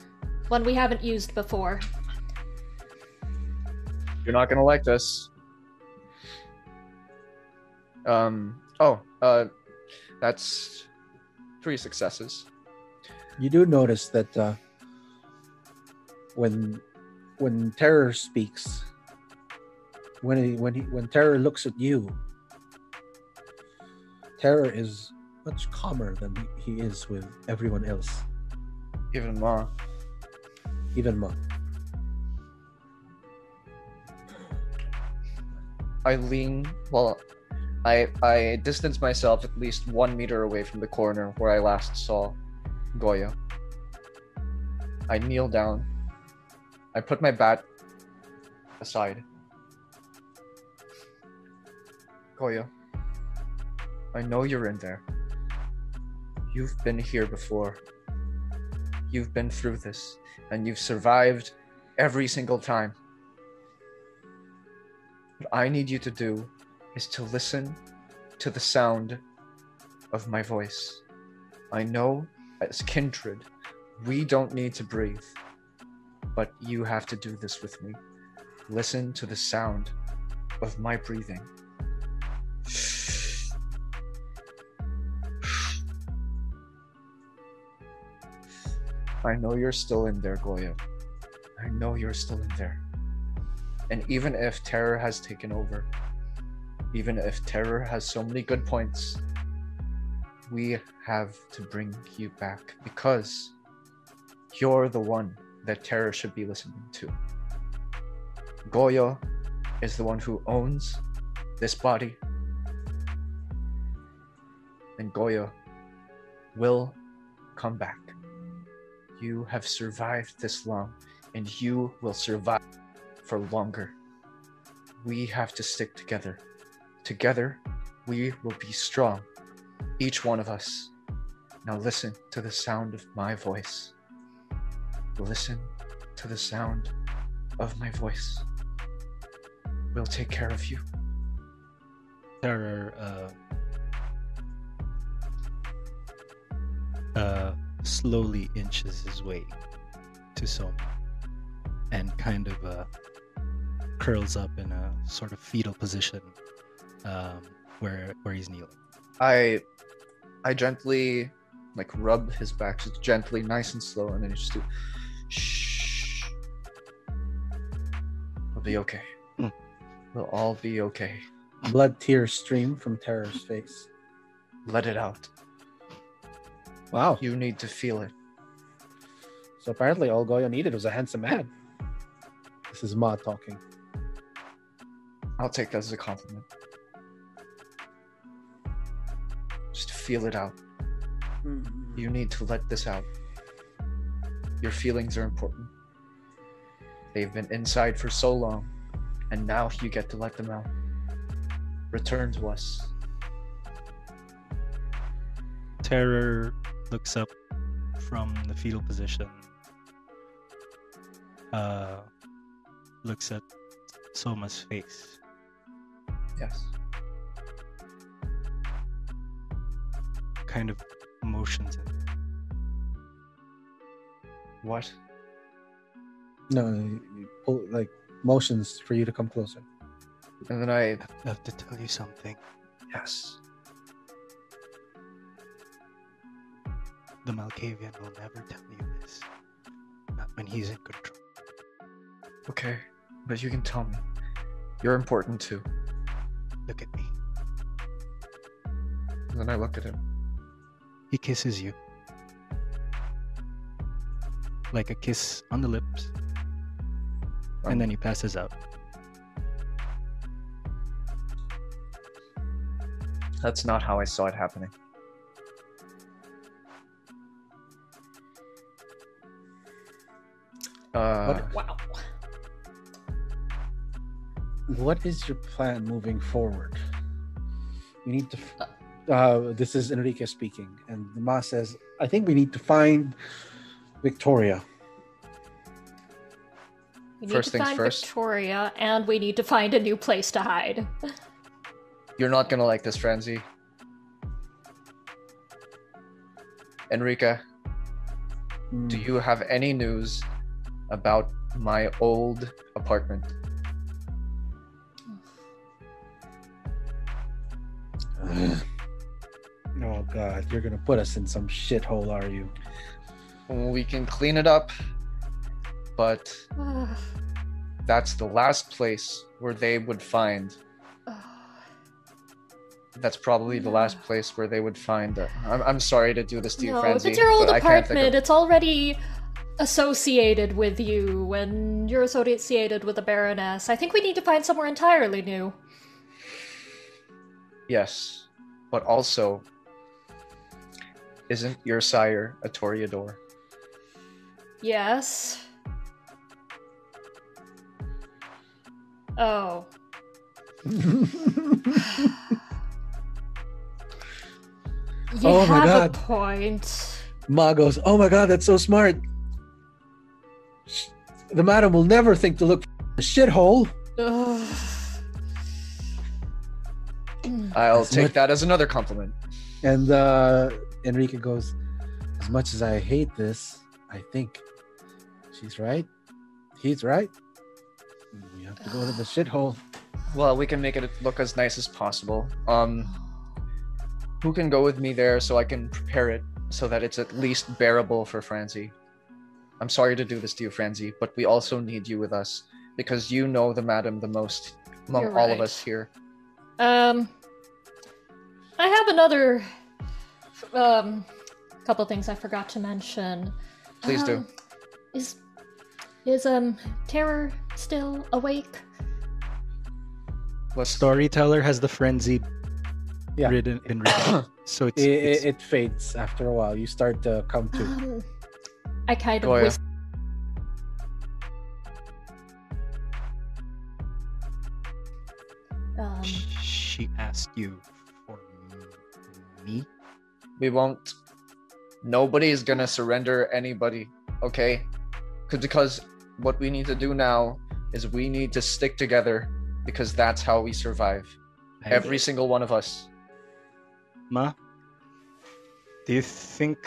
One we haven't used before. You're not gonna like this. Um oh, uh that's three successes. You do notice that uh, when when terror speaks, when he, when he, when terror looks at you, terror is much calmer than he, is with everyone else, Even more. even more. I lean well I I distance myself at least one meter away from the corner where I last saw Goyo. I kneel down. I put my bat aside. Goyo, I know you're in there. You've been here before. You've been through this, and you've survived every single time. What I need you to do is to listen to the sound of my voice. I know as kindred, we don't need to breathe, but you have to do this with me. Listen to the sound of my breathing. I know you're still in there, Goyo. I know you're still in there. And even if terror has taken over, even if terror has so many good points, we have to bring you back because you're the one that terror should be listening to. Goyo is the one who owns this body, and Goyo will come back. You have survived this long, and you will survive for longer. We have to stick together. Together, we will be strong. Each one of us. Now listen to the sound of my voice. Listen to the sound of my voice. We'll take care of you. Terror uh, uh, slowly inches his way to Soma and kind of uh, curls up in a sort of fetal position um, where where he's kneeling. I I gently like rub his back just gently, nice and slow, and then just do shh. We'll be okay. Mm. We'll all be okay. Blood tears stream from terror's face. Let it out. Wow. You need to feel it. So apparently, all Goyo needed was a handsome man. This is Ma talking. I'll take that as a compliment. Just feel it out. Mm-hmm. You need to let this out. Your feelings are important. They've been inside for so long, and now you get to let them out. Return to us. Terror looks up from the fetal position, uh, looks at Soma's face, Yes. kind of motions him. What? No, you- you pull, like motions for you to come closer. And then I. I have to tell you something. Yes. The Malkavian will never tell you this. Not when he's in control. Okay. But you can tell me. You're important too. Look at me. And then I look at him. He kisses you. like a kiss on the lips, and oh. then he passes out. That's not how I saw it happening. Uh, Wow. what is your plan moving forward? We need to. f- Uh, this is Enrique speaking, and the Ma says, "I think we need to find Victoria." We need First to things find first. Victoria, and we need to find a new place to hide. [laughs] you're not gonna like this, Franzi. Enrica, Hmm. do you have any news about my old apartment? [sighs] Oh God, you're gonna put us in some shithole, are you? We can clean it up, but [sighs] that's the last place where they would find. [sighs] That's probably the last place where they would find. Uh, I'm, I'm sorry to do this to you, no, if Franzi, it's your old but I can't think apartment, of- it's already associated with you, and you're associated with the Baroness. I think we need to find somewhere entirely new. Yes, but also, isn't your sire a Toreador? Yes. Oh. [laughs] You Oh my have God. a point. Ma goes, "Oh my God, that's so smart." The madam will never think to look for a shithole. [sighs] I'll take much- that as another compliment. And uh, Enrique goes, As much as I hate this, I think she's right. He's right. We have to go to the [sighs] shithole. Well, we can make it look as nice as possible. Um, who can go with me there so I can prepare it so that it's at least bearable for Franzi? I'm sorry to do this to you, Franzi, but we also need you with us because you know the madam the most among You're all of us here. Um, I have another um couple things I forgot to mention. Please do. Um, Is is um Terror still awake? Let's Storyteller has the frenzy Yeah. ridden been ridden. [coughs] so it's, It, it's it, it fades after a while. You start to come to. Um, I kind of Goyo. whis- um, she asked you for me. we won't. Nobody is gonna surrender anybody, okay? Because what we need to do now is we need to stick together because that's how we survive. I- Every single one of us. Ma, do you think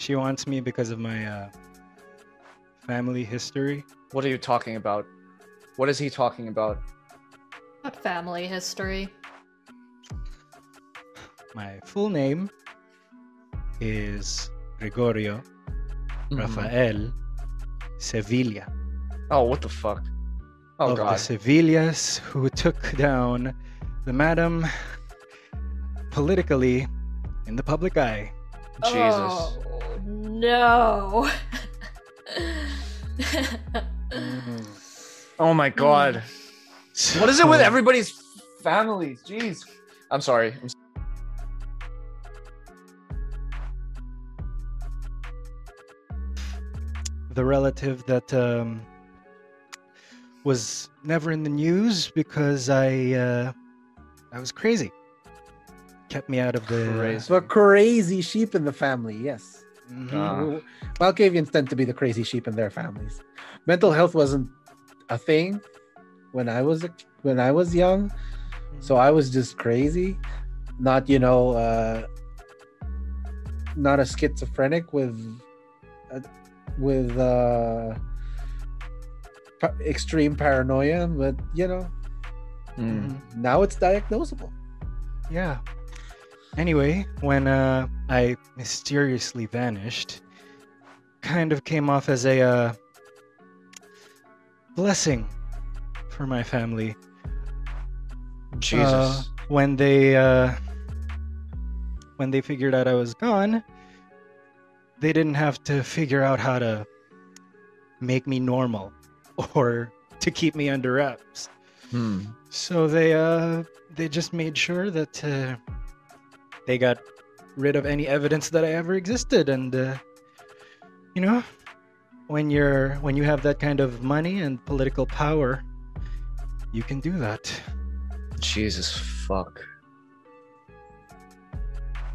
she wants me because of my uh, family history? What are you talking about? What is he talking about? what family history? My full name is Gregorio Rafael Sevilla. Oh, what the fuck? Oh of the. Sevillas who took down the madam politically in the public eye. Jesus. Oh, no. [laughs] Oh my god. What is it with everybody's families? Jeez. I'm sorry. I'm s- the relative that um, was never in the news because I uh, I was crazy. Kept me out of the Crazy. The crazy sheep in the family, yes. Mhm. Ah. Malkavians tend to be the crazy sheep in their families. Mental health wasn't a thing when I was a, when I was young, so I was just crazy, not you know, uh, not a schizophrenic with uh, with uh, pa- extreme paranoia, but you know, Mm. Mhm. now it's diagnosable. Yeah. Anyway, when uh, I mysteriously vanished, kind of came off as a uh, blessing for my family. Jesus. Uh, when they uh, when they figured out I was gone, they didn't have to figure out how to make me normal [laughs] or to keep me under wraps. Hmm. So they uh they just made sure that uh, they got rid of any evidence that I ever existed and uh, you know when you're when you have that kind of money and political power you can do that. Jesus fuck.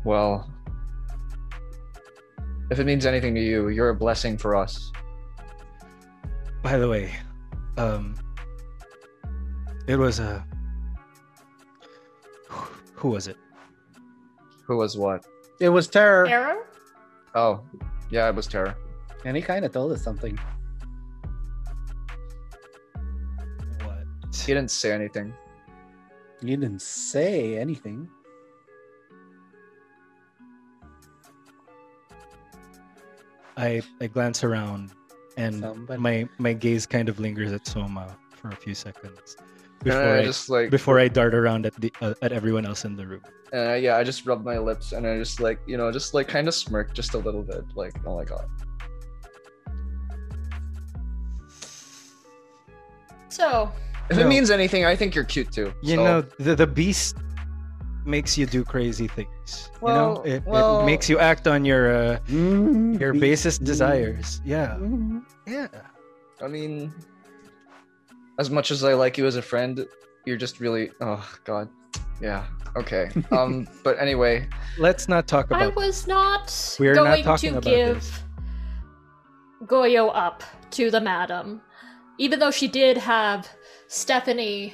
Well, if it means anything to you, you're a blessing for us. By the way, um it was a who was it? Who was what? It was terror, Arrow? Oh, yeah, it was Terror. and he kind of told us something. What? He didn't say anything. He didn't say anything. I I glance around and Somebody- my my gaze kind of lingers at Soma for a few seconds And before I I, just like before I dart around at the uh, at everyone else in the room. and I, yeah, I just rubbed my lips and I just like you know just like kind of smirked just a little bit, like oh my god. So, If No. it means anything, I think you're cute too. You so- know, the the beast makes you do crazy things. Well, you know, it, well- it makes you act on your uh, Mm, your be- basest desires. Yeah, Mm. yeah. I mean, as much as I like you as a friend, you're just really oh god, yeah. Okay. [laughs] Um. but anyway, Let's not talk about I was not We're not going talking to about give this. Goyo up to the madam, even though she did have Stephanie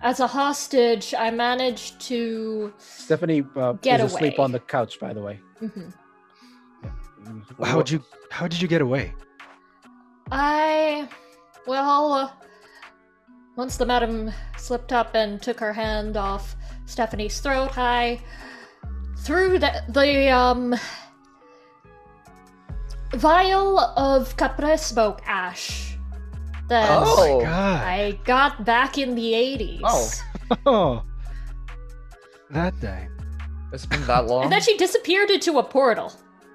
as a hostage. I managed to. Stephanie uh, Get is asleep on the couch, by the way. Mhm. How'd you How did you get away? I. Well, uh, once the madam slipped up and took her hand off Stephanie's throat, I threw the, the um. vial of Capre smoke ash that Oh. my God. I got back in the 80s. Oh. Oh, [laughs] that day. it's been that long. And then she disappeared into a portal.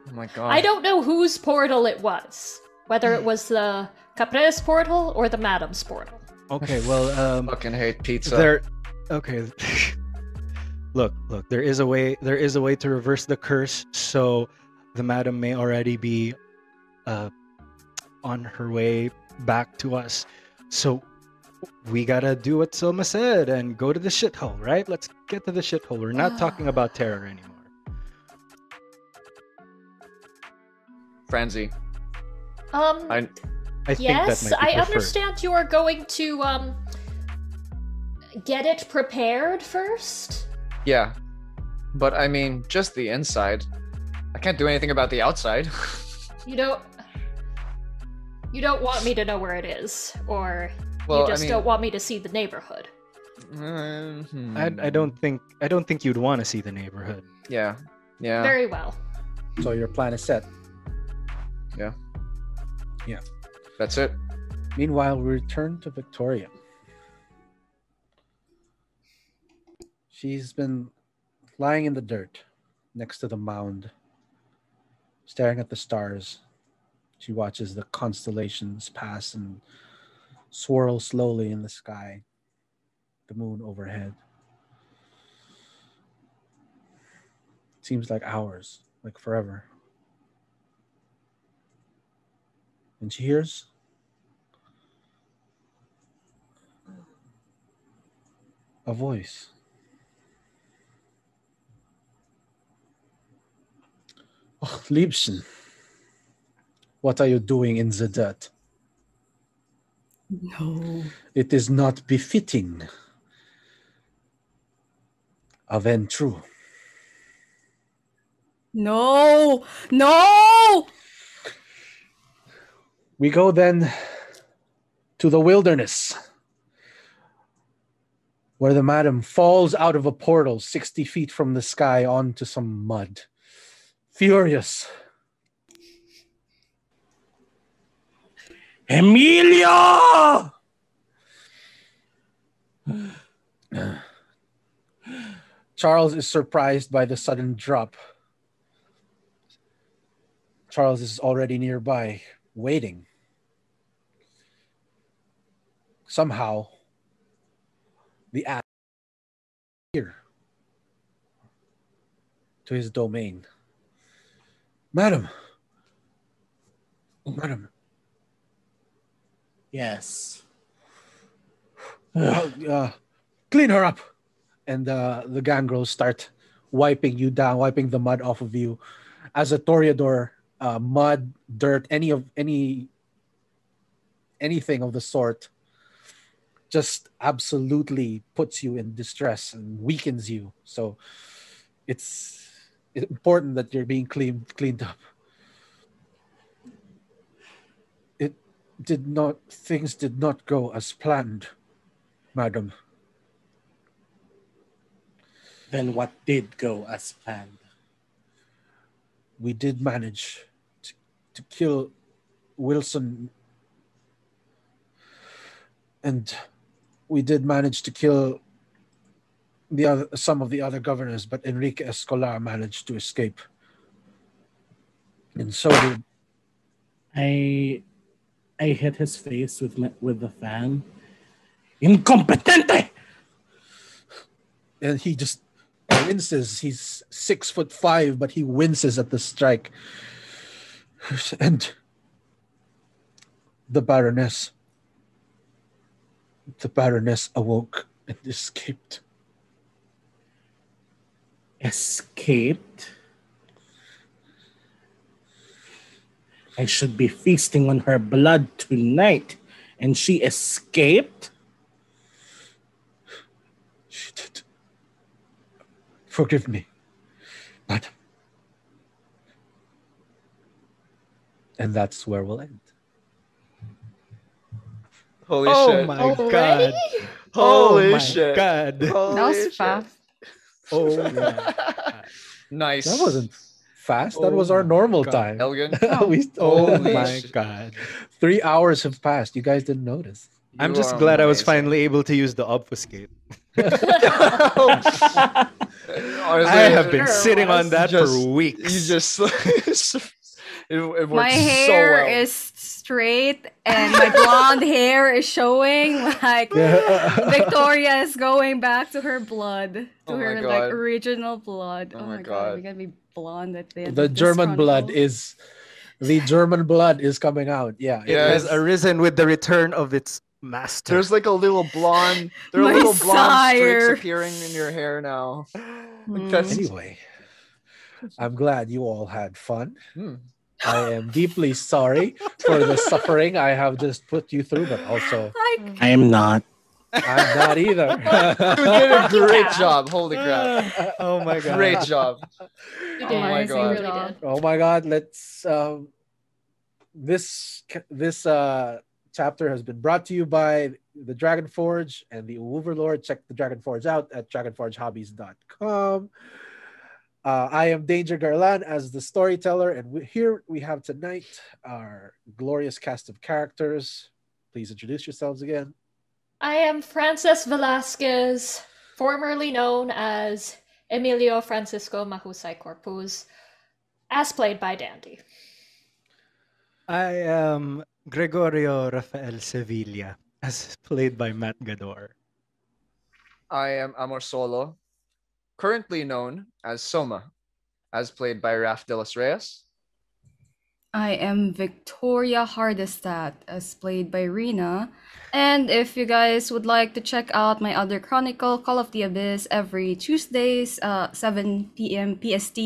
oh my god. I don't know whose portal it was. Whether it was the Capre's portal or the Madam's portal. Okay, well, um, fucking hate pizza. there. Okay. [laughs] look, look. There is a way. There is a way to reverse the curse. So, the madam may already be, uh, on her way back to us. So, we gotta do what Silma said and go to the shithole, right? Let's get to the shithole. We're not talking about [sighs] terror anymore. Franzi, Um, I I think yes, that might be I preferred. understand you are going to, um, get it prepared first. yeah, but I mean just the inside. I can't do anything about the outside. [laughs] You don't. You don't want me to know where it is, or well, you just I mean, don't want me to see the neighborhood. uh, hmm. I, I don't think I don't think you'd want to see the neighborhood. Yeah, yeah. Very well. So your plan is set. That's it. Meanwhile, we return to Victoria. She's been lying in the dirt next to the mound, staring at the stars. She watches the constellations pass and swirl slowly in the sky, the moon overhead. It Seems like hours, like forever. And she hears a voice. Oh, Liebchen, what are you doing in the dirt? No. It is not befitting of Ventrue. No. No. We go then to the wilderness, where the madam falls out of a portal 60 feet from the sky onto some mud. Furious. Emilio! Charles is surprised by the sudden drop. Charles is already nearby, waiting. Somehow, the app here to his domain. Madam, madam, Yes. uh, [sighs] uh, clean her up. And uh, the gangrels start wiping you down, wiping the mud off of you. As a Toreador, uh, mud, dirt, any of any anything of the sort just absolutely puts you in distress and weakens you. So it's important that you're being cleaned cleaned up. It did not things did not go as planned, madam. Then what did go as planned? we did manage to, to kill Wilson and we did manage to kill the other some of the other governors but Enrique Escolar managed to escape and so did I I hit his face with my, with the fan. Incompetente! and he just winces he's six foot five but he winces at the strike and the baroness the baroness awoke and escaped Escaped. I should be feasting on her blood tonight, and she escaped. She did. Forgive me, madam. And that's where we'll end. Holy oh shit. my Already? god. Holy oh my shit. god. Holy That was shit. fast. Oh my [laughs] nice. That wasn't fast. That was Oh our normal God. time. Elgin. [laughs] we oh Holy my my shit. god. three hours have passed. You guys didn't notice. I'm just are glad I was finally able to use the obfuscate. [laughs] Honestly, I have been sitting on that Just- for weeks. You just it, it works My hair so well. is straight and my blonde hair is showing like Victoria is going back to her blood, to Oh her God. like original blood. Oh Oh, my my god. God. we're gonna be blonde at the end. the of this German blood is the [laughs] German blood is coming out. Yeah. it Yeah, has arisen with the return of its master. There's like a little blonde. There are My little blonde streaks appearing in your hair now. Like Mm. Anyway, I'm glad you all had fun. Hmm. I am deeply sorry for the suffering I have just put you through, but also Like, I am not. I'm not either. [laughs] You did a great Yeah. job. Holy crap. [laughs] oh my god. Great job. You Oh my God. really did. oh my god let's um this this uh chapter has been brought to you by the dragon forge and the overlord check the dragon forge out at dragonforgehobbies.com uh, i am danger garland as the storyteller and we, here we have tonight our glorious cast of characters please introduce yourselves again I am Frances Velasquez, formerly known as Emilio Francisco Mahusay Corpus, as played by Dandy. I am Gregorio Rafael Sevilla, as played by Matt Gador. I am Amor Solo, currently known as Soma, as played by Raf de los Reyes. I am Victoria Hardestat, as played by Rena. And if you guys would like to check out my other chronicle, Call of the Abyss, every Tuesdays, uh, 7 p.m. PST,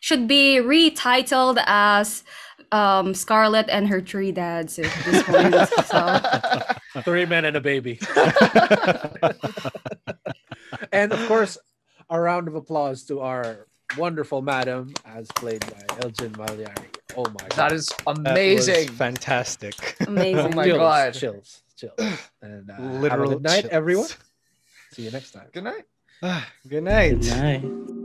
should be retitled as um, Scarlet and her three dads at this point. [laughs] so, three men and a baby [laughs] and of course a round of applause to our wonderful madam as played by elgin Magliari. oh my god That is That was amazing. fantastic. amazing. Oh my chills, God. chills chills and uh, have a Literal good night chills. everyone see you next time Good night. [sighs] Good night. Good night.